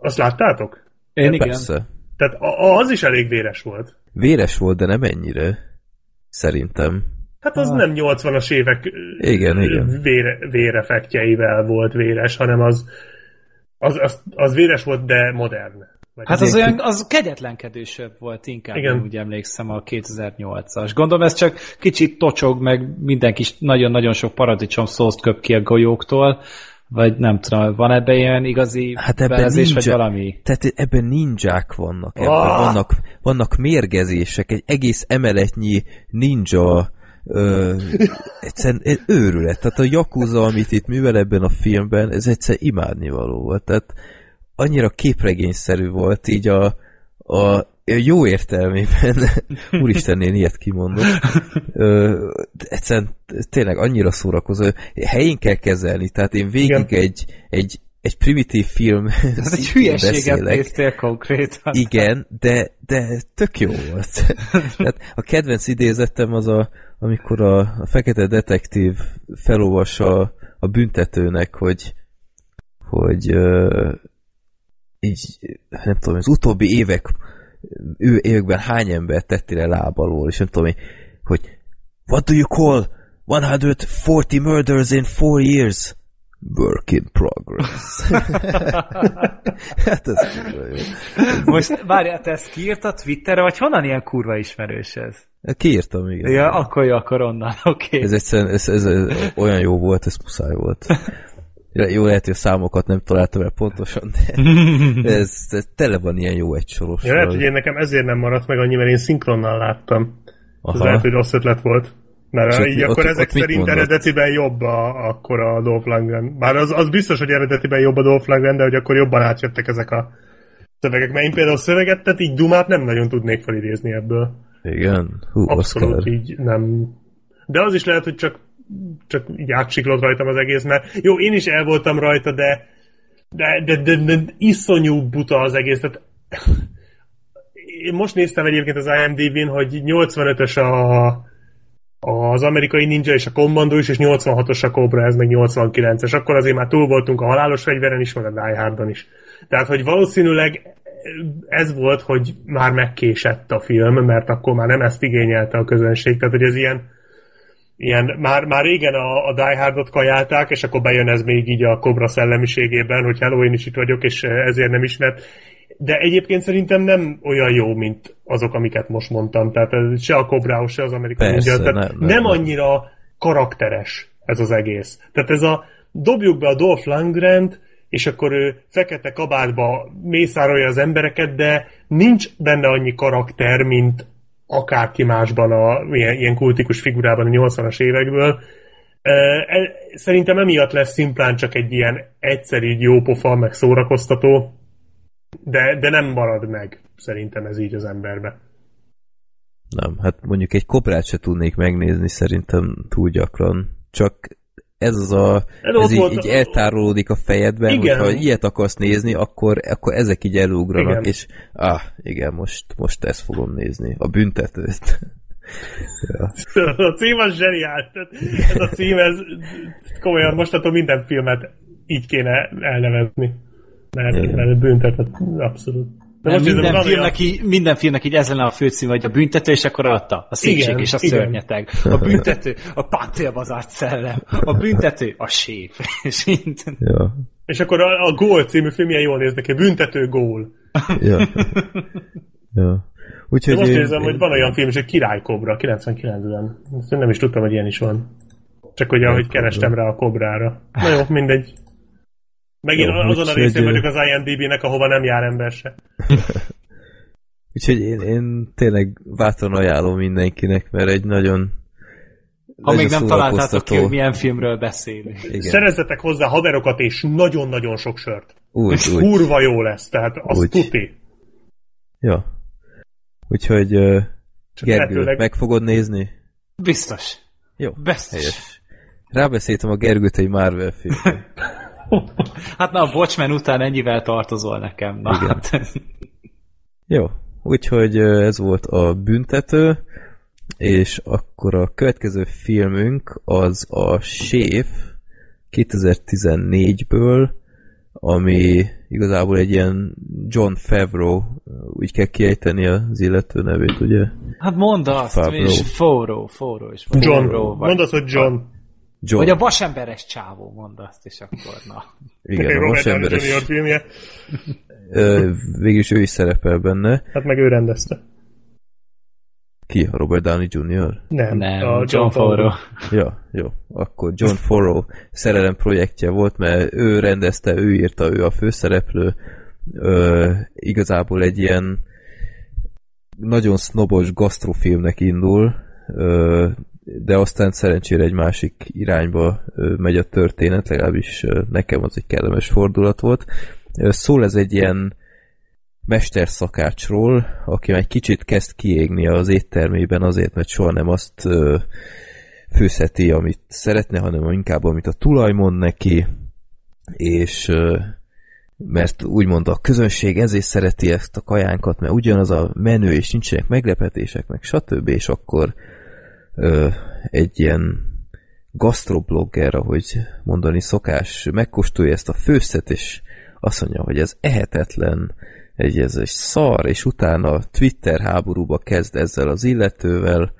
Azt láttátok? Én igen. Persze. Tehát a- az is elég véres volt. Véres volt, de nem ennyire. Szerintem. Hát az Ah. nem 80-as évek Igen, igen. Vére, vérefektjeivel volt véres, hanem az, az, az, az véres volt, de modern. Vagy Hát az olyan, az kegyetlenkedősebb volt inkább, Igen. Úgy emlékszem, a 2008-as. Gondolom ez csak kicsit tocsog, meg mindenki nagyon-nagyon sok paradicsom szószt köp ki a golyóktól, vagy nem tudom, van ebben ilyen igazi Hát ebben belezés, vagy valami? Tehát ebben ninják vannak. Ebben Ah! vannak, vannak mérgezések, egy egész emeletnyi ninja ö, [laughs] egyszerűen egy őrület. Tehát a Yakuza, amit itt művel ebben a filmben, ez egyszer imádnivaló volt. Tehát annyira képregényszerű volt így a, a jó értelmében, [laughs] úristen, én ilyet kimondok, ö, egyszerűen tényleg annyira szórakozó, helyén kell kezelni, tehát én végig Igen. egy, egy, egy primitív film Ez [laughs] egy szintjén hülyeséget néztél konkrétan. Igen, de, de tök jó volt. [laughs] Tehát a kedvenc idézetem az, a, amikor a, a fekete detektív felolvassa a büntetőnek, hogy hogy uh, így, nem tudom, az utóbbi évek ő években hány ember tettél le lábalól, és nem tudom én, hogy what do you call 140 murders in four years? Work in progress. [laughs] hát ez jó. Most várjál, te ezt kiírtad Twitterre, vagy honnan ilyen kurva ismerős ez? Kiírtam, igen. Ja, akkor jó, akkor onnan, oké. Okay. Ez egyszerűen ez, ez, ez, olyan jó volt, ez muszáj volt. Jó, lehet, hogy a számokat nem találtam el pontosan, de [laughs] ez, ez tele van ilyen jó egysoros. Ja, lehet, hogy én nekem ezért nem maradt meg annyi, mert én szinkronnal láttam. Ez Aha. lehet, hogy rossz ötlet volt. Mert ott így mi- akkor ott- ezek ott szerint eredetiben jobb a, akkor a Dolph Lundgren. Bár az, az biztos, hogy eredetiben jobb a Dolph Lundgren, de hogy akkor jobban átjöttek ezek a szövegek. Mert én például szöveget, tehát így Dumát nem nagyon tudnék felidézni ebből. Igen, hú, Abszolút Oscar. így nem. De az is lehet, hogy csak, csak így átsiklott rajtam az egész, mert jó, én is el voltam rajta, de de, de, de, de iszonyú buta az egész. Tehát, [laughs] én most néztem egyébként az IMDb-n, hogy 85-ös a, az amerikai ninja és a kommandó is, és 86-os a Cobra, ez meg 89-es. Akkor azért már túl voltunk a halálos fegyveren is, meg a Die Hardon is. Tehát, hogy valószínűleg ez volt, hogy már megkésett a film, mert akkor már nem ezt igényelte a közönség. Tehát, hogy ez ilyen, ilyen már, már régen a, a Die Hardot kajálták, és akkor bejön ez még így a Cobra szellemiségében, hogy hello, én is itt vagyok, és ezért nem ismert. De egyébként szerintem nem olyan jó, mint azok, amiket most mondtam. Tehát ez se a Cobra, se az amerikai Persze. Tehát nem, nem nem. annyira karakteres ez az egész. Tehát ez a dobjuk be a Dolph Lundgren-t, és akkor ő fekete kabátba mészárolja az embereket, de nincs benne annyi karakter, mint akárki másban a ilyen, ilyen kultikus figurában a 80-as évekből. E- Szerintem emiatt lesz szimplán csak egy ilyen egyszerű jópofa, meg szórakoztató, de, de nem marad meg szerintem ez így az emberbe. Nem, hát mondjuk egy kobrát se tudnék megnézni szerintem túl gyakran. Csak ez az a, Ez ez így, volt- így eltárolódik a fejedben, Igen. hogyha ilyet akarsz nézni, akkor, akkor ezek így elugranak, Igen. és ah, igen, most, most ezt fogom nézni. A büntetőt. [laughs] ja. [laughs] A cím az zseniális. Ez a cím, ez komolyan mostantól minden filmet így kéne elnevezni. Mert, mert büntetett, abszolút. De Nem, minden, van filmnek, így, minden filmnek így ez lenne a főcím, hogy a büntető, és akkor adta. A szépség Igen, és a igen. szörnyeteg. A büntető, a páncélbazárt szellem. A büntető, a sép. [laughs] És minden. Ja. És akkor a, a Gól című film milyen jól néz neki, büntető gól. Ja. ja. De Úgyhogy most én- nézem, hogy van olyan film is, hogy Király Kobra 99-ben. Ezt én nem is tudtam, hogy ilyen is van. Csak hogy ahogy kerestem rá a Kobrára. Na jó, mindegy. Megint Jó, azon a részén vagyok az IMDb-nek, ahova nem jár ember se. [laughs] Úgyhogy én, én tényleg bátran ajánlom mindenkinek, mert egy nagyon Ha még nem találtátok ki, hogy milyen filmről beszélünk. Igen. Szerezzetek hozzá haverokat és nagyon-nagyon sok sört. Úgy, úgy. Kurva jó lesz, tehát az Úgy. tuti. Ja. Úgyhogy uh, Csak Gergő, lehetőleg- meg fogod nézni? Biztos. Jó, Biztos. helyes. Rábeszéltem a Gergőt egy Marvel filmre. [laughs] [laughs] Hát na, a Watchmen után ennyivel tartozol nekem. Na, Igen. hát, Jó, úgyhogy ez volt a büntető. és akkor a következő filmünk az a Séf 2014-ből, ami igazából egy ilyen John Favreau, úgy kell kiejteni az illető nevét, ugye? Hát mondd azt, Favreau. és Forró, Forró és John. Favreau, vagy, Mondd azt, hogy John. John. vagy a vasemberes csávó, mondd azt, és akkor na. Igen, a vasemberes. filmje. Ö, Végülis ő is szerepel benne. Hát meg ő rendezte. Ki? A Robert Downey Jr.? Nem, Nem, a John Favreau. Ja, jó. Akkor John Farrow szerelem projektje volt, mert ő rendezte, ő írta, ő a főszereplő. Ö, igazából egy ilyen nagyon sznobos gasztrofilmnek indul, ö, de aztán szerencsére egy másik irányba megy a történet, legalábbis nekem az egy kellemes fordulat volt. Szól ez egy ilyen mesterszakácsról, aki már egy kicsit kezd kiégni az éttermében azért, mert soha nem azt főzheti, amit szeretne, hanem inkább amit a tulaj mond neki, és mert úgymond a közönség ezért szereti ezt a kajánkat, mert ugyanaz a menő, és nincsenek meglepetések, meg stb. És akkor ö, egy ilyen gastroblogger, ahogy mondani szokás, megkóstolja ezt a főszet, és azt mondja, hogy ez ehetetlen, egy, ez egy szar, és utána Twitter háborúba kezd ezzel az illetővel,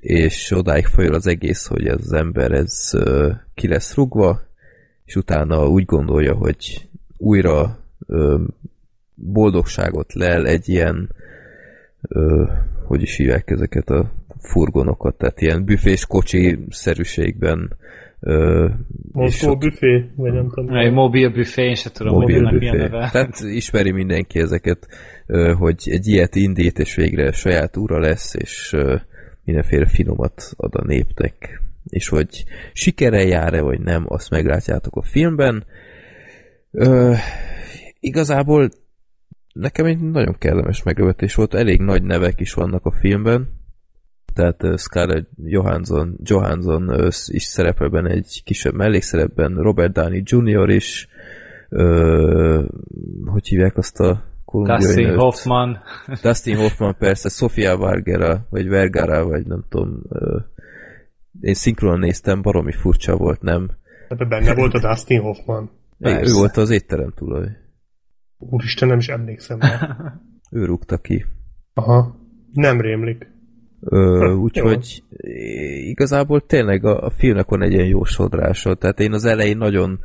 és odáig folyol az egész, hogy ez az ember ez ö, ki lesz rugva, és utána úgy gondolja, hogy újra ö, boldogságot lel egy ilyen ö, hogy is hívják ezeket a furgonokat, tehát ilyen büfés kocsi szerűségben ö, ott büfé, vagy nem tudom. Egy mobil büfé, én se tudom, mobil mobilnak milyen büfé. neve. Tehát ismeri mindenki ezeket, ö, hogy egy ilyet indít, és végre saját ura lesz, és ö, mindenféle finomat ad a népnek. És hogy sikere jár-e, vagy nem, azt meglátjátok a filmben. Ö, igazából nekem egy nagyon kellemes meglepetés volt, elég nagy nevek is vannak a filmben, tehát uh, Scarlett Johansson, Johansson uh, is szerepel benne egy kisebb mellékszerepben, Robert Downey Jr. is, uh, hogy hívják azt a kolumbiai Dustin nőt? Hoffman. [laughs] Dustin Hoffman persze, Sofia Vergara, vagy Vergara, vagy nem tudom, uh, én szinkronon néztem, baromi furcsa volt, nem? Ebben benne volt a Dustin Hoffman. Ő volt az étterem tulaj. Úristen, nem is emlékszem rá. [laughs] Ő rúgta ki. Aha. Nem rémlik. Ö, Hm, úgyhogy igazából tényleg a, a filmnek van egy ilyen jó sodrása. Tehát én az elején nagyon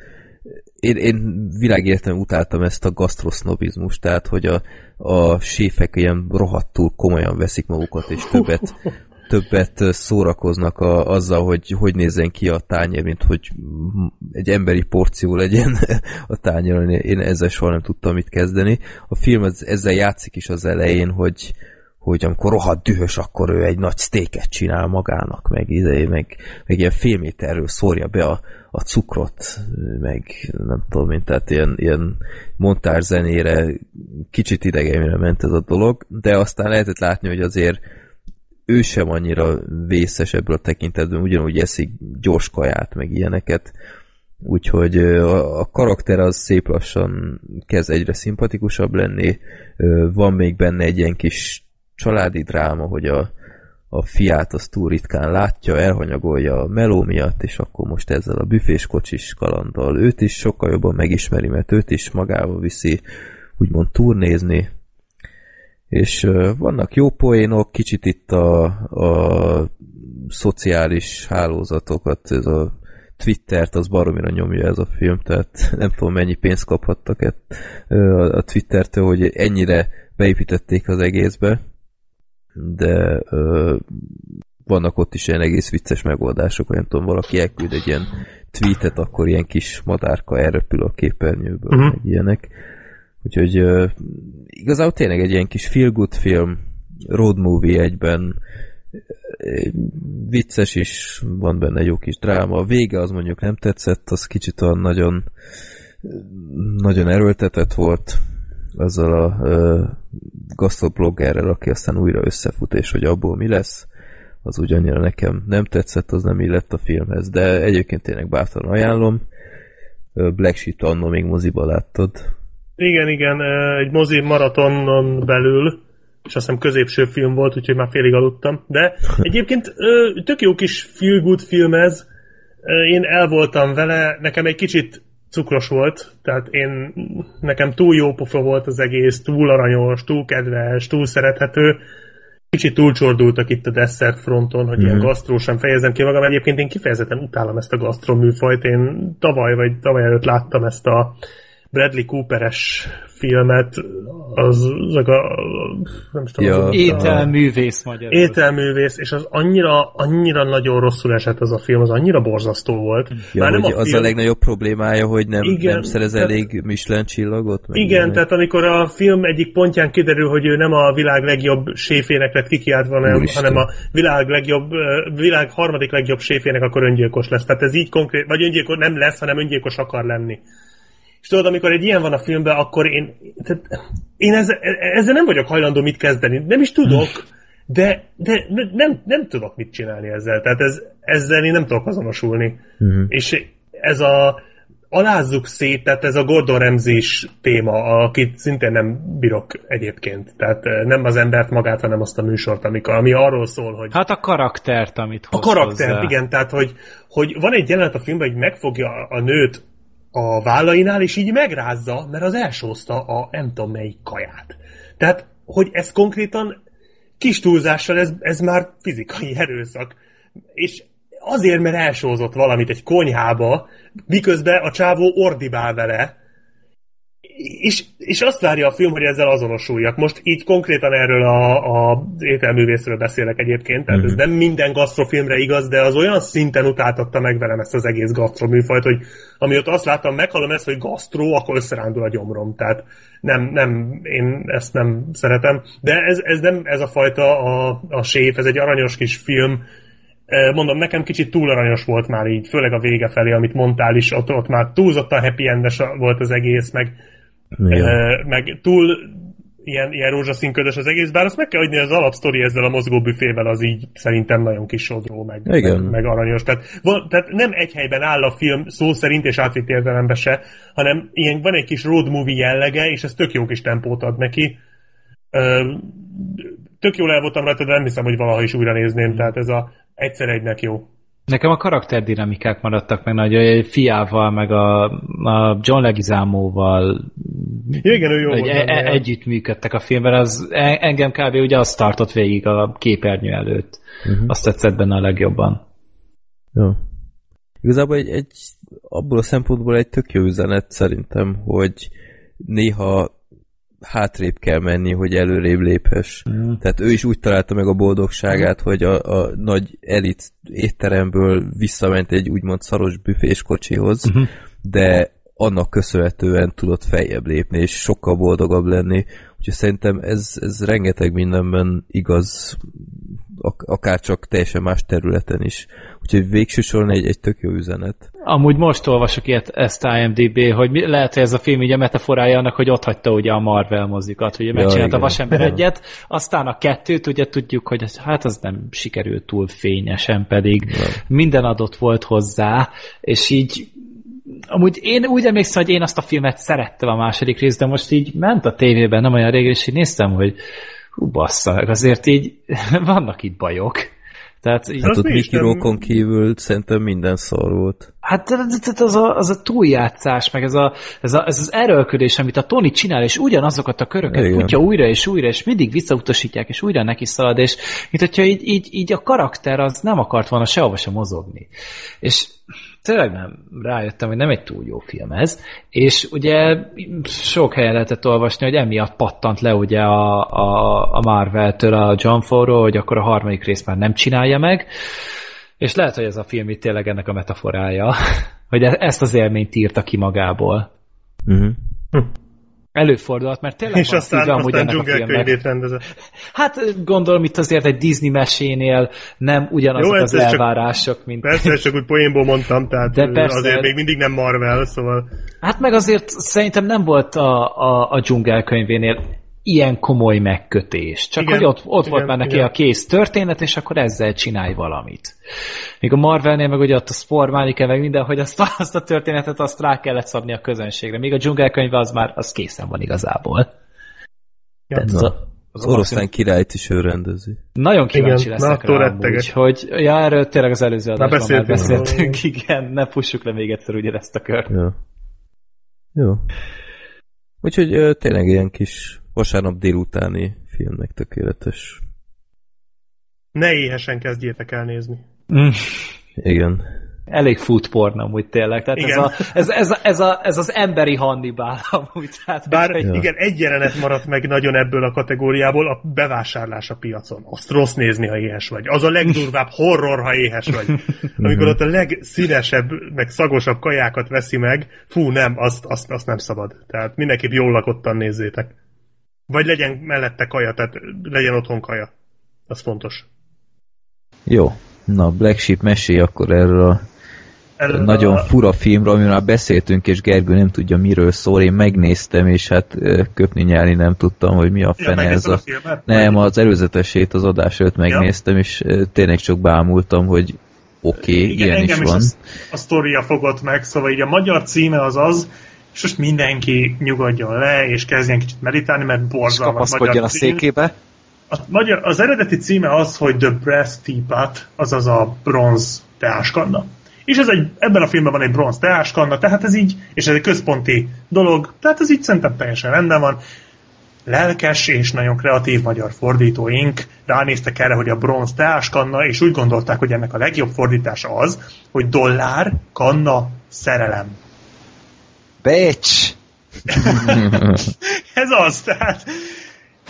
én, én világéletem utáltam ezt a gasztrosznobizmust, tehát hogy a, a séfek ilyen rohadtul komolyan veszik magukat, és [laughs] többet, többet szórakoznak a, azzal, hogy hogy nézzen ki a tányér, mint hogy egy emberi porció legyen [laughs] a tányéron. Én ezzel soha nem tudtam mit kezdeni. A film ez, ezzel játszik is az elején, hogy, hogy amikor rohadt dühös, akkor ő egy nagy sztéket csinál magának, meg, izé, meg, meg ilyen fél méterről szórja be a, a cukrot, meg nem tudom én, tehát ilyen, ilyen montár zenére kicsit idegenre ment ez a dolog, de aztán lehetett látni, hogy azért ő sem annyira vészes ebből a tekintetben, ugyanúgy eszik gyors kaját, meg ilyeneket, úgyhogy a, karakter az szép lassan kezd egyre szimpatikusabb lenni, van még benne egy ilyen kis családi dráma, hogy a, a fiát azt túl ritkán látja, elhanyagolja a meló miatt, és akkor most ezzel a büfés kocsis kalanddal őt is sokkal jobban megismeri, mert őt is magával viszi úgymond turnézni, és vannak jó poénok, kicsit itt a, a szociális hálózatokat, ez a Twittert, az baromira nyomja ez a film, tehát [laughs] nem tudom mennyi pénzt kaphattak uh, a Twittertől, hogy ennyire beépítették az egészbe, de uh, vannak ott is ilyen egész vicces megoldások, nem tudom, valaki elküld egy ilyen tweetet, akkor ilyen kis madárka elrepül a képernyőből, uh-huh. meg ilyenek. Úgyhogy uh, igazából tényleg egy ilyen kis feel-good film, road movie egyben, vicces is, van benne jó kis dráma. A vége az mondjuk nem tetszett, az kicsit olyan nagyon nagyon erőltetett volt azzal a uh, gasztrobloggerrel, aki aztán újra összefut, és hogy abból mi lesz, az ugyannyira nekem nem tetszett, az nem illett a filmhez, de egyébként tényleg bátran ajánlom. Black Sheep annó még moziba láttad. Igen, igen, egy mozi maratonon belül és azt hiszem középső film volt, úgyhogy már félig aludtam. De [laughs] egyébként tök jó kis feel good film ez. Én el voltam vele, nekem egy kicsit cukros volt, tehát én, nekem túl jó pofa volt az egész, túl aranyos, túl kedves, túl szerethető. Kicsit túlcsordultak itt a desszert fronton, hogy mm. ilyen gasztró sem fejezem ki magam. Egyébként én kifejezetten utálom ezt a gasztró műfajt. Én tavaly vagy tavaly előtt láttam ezt a Bradley Cooperes filmet, az, azok a, nem is tudom, Ja. azok a- Ételművész magyar. ételművész, és az annyira, annyira nagyon rosszul esett az a film, az annyira borzasztó volt. Ja, Már nem a az film, a legnagyobb problémája, hogy nem, Igen, nem szerez tehát- elég Michelin csillagot? Igen, tehát amikor a film egyik pontján kiderül, hogy ő nem a világ legjobb séfének lett kikiáltva, hanem, Úristen. hanem a világ legjobb, világ harmadik legjobb séfének, akkor öngyilkos lesz. Tehát ez így konkrét, vagy öngyilkos nem lesz, hanem öngyilkos akar lenni. És tudod, amikor egy ilyen van a filmben, akkor én, tehát én ezzel, ezzel nem vagyok hajlandó mit kezdeni. Nem is tudok, de, de nem, nem tudok mit csinálni ezzel. Tehát ez, ezzel én nem tudok azonosulni. Mhm. És ez a alázzuk szét, tehát ez a Gordon ramsay téma, akit szintén nem bírok egyébként. Tehát eh, nem az embert magát, hanem azt a műsort, amikor, ami arról szól, hogy Hát a karaktert, amit a hoz karakter, hozzá. igen, tehát hogy, hogy van egy jelenet a filmben, hogy megfogja a nőt a vállainál, és így megrázza, mert az elsózta a nem tudom melyik kaját. Tehát, hogy ez konkrétan kis túlzással ez, ez már fizikai [laughs] erőszak. És azért, mert elsózott valamit egy konyhába, miközben a csávó ordibál vele, és, és azt várja a film, hogy ezzel azonosuljak. Most így konkrétan erről a, a ételművészről beszélek egyébként, tehát ez nem minden gasztrofilmre igaz, de az olyan szinten utáltatta meg velem ezt az egész gasztroműfajt, hogy amióta azt láttam, meghallom ezt, hogy gasztró, akkor összerándul a gyomrom. Tehát nem, nem, én ezt nem szeretem. De ez, ez nem ez a fajta a, a séf, ez egy aranyos kis film, Eh, Mondom, nekem kicsit túl aranyos volt már így, főleg a vége felé, amit mondtál is, ott, ott már túlzottan happy endes volt az egész, meg, Igen. meg túl ilyen, ilyen rózsaszínködös az egész, bár azt meg kell adni, az alapsztori ezzel a mozgó büfével az így szerintem nagyon kis sodró, meg, Igen. meg, meg aranyos. Tehát, van, tehát nem egy helyben áll a film szó szerint és átvitt értelembe se, hanem ilyen, van egy kis road movie jellege, és ez tök jó kis tempót ad neki. Ö, tök jól el voltam rajta, de nem hiszem, hogy valaha is újra nézném, tehát ez a egyszer egynek jó. Nekem a karakterdinamikák maradtak meg nagy, egy fiával, meg a, a John Leguizamóval Ja, igen, ő jó egy, volt. e, együtt működtek a filmben, az engem kb. ugye azt tartott végig a képernyő előtt. Uh-huh. Azt tetszett benne a legjobban. Jó. Igazából egy, egy, abból a szempontból egy tök jó üzenet szerintem, hogy néha hátrébb kell menni, hogy előrébb léphess. Mm. Tehát ő is úgy találta meg a boldogságát, hogy a, a nagy elit étteremből visszament egy úgymond szaros büfés kocsihoz, mm-hmm. de annak köszönhetően tudott feljebb lépni, és sokkal boldogabb lenni. Úgyhogy szerintem ez, ez rengeteg mindenben igaz, ak- akár csak teljesen más területen is. Úgyhogy végső soron egy, egy tök jó üzenet. Amúgy most olvasok ilyet, ezt IMDB, hogy mi, lehet, hogy ez a film így a metaforája annak, hogy ott hagyta ugye a Marvel mozikat, hogy megcsinálta igen. a Vasember [laughs] egyet, aztán a kettőt ugye tudjuk, hogy hát az nem sikerült túl fényesen, pedig minden adott volt hozzá, és így amúgy én úgy emlékszem, hogy én azt a filmet szerettem a második részt, de most így ment a tévében, nem olyan régen, és így néztem, hogy hú, bassza meg, azért így [laughs] vannak itt bajok. Tehát így, Hát Azt ott Mickey kívül szerintem minden szar volt. Hát az a, az a túljátszás, meg ez, a, ez, a, ez az erőlködés, amit a Tony csinál, és ugyanazokat a köröket Igen. futja újra és újra, és mindig visszautasítják, és újra neki szalad, és mint hogyha így, így, így a karakter az nem akart volna sehova sem mozogni. És tényleg nem rájöttem, hogy nem egy túl jó film ez, és ugye sok helyen lehetett olvasni, hogy emiatt pattant le ugye a, a, a Marvel-től a John Favreau, hogy akkor a harmadik részt már nem csinálja meg, és lehet, hogy ez a film itt tényleg ennek a metaforája, [laughs] hogy e- ezt az élményt írta ki magából. Uh-huh. Előfordulhat, mert tényleg És van aztán, szíve amúgy aztán ennek a filmnek. rendezett. Hát gondolom itt azért egy Disney mesénél nem ugyanazok Jó, az csak- elvárások, mint... Persze, csak úgy poénból mondtam, tehát De persze. azért még mindig nem Marvel, szóval Hát meg azért szerintem nem volt a, a, a dzsungelkönyvénél ilyen komoly megkötés. Csak Igen, hogy ott, ott igen, volt már neki igen. a kész történet, és akkor ezzel csinálj valamit. Míg a Marvelnél meg ugye ott a formálni kell meg minden, hogy azt, [laughs] azt a történetet azt rá kellett szabni a közönségre. Míg a dzsungelkönyve az már az készen van igazából. Ja. Ez a Az oroszlán királyt is ő rendezi. Nagyon kíváncsi Igen, leszek rá amúgy, hogy ja, erről tényleg az előző adásban már beszéltünk beszéltünk, [laughs] igen, ne pussuk le még egyszer ugye ezt a kört. Ja. Jó. Úgyhogy ö, tényleg ilyen kis vasárnap délutáni filmnek tökéletes. Ne éhesen kezdjétek el nézni. Mm. Igen. Elég food porn amúgy tényleg, tehát ez, Igen. a, ez, ez, ez, a, ez az emberi Hannibal amúgy. Tehát, Bár hogy- igen, egy jelenet maradt meg nagyon ebből a kategóriából, a bevásárlás a piacon. Azt rossz nézni, ha éhes vagy. Az a legdurvább horror, ha éhes vagy. [laughs] Amikor ott a legszínesebb, meg szagosabb kajákat veszi meg, fú, nem, azt, azt, azt nem szabad. Tehát mindenképp jól lakottan nézzétek. Vagy legyen mellette kaja, tehát legyen otthon kaja. Az fontos. Jó. Na, Black Sheep mesélj akkor erről a Erről nagyon a- fura filmről, amiről már beszéltünk, és Gergő nem tudja miről szól. Én megnéztem, és hát köpni nyelni nem tudtam, hogy mi a Ja, fene ez megnézted a... a? Nem, az előzetesét az adás előtt megnéztem, és ö, tényleg csak bámultam, hogy oké, okay, Igen, ilyen is van. is a, a sztoria fogott meg, szóval így a magyar címe az az, és most mindenki nyugodjon le, és kezdjen kicsit meditálni, mert borzalmas magyar a székébe. A magyar, az eredeti címe az, hogy The Brass Teapot, azaz a bronz teáskanna. És ez egy, ebben a filmben van egy bronz teáskanna, tehát ez így, és ez egy központi dolog, tehát ez így szerintem teljesen rendben van. Lelkes és nagyon kreatív magyar fordítóink ránéztek erre, hogy a bronz teáskanna, és úgy gondolták, hogy ennek a legjobb fordítása az, hogy dollár, kanna, szerelem. Becs! [laughs] Ez az, tehát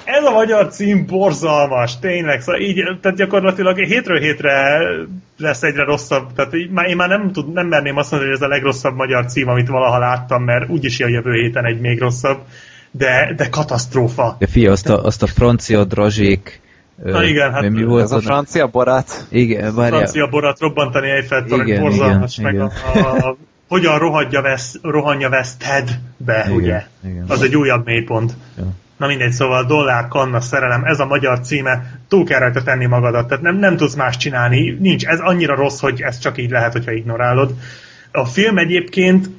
ez a magyar cím borzalmas, tényleg, szóval így, tehát gyakorlatilag hétről hétre lesz egyre rosszabb, tehát így, már, én már nem, tud, nem merném azt mondani, hogy ez a legrosszabb magyar cím, amit valaha láttam, mert úgyis a jövő héten egy még rosszabb, de, de katasztrófa. De fia, azt a, azt a francia drazsék... Na igen, hát mi Ez volt a az? francia barát. Igen, várjál. Francia borat robbantani Eiffel torony, Igen, borzalmas, igen, meg a, a, a, hogyan rohadja vesz, rohanja veszted be, Igen, ugye? igen. Az egy újabb mélypont. Ja. Na mindegy, szóval dollár, kanna, szerelem, ez a magyar címe, túl kell rajta tenni magadat, tehát nem, nem tudsz más csinálni, nincs, ez annyira rossz, hogy ez csak így lehet, hogyha ignorálod. A film egyébként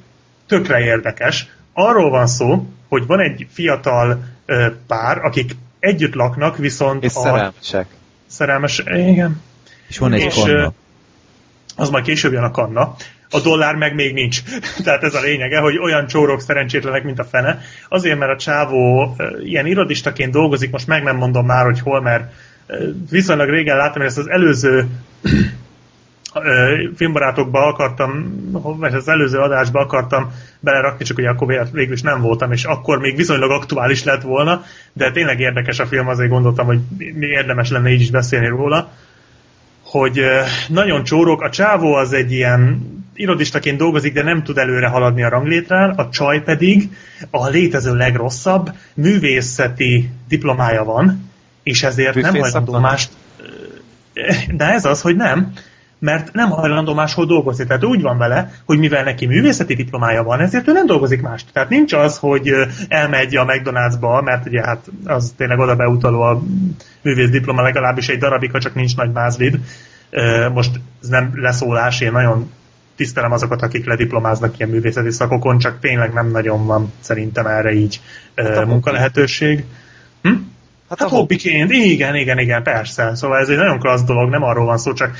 tökre érdekes. Arról van szó, hogy van egy fiatal ö, pár, akik együtt laknak, viszont És a szerelmesek. szerelmes, igen, És van egy És, kanna. az majd később jön a kanna. A dollár meg még nincs. [laughs] Tehát ez a lényege, hogy olyan csórok szerencsétlenek, mint a fene. Azért, mert a csávó ilyen irodistaként dolgozik, most meg nem mondom már, hogy hol, mert viszonylag régen láttam, hogy ezt az előző filmbarátokba akartam, vagy az előző adásba akartam belerakni, csak ugye akkor végül is nem voltam, és akkor még viszonylag aktuális lett volna, de tényleg érdekes a film, azért gondoltam, hogy mi érdemes lenne így is beszélni róla hogy nagyon csórok, a csávó az egy ilyen irodistaként dolgozik, de nem tud előre haladni a ranglétrán, a csaj pedig a létező legrosszabb művészeti diplomája van, és ezért nem Büfészak hajlandó mást de ez az, hogy nem, mert nem hajlandó máshol dolgozni. Tehát úgy van vele, hogy mivel neki művészeti diplomája van, ezért ő nem dolgozik mást. Tehát nincs az, hogy elmegy a McDonald'sba, mert ugye hát az tényleg oda beutaló a művész diploma legalábbis egy darabig, ha csak nincs nagy mázlid. Most ez nem leszólás, én nagyon tisztelem azokat, akik lediplomáznak ilyen művészeti szakokon, csak tényleg nem nagyon van szerintem erre így Hát munkalehetőség. Hm? Hát, Hát hobbiként, igen, igen, igen, persze. Szóval ez egy nagyon klassz dolog, nem arról van szó, csak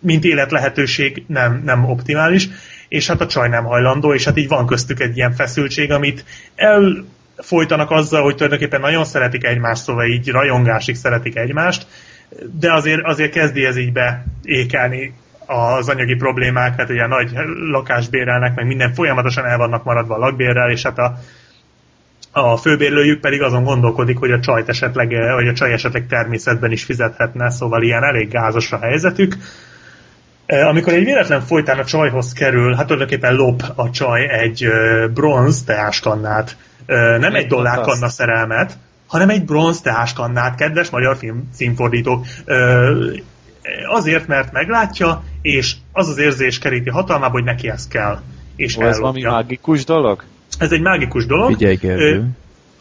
mint életlehetőség nem, nem optimális, és hát a csaj nem hajlandó, és hát így van köztük egy ilyen feszültség, amit elfolytanak azzal, hogy tulajdonképpen nagyon szeretik egymást, szóval így rajongásig szeretik egymást, de azért, azért kezdi ez így beékelni az anyagi problémák, hát ugye nagy lakásbérelnek, meg minden folyamatosan el vannak maradva a lakbérrel, és hát a, a főbérlőjük pedig azon gondolkodik, hogy a csajt esetleg, vagy a csaj esetleg természetben is fizethetne, szóval ilyen elég gázos a helyzetük. E, Amikor egy véletlen folytán a csajhoz kerül, hát tulajdonképpen lop a csaj egy ö, bronz teáskannát, Ö, nem egy dollárkanna szerelmet, hanem egy bronz teáskannát, kedves magyar film címfordítók. Azért, mert meglátja, és az az érzés keríti hatalmába, hogy neki ez kell. És Ó, ez valami mágikus dolog? Ez egy mágikus dolog. Figyelj, Gergő.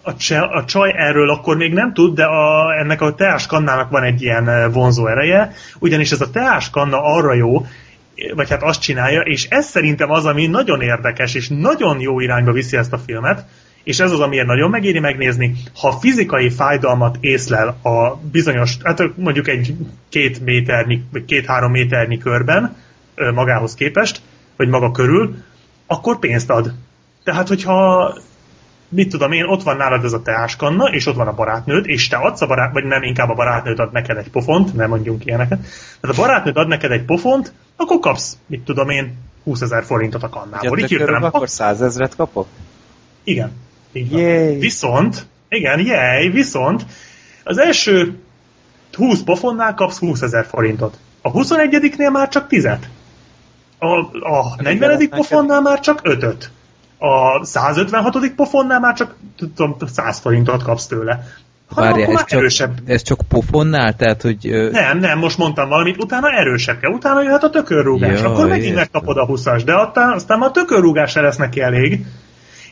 A, cse, a csaj erről akkor még nem tud, de a, ennek a teáskannának van egy ilyen vonzó ereje, ugyanis ez a teáskanna arra jó, vagy hát azt csinálja, és ez szerintem az, ami nagyon érdekes, és nagyon jó irányba viszi ezt a filmet, és ez az, amiért nagyon megéri megnézni, ha fizikai fájdalmat észlel a bizonyos, hát mondjuk egy két méternyi, vagy két-három méternyi körben magához képest, vagy maga körül, akkor pénzt ad. Tehát, hogyha mit tudom én, ott van nálad ez a teáskanna, és ott van a barátnőd, és te adsz a barát, vagy nem, inkább a barátnőd ad neked egy pofont, nem mondjunk ilyeneket. Tehát a barátnőd ad neked egy pofont, akkor kapsz, mit tudom én, 20 ezer forintot a kannából. Így hirtelen, akkor 100 ezret kapok? igen. Így van. Viszont, igen, jej, viszont az első 20 pofonnál kapsz 20 ezer forintot. A 21-nél már csak 10 A, a 40. neked- pofonnál már csak 5 A 156. pofonnál már csak tudom, 100 forintot kapsz tőle. Hanem akkor ez már csak, erősebb. ez csak pofonnál? Tehát, hogy... ö, Nem, nem, most mondtam valamit, utána erősebb kell, utána jöhet a tökörrúgás, Jaj, akkor megint értem. megkapod a 20-as, de aztán, aztán már a tökörrúgás se lesz neki elég,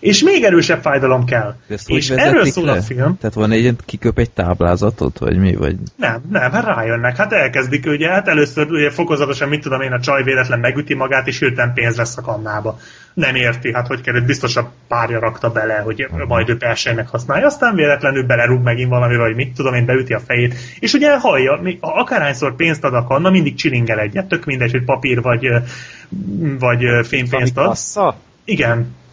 és még erősebb fájdalom kell. de ezt hogy És erről szól le? a film. Tehát van egy kiköp egy táblázatot, vagy mi? Vagy... Nem, nem, hát rájönnek, hát elkezdik ugye, hát először ugye fokozatosan, mit tudom én, a csaj véletlen megüti magát, és hirtelen pénz lesz a kannába. Nem érti, hát hogy kell, biztos a párja rakta bele, hogy majd ő persejnek használja, aztán véletlenül belerúg megint valamivel, hogy mit tudom én, beüti a fejét, és ugye hallja, akárhányszor pénzt ad a kanna, mindig csilingel egyet, tök mindegy, hogy papír vagy, vagy fénypénzt ad. Igen.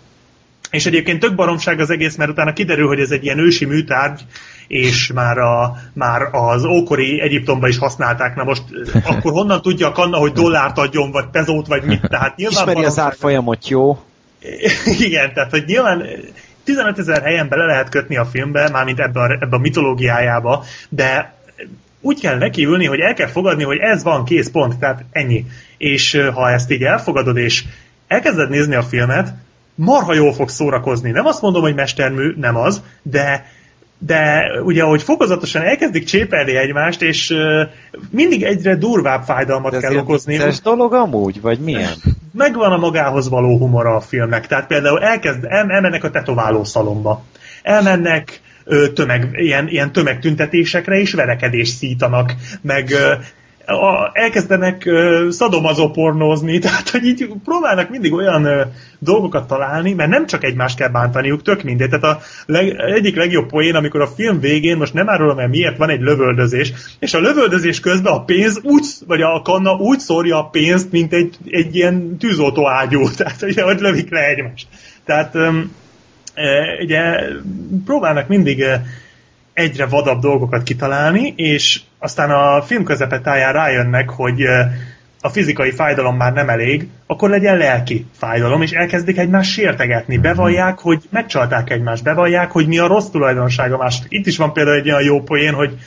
És egyébként tök baromság az egész, mert utána kiderül, hogy ez egy ilyen ősi műtárgy, és már, a, már az ókori Egyiptomban is használták. Na most [laughs] akkor honnan tudja a kanna, hogy dollárt adjon, vagy pezót, vagy mit? Tehát nyilván Ismeri az baromság. árfolyamot, jó? [laughs] Igen, tehát hogy nyilván 15 ezer helyen bele lehet kötni a filmbe, mármint ebbe a, ebbe a mitológiájába, de úgy kell nekiülni, hogy el kell fogadni, hogy ez van, kész, pont, tehát ennyi. És ha ezt így elfogadod, és elkezded nézni a filmet, marha jól fog szórakozni. Nem azt mondom, hogy mestermű, nem az, de de ugye, hogy fokozatosan elkezdik csépelni egymást, és ö, mindig egyre durvább fájdalmat De ez kell okozni. vicces dolog amúgy, vagy milyen? [laughs] megvan a magához való humora a filmnek. Tehát például elkezd, el, elmennek a tetováló szalomba. Elmennek tömeg, ilyen, ilyen tömegtüntetésekre és verekedést szítanak, meg a, elkezdenek ö, szadomazopornózni, [laughs] tehát hogy így próbálnak mindig olyan ö, dolgokat találni, mert nem csak egymást kell bántaniuk, tök mindegy. Tehát a leg, egyik legjobb poén, amikor a film végén, most nem árulom el miért, van egy lövöldözés, és a lövöldözés közben a pénz úgy, vagy a kanna úgy szórja a pénzt, mint egy, egy ilyen tűzoltó ágyú, [laughs] tehát ugye, hogy lövik le egymást. Tehát e, ugye próbálnak mindig egyre vadabb dolgokat kitalálni, és aztán a film közepetáján rájönnek, hogy a fizikai fájdalom már nem elég, akkor legyen lelki fájdalom, és elkezdik egymást sértegetni. Bevallják, hogy megcsalták egymást, bevallják, hogy mi a rossz tulajdonsága másnak. Itt is van például egy olyan jó poén, hogy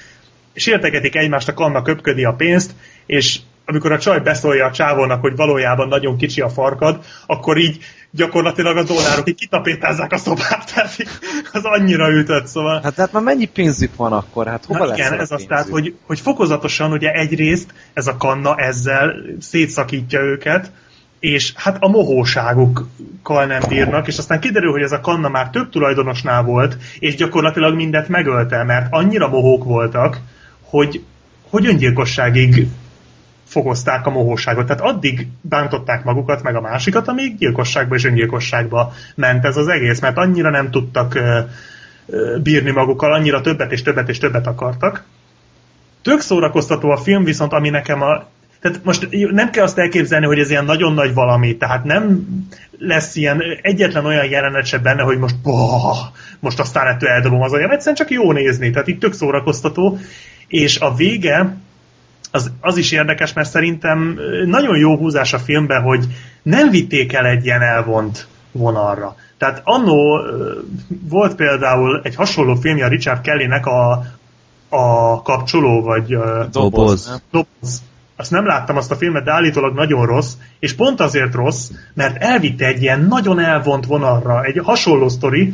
sértegetik egymást, a kanna köpködi a pénzt, és amikor a csaj beszólja a csávónak, hogy valójában nagyon kicsi a farkad, akkor így gyakorlatilag a dollárok így kitapétázzák a szobát, [laughs] tehát az annyira ütött, szóval... Hát, hát már mennyi pénzük van akkor? Hát hova Na lesz igen, ez az tehát, hogy, hogy fokozatosan ugye egyrészt ez a kanna ezzel szétszakítja őket, és hát a mohóságukkal nem bírnak, és aztán kiderül, hogy ez a kanna már több tulajdonosnál volt, és gyakorlatilag mindet megölte, mert annyira mohók voltak, hogy, hogy öngyilkosságig fokozták a mohóságot. Tehát addig bántották magukat, meg a másikat, amíg gyilkosságba és öngyilkosságba ment ez az egész, mert annyira nem tudtak ö, ö, bírni magukkal, annyira többet és többet és többet akartak. Tök szórakoztató a film, viszont ami nekem a tehát most nem kell azt elképzelni, hogy ez ilyen nagyon nagy valami, tehát nem lesz ilyen egyetlen olyan jelenet se benne, hogy most boh, most aztán ettől eldobom az agyam, egyszerűen csak jó nézni, tehát itt tök szórakoztató, és a vége az, az is érdekes, mert szerintem nagyon jó húzás a filmben, hogy nem vitték el egy ilyen elvont vonalra. Tehát annó volt például egy hasonló filmje a Richard Kellynek a, a kapcsoló, vagy Doboz. nem? Doboz. Azt nem láttam azt a filmet, de állítólag nagyon rossz, és pont azért rossz, mert elvitte egy ilyen nagyon elvont vonalra, egy hasonló sztori,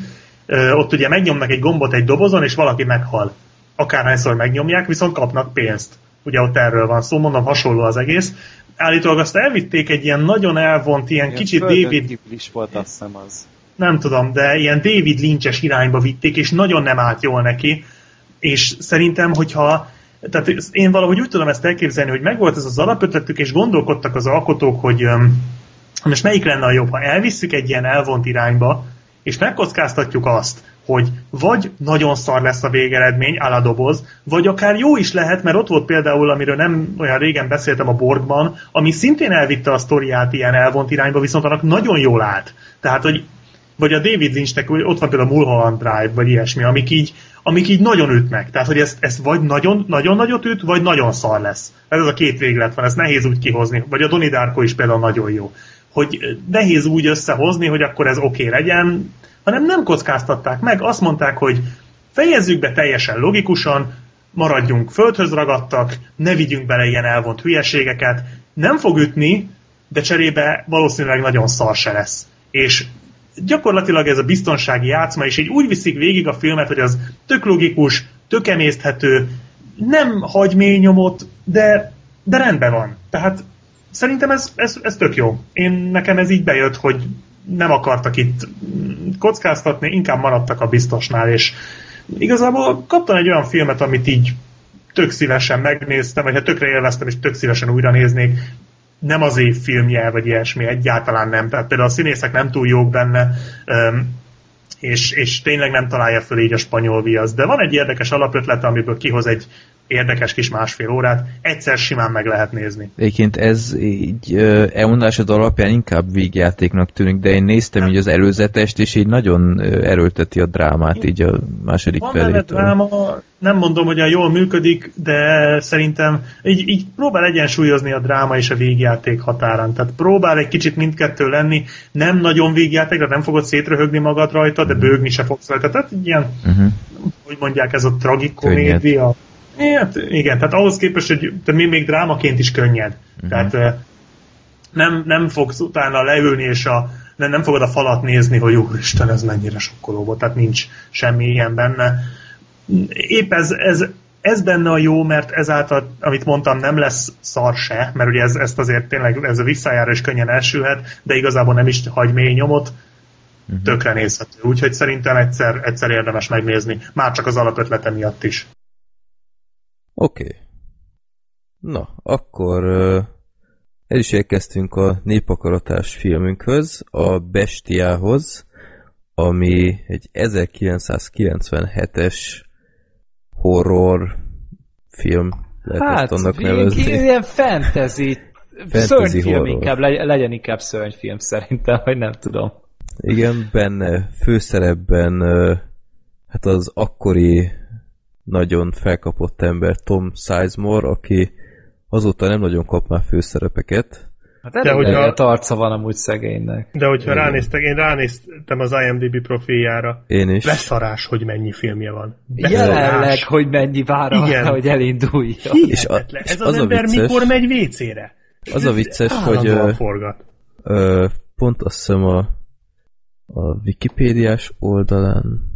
ott ugye megnyomnak egy gombot egy dobozon, és valaki meghal. Akárhányszor megnyomják, viszont kapnak pénzt. Ugye ott erről van szó, mondom, hasonló az egész. Állítólag azt elvitték egy ilyen nagyon elvont, ilyen Ilyen kicsit David is volt, azt hiszem az. nem tudom, de ilyen David Lynch-es irányba vitték, és nagyon nem állt jól neki, és szerintem, hogyha tehát én valahogy úgy tudom ezt elképzelni, hogy megvolt ez az alapötletük, és gondolkodtak az alkotók, hogy öm, most melyik lenne a jobb, ha elvisszük egy ilyen elvont irányba, és megkockáztatjuk azt, hogy vagy nagyon szar lesz a végeredmény, álladoboz, vagy akár jó is lehet, mert ott volt például, amiről nem olyan régen beszéltem a Borgban, ami szintén elvitte a sztoriát ilyen elvont irányba, viszont annak nagyon jól állt. Tehát, hogy vagy a David Lynchnek ott van például a Mulholland Drive, vagy ilyesmi, amik így, amik így nagyon ütnek. Tehát, hogy ez, ez vagy nagyon, nagyon nagyot üt, vagy nagyon szar lesz. Ez a két véglet van, ez nehéz úgy kihozni. Vagy a Donnie Darko is például nagyon jó. Hogy nehéz úgy összehozni, hogy akkor ez oké okay legyen, hanem nem kockáztatták meg, azt mondták, hogy fejezzük be teljesen logikusan, maradjunk földhöz ragadtak, ne vigyünk bele ilyen elvont hülyeségeket, nem fog ütni, de cserébe valószínűleg nagyon szar se lesz. És gyakorlatilag ez a biztonsági játszma, és így úgy viszik végig a filmet, hogy az tök logikus, tök emészthető, nem hagy mély nyomot, de, de rendben van. Tehát szerintem ez, ez, ez tök jó. Én nekem ez így bejött, hogy nem akartak itt kockáztatni, inkább maradtak a biztosnál, és igazából kaptam egy olyan filmet, amit így tök szívesen megnéztem, vagy hát tökre élveztem, és tök szívesen újra néznék. Nem az év filmje, vagy ilyesmi, egyáltalán nem. Tehát például a színészek nem túl jók benne, és, és tényleg nem találja föl így a spanyol viasz. De van egy érdekes alapötlete, amiből kihoz egy érdekes kis másfél órát, egyszer simán meg lehet nézni. Egyébként ez így elmondásod alapján inkább vígjátéknak tűnik, de én néztem így az előzetest, és így nagyon erőlteti a drámát így a második Van felétől. dráma, nem mondom, hogy a jól működik, de szerintem így, így próbál egyensúlyozni a dráma és a végjáték határán. Tehát próbál egy kicsit mindkettő lenni, nem nagyon végjáték, nem fogod szétröhögni magad rajta, de bőgni se fogsz rajta. Tehát ilyen, Uh-huh. hogy mondják, ez a tragikomédia. Hát, igen, tehát ahhoz képest, hogy tehát még, még drámaként is könnyed. Uh-huh. Tehát eh, nem, nem fogsz utána leülni, és a, nem, nem fogod a falat nézni, hogy úristen, ez mennyire sokkoló volt, tehát nincs semmi ilyen benne. Épp ez, ez, ez benne a jó, mert ezáltal, amit mondtam, nem lesz szar se, mert ugye ez, ezt azért tényleg ez a visszájára is könnyen elsülhet, de igazából nem is hagy mély nyomot, uh-huh. tökre nézhető. Úgyhogy szerintem egyszer, egyszer érdemes megnézni, már csak az alapötlete miatt is. Oké. Okay. Na, akkor el is érkeztünk a népakaratás filmünkhöz, a Bestiához, ami egy 1997-es horror film, lehet Hát, annak ilyen, nevezni. ilyen fantasy, Fantasy szörnyfilm horror. inkább, legy- legyen inkább szörnyfilm szerintem, vagy nem tudom. Igen, benne főszerepben hát az akkori nagyon felkapott ember Tom Sizemore, aki azóta nem nagyon kap már főszerepeket. Hát De hogyha- arca van amúgy szegénynek. De hogyha ránéztek, én ránéztem az IMDb profiljára, Én is. beszarás, hogy mennyi filmje van. Jelenleg, hogy mennyi vár Igen. arra, hogy elinduljon. És a- Hihetetlen. és Ez az az, a ember vicces- mikor megy WC-re? Az a vicces, hogy Állandóan ö, forgat. ö, pont azt hiszem a, a Wikipédiás oldalán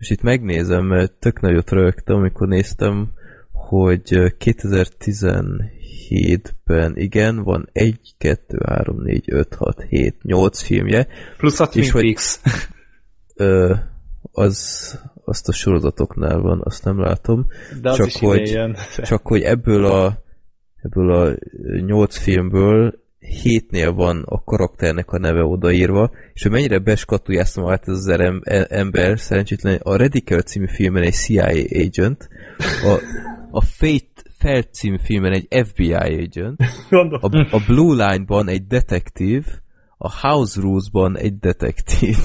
és itt megnézem, mert tök nagyot rögtem, amikor néztem, hogy ö, 2017-ben igen, van 1, 2, 3, 4, 5, 6, 7, 8 filmje, Plusz a Twin És hogy- Peaks. ö, az azt a sorozatoknál van, azt nem látom. De az csak is hogy-. Csak hogy ebből a ebből a nyolc filmből hétnél van a karakternek a neve odaírva, és hogy mennyire beskatujázta magát ez az e- ember, szerencsétlen, a Radical című filmben egy CIA agent, a, a Fate Felt című filmben egy FBI agent, a, a Blue Line-ban egy detektív, a House Rules-ban egy detektív.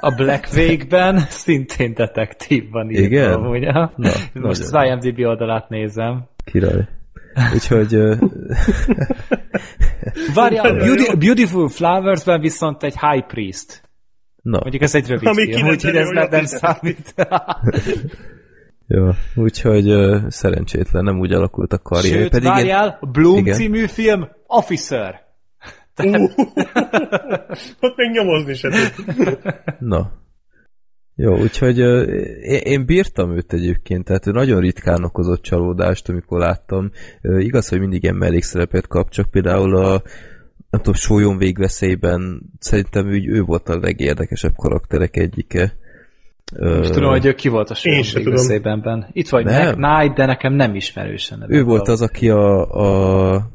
A Black Wake-ben szintén detektív van írva. Igen? Ha? Na, Most az IMDb oldalát nézem. király. Úgyhogy ö, Várjál, a Beauty, Beautiful Flowers-ben viszont egy High Priest. na, Mondjuk ez egy rövid Ami film, úgyhogy ez nem, nem számít. jó, úgyhogy ö, szerencsétlen, nem úgy alakult a karrier. Sőt, Pedig én- várjál, Bloom Igen. című film, Officer. [laughs] Ott még nyomozni se tud. Na. Jó, úgyhogy én, én bírtam őt egyébként, tehát ő nagyon ritkán okozott csalódást, amikor láttam. Igaz, hogy mindig ilyen mellékszerepet kap, csak például a nem tudom, sólyom végveszélyben szerintem ő, ő volt a legérdekesebb karakterek egyike. Most tudom, hogy ő ki volt a sőségveszélyben. Itt vagy Nem. Mac Knight, de nekem nem ismerősen. ő volt valahol. az, aki a, a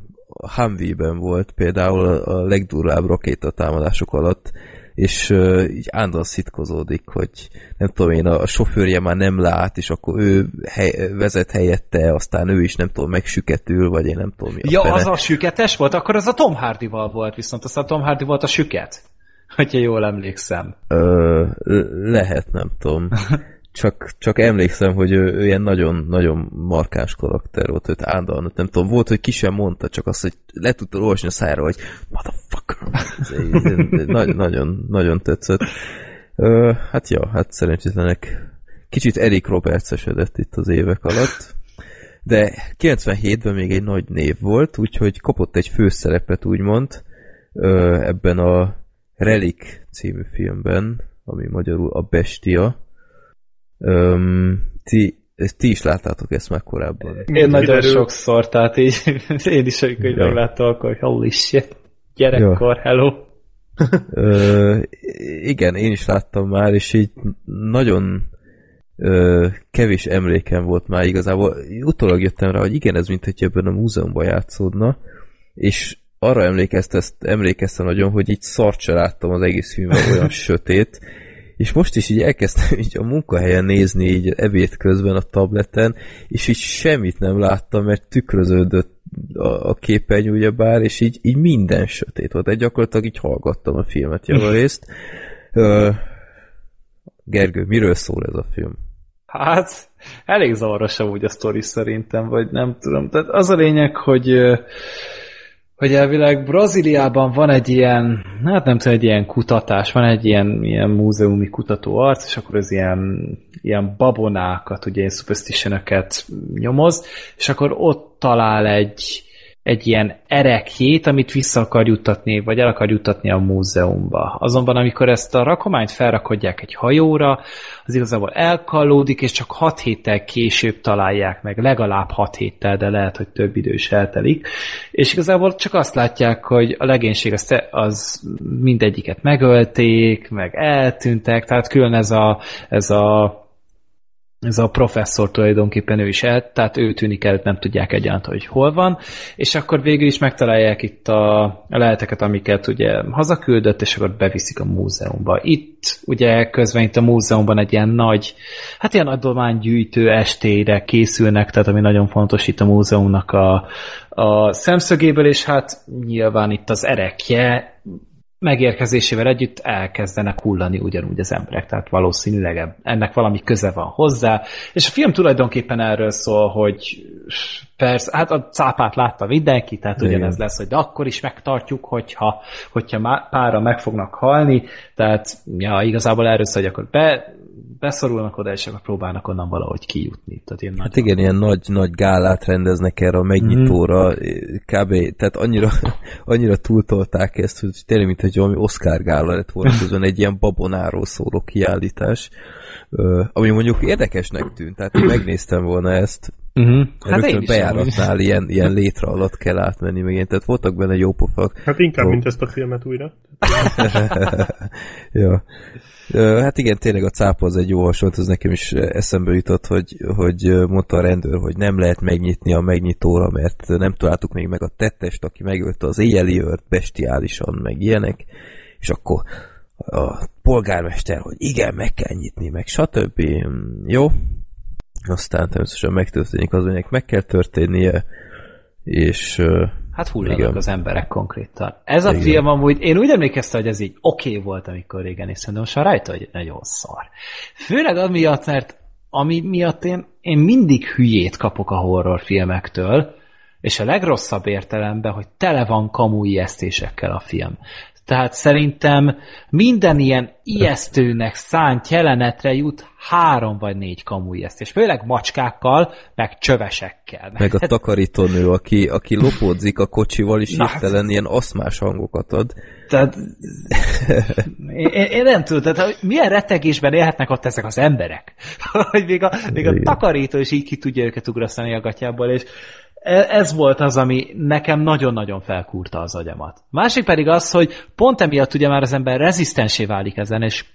Humvee-ben volt például a, a legdurvább rakétatámadások alatt, és uh, így állandóan szitkozódik, hogy nem tudom én, a, a sofőrje már nem lát, és akkor ő hely, vezet helyette, aztán ő is nem tudom, megsüketül, vagy én nem tudom mi a Ja, fene. az a süketes volt? Akkor az a Tom Hardy-val volt, viszont aztán Tom Hardy volt a süket. Hogyha jól emlékszem. Ö, lehet, nem tudom. [laughs] Csak, csak emlékszem, hogy ő, ő ilyen nagyon-nagyon markáns karakter volt, őt állandóan, nem tudom, volt, hogy ki sem mondta, csak azt, hogy le tudta olvasni a szára, hogy motherfucker. Ez, ez, ez, nagy, nagyon, nagyon tetszett. Ö, hát ja, hát szerencsétlenek kicsit Eric Roberts esedett itt az évek alatt, de 97-ben még egy nagy név volt, úgyhogy kapott egy főszerepet, úgymond, ö, ebben a Relic című filmben, ami magyarul a Bestia. Öm, ti, ezt ti is láttátok ezt már korábban. Én nagyon Kiderül. sokszor, tehát így [laughs] én is, amikor Ja. ja. megláttam, akkor holy shit, gyerekkor, hello. Ö, igen, én is láttam már, és így nagyon ö, kevés emlékem volt már igazából. Utólag jöttem rá, hogy igen, ez mint hogy ebben a múzeumban játszódna, és arra emlékeztem, emlékeztem nagyon, hogy így szart se láttam az egész filmben, olyan [laughs] sötét, és most is így elkezdtem így a munkahelyen nézni így ebéd közben a tableten, és így semmit nem láttam, mert tükröződött a, a képernyő ugyebár, és így, így minden sötét volt. Egy gyakorlatilag így hallgattam a filmet javarészt. Gergő, miről szól ez a film? Hát, elég zavaros amúgy a sztori szerintem, vagy nem tudom. Tehát az a lényeg, hogy hogy elvileg Brazíliában van egy ilyen, hát nem tudom, egy ilyen kutatás, van egy ilyen, ilyen múzeumi kutatóarc, és akkor az ilyen, ilyen babonákat, ugye ilyen superstition nyomoz, és akkor ott talál egy, egy ilyen erekjét, amit vissza akar juttatni, vagy el akar juttatni a múzeumba. Azonban amikor ezt a rakományt felrakodják egy hajóra, az igazából elkallódik, és csak 6 héttel később találják meg, legalább 6 héttel, de lehet, hogy több idő is eltelik. És igazából csak azt látják, hogy a legénység az, az mindegyiket megölték, meg eltűntek, tehát külön ez a, ez a ez a professzor tulajdonképpen ő is el, tehát ő tűnik el, nem tudják egyáltalán, hogy hol van, és akkor végül is megtalálják itt a, leleteket, amiket ugye hazaküldött, és akkor beviszik a múzeumba. Itt ugye közben itt a múzeumban egy ilyen nagy, hát ilyen adománygyűjtő estére készülnek, tehát ami nagyon fontos itt a múzeumnak a, a szemszögéből, és hát nyilván itt az erekje megérkezésével együtt elkezdenek hullani ugyanúgy az emberek, tehát valószínűleg ennek valami köze van hozzá, és a film tulajdonképpen erről szól, hogy persze, hát a cápát látta mindenki, tehát ugyanez lesz, hogy de akkor is megtartjuk, hogyha, hogyha pára meg fognak halni, tehát ja, igazából erről szól, hogy akkor be, beszorulnak oda, és akkor próbálnak onnan valahogy kijutni. Tehát ilyen Hát igen, ilyen nagy, nagy gálát rendeznek erre a megnyitóra, kb. Tehát annyira, [laughs] annyira túltolták ezt, hogy tényleg, mint hogy valami Oscar gála lett volna közben egy ilyen babonáról szóló kiállítás, ami mondjuk érdekesnek tűnt, tehát én megnéztem volna ezt, Uh-huh. hát rögtön bejáratnál ilyen, ilyen létre alatt kell átmenni meg ilyen, tehát voltak benne jó pofak. Hát inkább, Jó. mint ezt a filmet újra. [laughs] ja. Hát igen, tényleg a cápa az egy jó hasonlat, az nekem is eszembe jutott, hogy, hogy mondta a rendőr, hogy nem lehet megnyitni a megnyitóra, mert nem találtuk még meg a tettest, aki megölte az éjjeli őrt bestiálisan, meg ilyenek, és akkor a polgármester, hogy igen, meg kell nyitni, meg stb. Jó. Aztán természetesen megtörténik az, aminek meg kell történnie, és Hát hullanak Igen. az emberek konkrétan. Ez a Igen. film amúgy, én úgy emlékeztem, hogy ez így oké okay volt, amikor régen néztem, de most már rajta, hogy nagyon szar. Főleg amiatt, mert ami miatt én, én mindig hülyét kapok a horrorfilmektől, és a legrosszabb értelemben, hogy tele van kamu ijesztésekkel a film. Tehát szerintem minden ilyen ijesztőnek szánt jelenetre jut három vagy négy kamu ijesztés. Főleg macskákkal, meg csövesekkel. meg a takarítónő, aki, aki lopódzik a kocsival, és hát- hirtelen ilyen aszmás hangokat ad. Tehát én, én, nem tudom, tehát milyen rettegésben élhetnek ott ezek az emberek, [laughs] hogy még a, még a takarító is így ki tudja őket ugrasztani a gatyából, és ez volt az, ami nekem nagyon-nagyon felkúrta az agyamat. Másik pedig az, hogy pont emiatt ugye már az ember rezisztensé válik ezen, és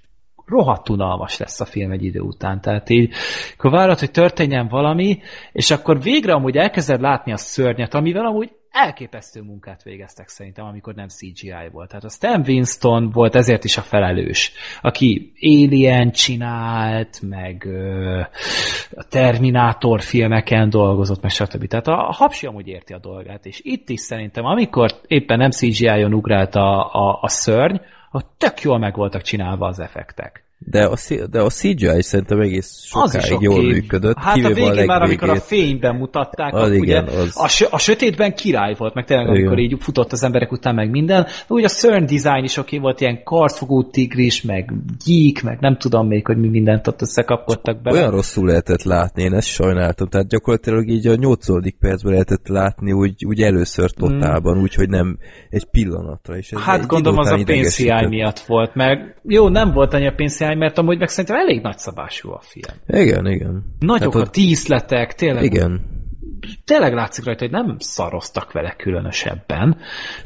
rohadt unalmas lesz a film egy idő után. Tehát így, akkor várod, hogy történjen valami, és akkor végre amúgy elkezded látni a szörnyet, amivel amúgy elképesztő munkát végeztek szerintem, amikor nem CGI volt. Tehát a Stan Winston volt ezért is a felelős, aki Alien csinált, meg ö, a Terminátor filmeken dolgozott, meg stb. Tehát a hapsi amúgy érti a dolgát, és itt is szerintem, amikor éppen nem CGI-on ugrált a, a, a szörny, ott tök jól meg voltak csinálva az effektek. De a, de a CGI szerintem egész sokáig oké. jól működött. Hát a végén már, amikor a fényben mutatták, Az akkor igen, ugye az- a, sö- a sötétben király volt, meg tényleg Igen. amikor így futott az emberek után, meg minden. De úgy a Cern design is oké volt, ilyen kartfogó tigris, meg gyík, meg nem tudom még, hogy mi mindent ott összekapkodtak bele. Olyan rosszul lehetett látni, én ezt sajnáltam. Tehát gyakorlatilag így a 8. percben lehetett látni úgy, úgy először totálban, úgy, hogy nem egy pillanatra. És ez Hát gondolom az a pénzhiány miatt volt, meg jó, nem volt annyi a pénzhiány, mert amúgy meg szerintem elég nagyszabású a film. Igen, igen. Nagyok Hát a díszletek, tényleg Igen. tényleg látszik rajta, hogy nem szaroztak vele különösebben,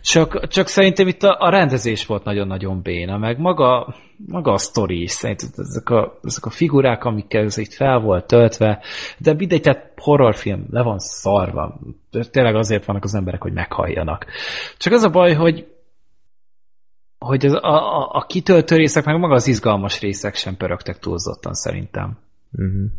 csak, csak szerintem itt a, a rendezés volt nagyon-nagyon béna, meg maga, maga a sztori is, szerintem ezek a, ezek a figurák, amikkel ez itt fel volt töltve, de mindegy, tehát horrorfilm le van szarva, tényleg azért vannak az emberek, hogy meghalljanak. Csak az a baj, hogy hogy az, a, a, a kitöltő részek, meg maga az izgalmas részek sem pörögtek túlzottan szerintem. Uh-huh.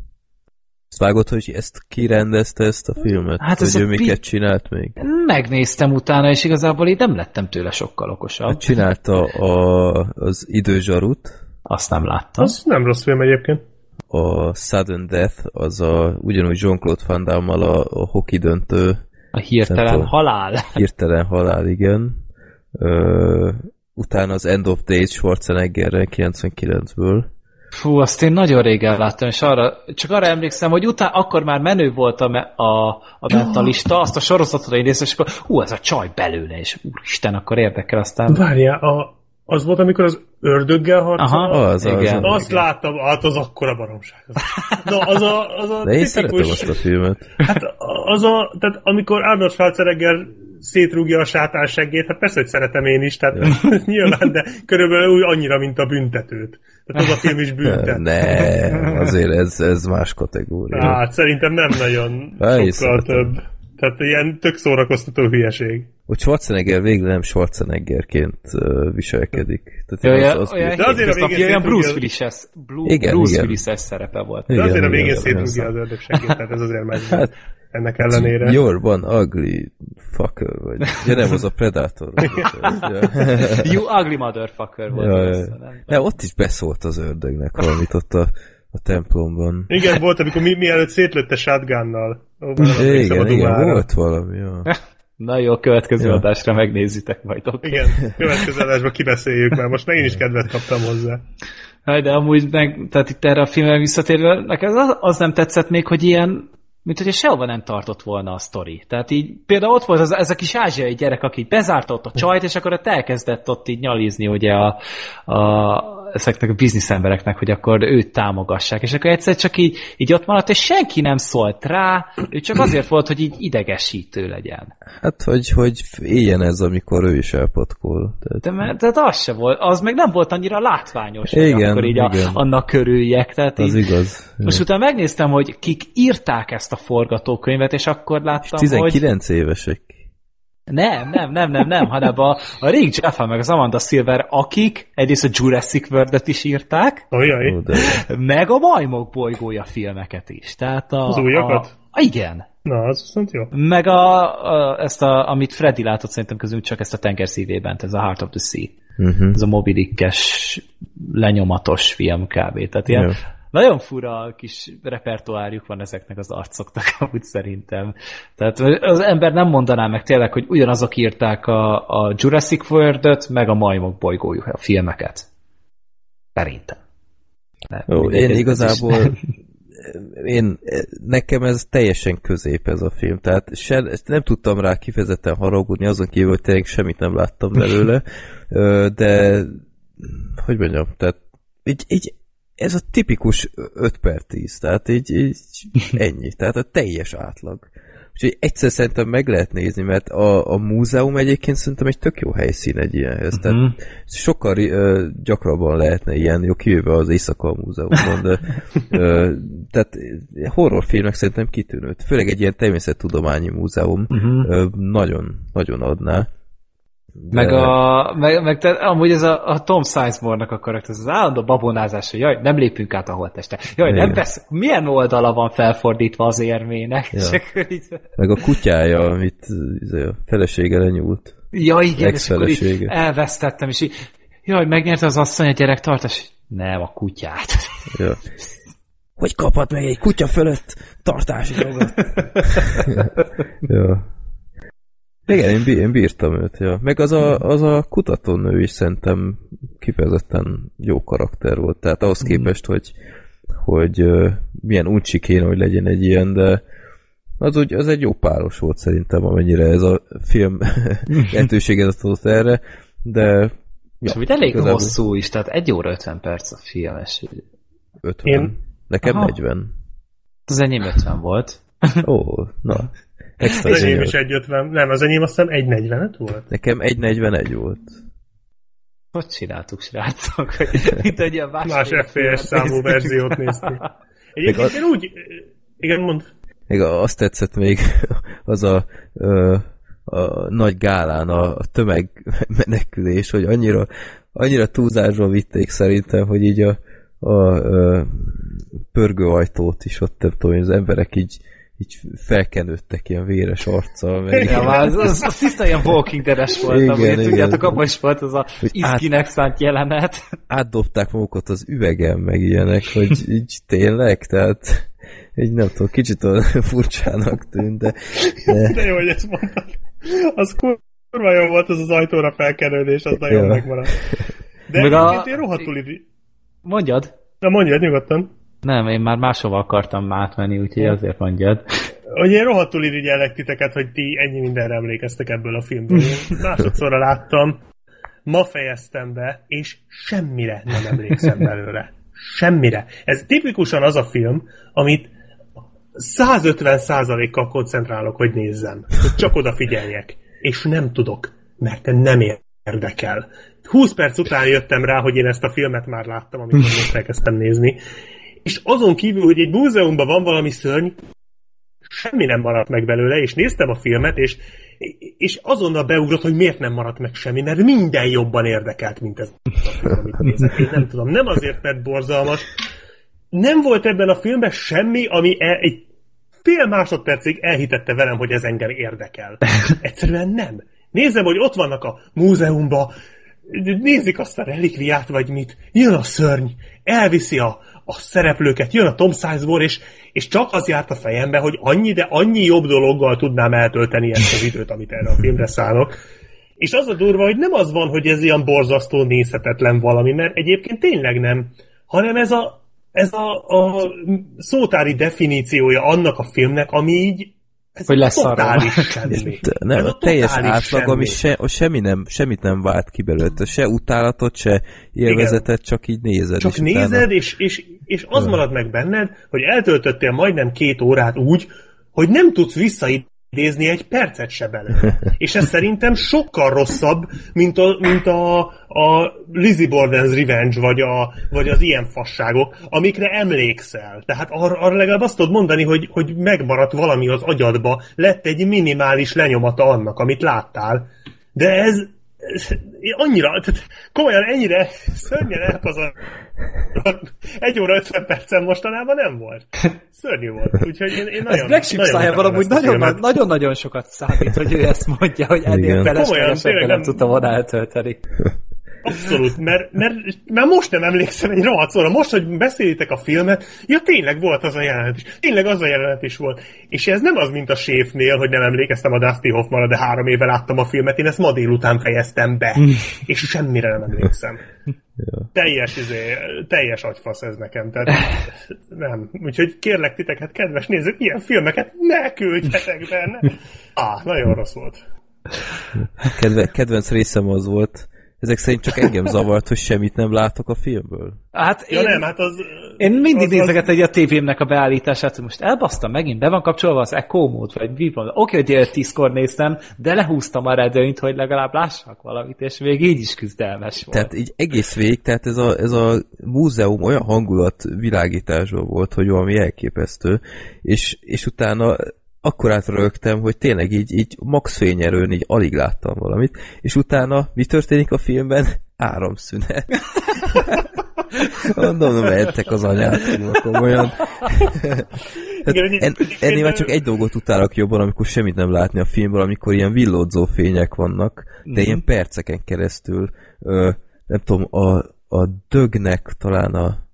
Vágod, hogy ezt kirendezte ezt a filmet? Hát ez hogy a ő pi- miket csinált még? Megnéztem utána, és igazából így nem lettem tőle sokkal okosabb. Hát csinálta a, az időzsarut, Azt nem láttam. Az nem rossz film egyébként. a Sudden Death, az a, ugyanúgy Jean-Claude Van Damme-mal a, a hoki döntő A hirtelen tudom. halál. hirtelen halál, igen. Ö, utána az End of Days Schwarzeneggerrel 99-ből. Fú, azt én nagyon régen láttam, és arra, csak arra emlékszem, hogy utána akkor már menő volt a, me- a, a mentalista, azt a sorozatot én és akkor hú, ez a csaj belőle, és úristen, akkor érdekel, aztán... Várjál, a, az volt, amikor az ördöggel harcol? Aha, Az, az, igen. az. Azt láttam, hát az akkora baromság. Az. Na, az a, az a De én szeretem tipikus, azt a filmet. hát az a, tehát amikor Arnold Schwarzenegger szétrúgja a sátán seggét, hát persze, hogy szeretem én is, tehát [laughs] nyilván, de körülbelül úgy annyira, mint a büntetőt. Tehát az a film is büntet. Nem, azért ez, ez más kategória. Hát szerintem nem nagyon én sokkal szeretem. több. Tehát ilyen tök szórakoztató hülyeség. Hogy Schwarzenegger végre nem Schwarzeneggerként viselkedik. Tehát Olyan, az, az olyan, De azért a végén olyan Bruce Willis-es, Igen, Bruce igen. Willis-es szerepe volt. De Igen, azért a végén igen, szétrúgja igen. az ördög seggét, tehát ez azért megy. Hát- ennek ellenére. You're one ugly fucker, vagy... Ja nem, az a Predator. [laughs] [laughs] You ugly motherfucker volt. Ja, ja. nem? Ott is beszólt az ördögnek valamit ott a, a templomban. Igen, volt, amikor mi, mielőtt szétlőtte shotgunnal. Igen, igen, volt valami, ja. [laughs] Na jó, következő Ja. adásra megnézitek majd. Okay. Igen, következő adásban kibeszéljük már. Most megint is kedvet kaptam hozzá. Hát, De amúgy meg, tehát itt erre a filmre visszatérve, nekem az, az nem tetszett még, hogy ilyen, mint hogyha sehova nem tartott volna a sztori. Tehát így például ott volt az, ez a kis ázsiai gyerek, aki bezárta ott a csajt, és akkor ott elkezdett ott így nyalizni ugye a, a ezeknek a bizniszembereknek, hogy akkor őt támogassák. És akkor egyszer csak így, így ott maradt, és senki nem szólt rá, ő csak azért volt, hogy így idegesítő legyen. Hát, hogy, hogy éljen ez, amikor ő is elpatkol. Tehát, De, mert, de az se volt, az meg nem volt annyira látványos, Igen, akkor így a, igen. annak körüljek. Tehát az így, igaz. most utána megnéztem, hogy kik írták ezt a forgatókönyvet, és akkor láttam, hogy 19 évesek. Nem, nem, nem, nem, nem, hanem a, a Rick Jaffa meg az Amanda Silver, akik egyrészt a Jurassic World-et is írták. Ó, de... meg a Majmok bolygója filmeket is. Tehát a, Az újakat? A, igen. Na, az viszont jó. Meg a, a, ezt, a, amit Freddy látott szerintem közül csak ezt a tenger szívében, ez a Heart of the Sea. Uh-huh. Ez a Moby Dick-es lenyomatos film kb. Tehát ilyen Jó. Nagyon fura kis repertoárjuk van ezeknek az arcoknak, [laughs] amúgy szerintem. Tehát az ember nem mondaná meg tényleg, hogy ugyanazok írták a, a Jurassic World-öt, meg a Majmok bolygójuk, a filmeket. Szerintem. Nem, mindegy, én is- igazából [laughs] én, nekem ez teljesen közép ez a film, tehát se, nem tudtam rá kifejezetten haragudni, azon kívül, hogy tényleg semmit nem láttam belőle, [laughs] de hogy mondjam, tehát így, így ez a tipikus 5 per 10, tehát így, így [laughs] ennyi, tehát a teljes átlag. Úgyhogy egyszer szerintem meg lehet nézni, mert a, a múzeum egyébként szerintem egy tök jó helyszín egy ilyenhez. Mhm. Tehát sokkal ö, gyakrabban lehetne ilyen, jó kivéve az éjszaka a múzeumban, de [laughs] ö, tehát horrorfilmek szerintem kitűnő. Főleg egy ilyen természettudományi múzeum Mhm. ö, nagyon, nagyon adná. De- Meg, a, meg, meg te, amúgy ez a, a Tom Sizemore-nak a karakter, ez az állandó babonázás, hogy jaj, nem lépünk át a holteste. Jaj, nem Igen. vesz, milyen oldala van felfordítva az érmének? Ja. Akkor így, Meg a kutyája, amit izé, a felesége lenyúlt. ja, igen, és akkor így elvesztettem, és így, jaj, megnyerte az asszony a gyerektartás. Nem, a kutyát. Ja. Hogy kaphat meg egy kutya fölött tartási jogot? [laughs] ja. Igen, én, bí- én bírtam őt, ja. Meg az a, az a kutatónő is szerintem kifejezetten jó karakter volt. Tehát ahhoz képest, hogy, hogy uh, milyen uncsi kéne, hogy legyen egy ilyen, de az, úgy, az egy jó páros volt szerintem, amennyire ez a film [laughs] lehetőséget adott erre, de És amit elég igazából hosszú is, tehát 1 óra 50 perc a film, és 50. Én- Nekem Aha. 40. az enyém 50 volt. Ó, na. [laughs] Extra Az enyém is 150, nem, az enyém azt hiszem 1.45 volt. Nekem 1.41 volt. Hogy csináltuk, srácok? [laughs] Mint egy ilyen Más FPS számú verziót néztünk. [laughs] Egyébként én úgy... Igen, mond. Még azt tetszett még [laughs] az a, ö, a nagy gálán a, a tömeg menekülés, hogy annyira, annyira túlzásba vitték szerintem, hogy így a, a, a pörgőajtót is ott, nem tudom, az emberek így, így felkenődtek ilyen véres arccal. Meg Ja, már az, az, az tiszta ilyen Walking Dead-es volt, Igen, amúgy, igen. tudjátok, abban is volt az a Hogy át- szánt jelenet. átdobták magukat az üvegen, meg ilyenek, hogy így tényleg, tehát egy nem tudom, kicsit olyan [laughs] furcsának tűnt, de, de [laughs] De jó, hogy ezt mondtad. Az kurva jó volt az az ajtóra felkenődés, az nagyon Ja. megmaradt. De Meg a- én rohadtul iri... Mondjad? Na mondjad nyugodtan. Nem, én már máshova akartam átmenni, úgyhogy azért mondjad. Hogy én rohadtul irigyellek titeket, hogy ti ennyi mindenre emlékeztek ebből a filmből. Én másodszorra láttam, ma fejeztem be, és semmire nem emlékszem belőle. Semmire. Ez tipikusan az a film, amit 150%-kal koncentrálok, hogy nézzem. Hogy csak odafigyeljek. És nem tudok, mert nem érdekel. 20 perc után jöttem rá, hogy én ezt a filmet már láttam, amikor most elkezdtem nézni. És azon kívül, hogy egy múzeumban van valami szörny, semmi nem maradt meg belőle, és néztem a filmet, és, és azonnal beugrott, hogy miért nem maradt meg semmi, mert minden jobban érdekelt, mint ez a film, amit nézek. Én nem tudom, nem azért, mert borzalmas. Nem volt ebben a filmben semmi, ami el, egy fél másodpercig elhitette velem, hogy ez engem érdekel. Egyszerűen nem. Nézem, hogy ott vannak a múzeumban, nézik azt a relikviát, vagy mit, jön a szörny, elviszi a, a szereplőket, jön a Tom Sizemore, és, és csak az járt a fejembe, hogy annyi, de annyi jobb dologgal tudnám eltölteni ezt az időt, amit erre a filmre szállok. És az a durva, hogy nem az van, hogy ez ilyen borzasztó nézhetetlen valami, mert egyébként tényleg nem, hanem ez a, ez a, a szótári definíciója annak a filmnek, ami így ez Hogy leszarva. totális [laughs] semmi. Nem, Ez a teljes átlag, ami se, semmi nem, semmit nem vált ki belőle, se utálatot, se élvezetet, csak így nézed. Csak és utána- nézed, és, és, és az marad meg benned, hogy eltöltöttél majdnem két órát úgy, hogy nem tudsz visszaidézni egy percet se belőle. [laughs] És ez szerintem sokkal rosszabb, mint a, mint a, a Lizzie Borden's Revenge, vagy, a, vagy az ilyen fasságok, amikre emlékszel. Tehát arra, arra legalább azt tudod mondani, hogy, hogy megmaradt valami az agyadba, lett egy minimális lenyomata annak, amit láttál. De ez annyira, tehát komolyan ennyire szörnyen elpazar egy óra 50 percen mostanában nem volt. Szörnyű volt. Úgyhogy én, én Ez nagyon, Black Sheep szájában amúgy nagyon-nagyon sokat számít, hogy ő ezt mondja, hogy ennél tényleg nem nem- tudta volna eltölteni. Abszolút, mert, mert, mert most nem emlékszem egy rohadt szóra. Most, hogy beszélitek a filmet, ja tényleg volt az a jelenet is. Tényleg az a jelenet is volt. És ez nem az, mint a séfnél, hogy nem emlékeztem a Dusty Hoffmanra, de három éve láttam a filmet, én ezt ma délután fejeztem be. és semmire nem emlékszem. Teljes, izé, teljes agyfasz ez nekem. Tehát nem. Úgyhogy kérlek titeket, kedves nézők, ilyen filmeket ne küldjetek be. Ne. Á, nagyon rossz volt. Kedve, kedvenc részem az volt, ezek szerint csak engem zavart, hogy semmit nem látok a filmből. Hát Ja én, nem, hát az... én mindig az, az, nézegetem egy a tévémnek a beállítását, hogy most elbasztam megint, be van kapcsolva az Echo mód, vagy mi van. Oké, hogy dél tízkor néztem, de lehúztam a redőnyt, hogy legalább lássak valamit, és még így is küzdelmes volt. Tehát így egész végig, tehát ez a, ez a múzeum olyan hangulat világításban volt, hogy valami elképesztő, és, és utána akkor átrögtem, hogy tényleg így, így max fényerőn így alig láttam valamit, és utána mi történik a filmben? Áramszünet. Mondom, mentek az anyát, komolyan. Hogy en, ennél már csak egy dolgot utálok jobban, amikor semmit nem látni a filmből, amikor ilyen villódzó fények vannak, de ilyen perceken keresztül, ö, nem tudom, a, a dögnek talán a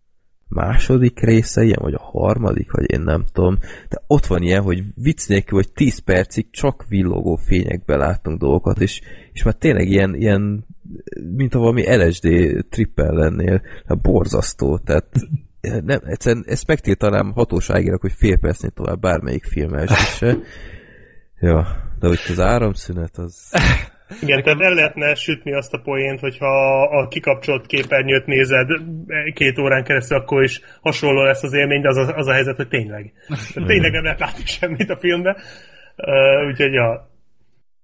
második része ilyen, vagy a harmadik, vagy én nem tudom, de ott van ilyen, hogy vicc nélkül, hogy 10 percig csak villogó fényekbe látunk dolgokat, és, és már tényleg ilyen, ilyen mint ha valami LSD trippel lennél, hát borzasztó, tehát nem, egyszerűen ezt megtiltanám hatóságilag, hogy fél percnél tovább bármelyik filmes is. Ja, de hogy az áramszünet, az... [laughs] Igen, tehát el lehetne sütni azt a poént, hogyha a kikapcsolt képernyőt nézed két órán keresztül, akkor is hasonló lesz az élmény, de az a, az a helyzet, hogy tényleg. [laughs] Tényleg nem lehet látni semmit a filmbe. Uh, úgyhogy ja,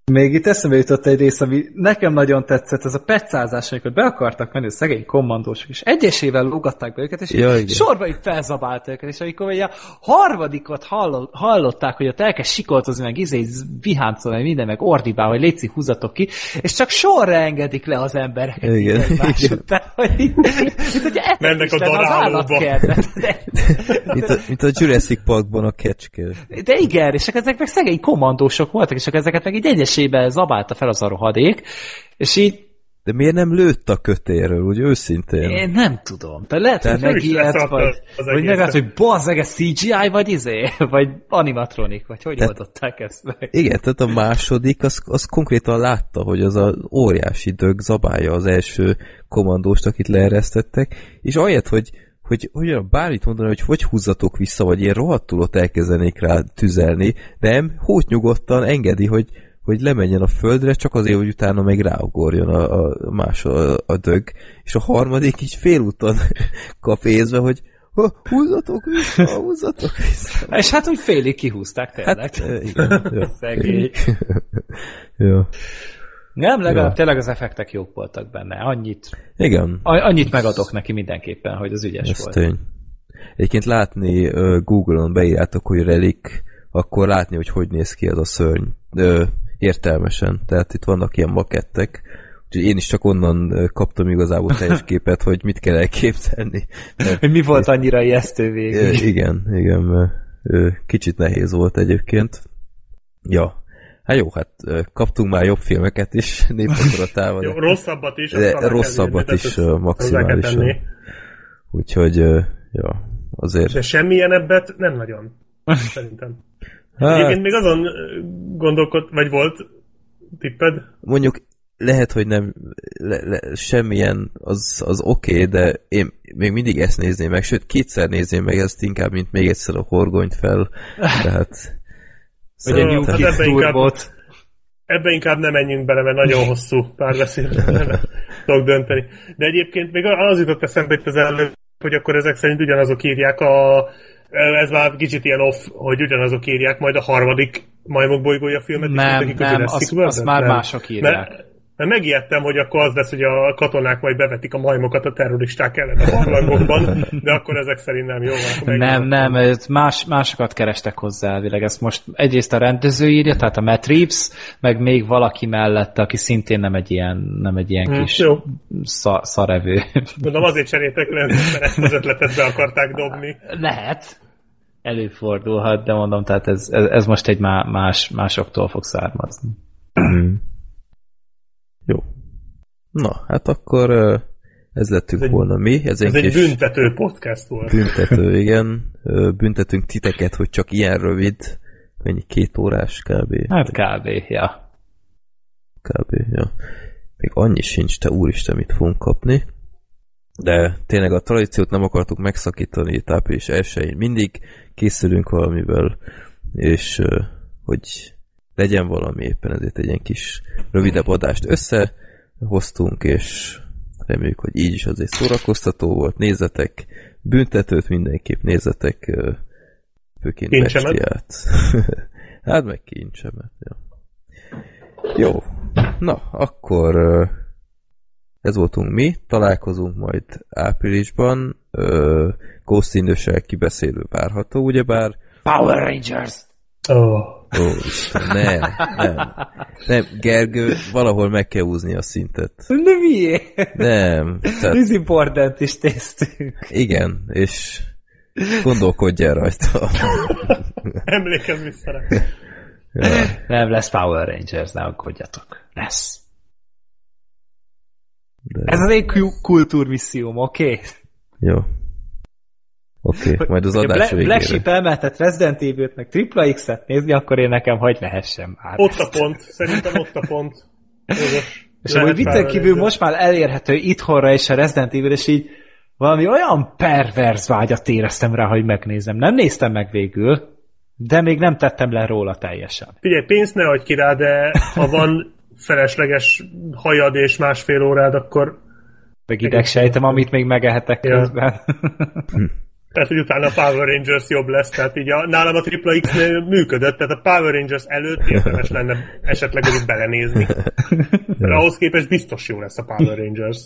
Még itt eszembe jutott egy rész, ami nekem nagyon tetszett, ez a petszázás, amikor be akartak menni a szegény kommandósok, és egyesével lógatták be őket, és Ja, igen. sorba így felzabált őket, és amikor ugye a harmadikot hallo- hallották, hogy ott elkezd sikoltozni, meg izé viháncolni, meg minden, meg ordibál, hogy létszik, húzatok ki, és csak sorra engedik le az embereket. így Igen, igen. után, hogy így, mint hogy Mennek a darálóba. Mint a, mint a Jurassic Parkban a kecske. de igen, és ezek meg szegény kommandósok voltak, és csak ezeket meg így egyesébe zabálta fel az a rohadék, és így De miért nem lőtt a kötéről, úgy őszintén? Én nem tudom. Te lehet, hogy Tehát ő is megijedt, vagy, az vagy megállott, hogy bazzeg, ez CGI, vagy izé, [laughs] vagy animatronik, vagy hogy Tehát- oldották ezt meg. Igen, tehát a második, az, az konkrétan látta, hogy az a óriási dög zabálja az első kommandóst, akit leeresztettek, és ahelyett, hogy hogy, hogy bármit mondani, hogy hogy húzzatok vissza, vagy ilyen rohadtul ott elkezdenék rá tüzelni, de nem, hót nyugodtan engedi, hogy, hogy lemenjen a földre, csak azért, hogy utána meg ráugorjon a, a más a, a dög, és a harmadik így félúton [laughs] kap észbe, hogy "Ha, húzzatok vissza, [laughs] húzzatok vissza. És hát úgy félig kihúzták tényleg. Hát, eh, igen, jó. [laughs] Szegény. jó. Nem, legalább Ja. tényleg az effektek jók voltak benne. Annyit, Igen, annyit megadok neki mindenképpen, hogy az ügyes ez volt. tény. Egyébként látni uh, Google-on beírjátok, hogy relik, akkor látni, hogy hogy néz ki az a szörny. Ö, értelmesen. Tehát itt vannak ilyen makettek, úgyhogy én is csak onnan kaptam igazából teljes képet, hogy mit kell elképzelni. Mert, [laughs] Hogy mi volt annyira ijesztő ö, végül. igen, igen, kicsit nehéz volt egyébként. Ja. Hát jó, hát kaptunk már jobb filmeket is [laughs] népakaratával. [laughs] jó, rosszabbat is. De kell rosszabbat is, maximálisan. Úgyhogy, ja, azért. De semmilyen ebbet nem nagyon. Szerintem. Hát, Egyébként még azon gondolkod, vagy volt tipped? mondjuk lehet, hogy nem le, le, semmilyen az, az oké, okay, de én még mindig ezt nézném meg, sőt kétszer nézném meg ezt inkább, mint még egyszer a horgonyt fel. Tehát Vagy egy New Hát Kids ebbe inkább- Turbot. Ebbe inkább nem menjünk bele, mert nagyon hosszú párbeszéd [laughs] tudok dönteni. De egyébként még az jutott eszembe itt az előbb, hogy akkor ezek szerint ugyanazok írják a ez már kicsit ilyen off, hogy ugyanazok írják majd a harmadik Majmok bolygója filmet. Nem, mindegyik nem, azt nem? már Nem. mások írják. Mert, mert megijedtem, hogy akkor az lesz, hogy a katonák majd bevetik a majmokat a terroristák ellen a barlangokban, de akkor ezek szerint nem jó. Nem, nem, ez más, másokat kerestek hozzá elvileg. Ezt most egyrészt a rendező írja, tehát a Matt Reeves, meg még valaki mellette, aki szintén nem egy ilyen, nem egy ilyen Hm, kis jó. sza, szarevő. Mondom, azért cseréltek le, mert ezt az ötletet be akarták dobni. Lehet. Előfordulhat, de mondom, tehát ez, ez, ez most egy má, más, másoktól fog származni. [clears throat] jó. Na, hát akkor ez lettünk Ez egy- volna mi. Ez, Ez egy büntető podcast volt. büntető, [laughs] igen. Büntetünk titeket, hogy csak ilyen rövid, mennyi két órás kb. Hát kb. Ja. kb. Ja. Még annyi sincs, te úristen, mit fogunk kapni. De tényleg a tradíciót nem akartuk megszakítani itt április 1 Mindig készülünk valamivel, és hogy legyen valami éppen ezért egy ilyen kis rövidebb adást össze hoztunk, és reméljük, hogy így is azért szórakoztató volt. Nézzetek büntetőt, mindenképp nézzetek főként Kincsemet. bestiát. [laughs] hát meg kincsemet, jó. Jó, na, akkor ez voltunk mi, találkozunk majd áprilisban, Ghost in the Shell kibeszélő várható, ugyebár Power Rangers! Oh. Ó, Isten, nem, nem. Nem, Gergő, valahol meg kell húzni a szintet. De miért? Nem. Tehát, This important is néztünk. igen, és gondolkodj el rajta. Emlékezz vissza rá. Ja, Nem lesz Power Rangers, ne aggódjatok. Lesz. de, Ez az én ku- kultúrmisszióm, oké? Okay? jó. Oké, okay, majd az adás Black, végére. Black Sheep elmehetett Resident Evil-t, meg Triple X-et nézni, akkor én nekem hagy lehessen már. Ott a pont. Szerintem ott a pont. Jogos. És amúgy viccen kívül most már elérhető itthonra is a Resident Evil, és így valami olyan perverz vágyat éreztem rá, hogy megnézem. Nem néztem meg végül, de még nem tettem le róla teljesen. Figyelj, pénzt ne adj ki rá, de ha van felesleges hajad és másfél órád, akkor Meg idegsejtem, amit még megehetek Ja. közben. [laughs] [laughs] tehát, hogy utána a Power Rangers jobb lesz. Tehát így a, nálam a Triple x működött, tehát a Power Rangers előtt érdemes lenne esetleg úgy belenézni. Mert ahhoz képest biztos jó lesz a Power Rangers.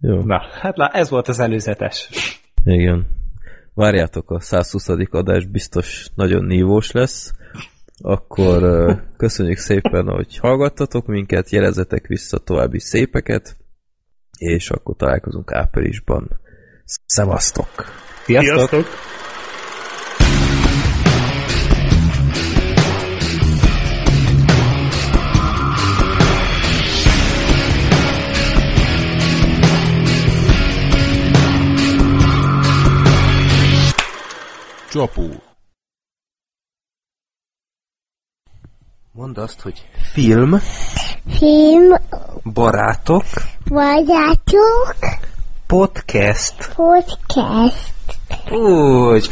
Jó, Na, hát lá, ez volt az előzetes. igen. Várjátok, a 120. adás biztos nagyon nívós lesz. Akkor köszönjük szépen, hogy hallgattatok minket, jelezetek vissza további szépeket, és akkor találkozunk áprilisban. Szevasztok! Sziasztok! Sziasztok! Csapó. Mondd azt, hogy film, Film, barátok, barátok, podcast. podcast. Úgy.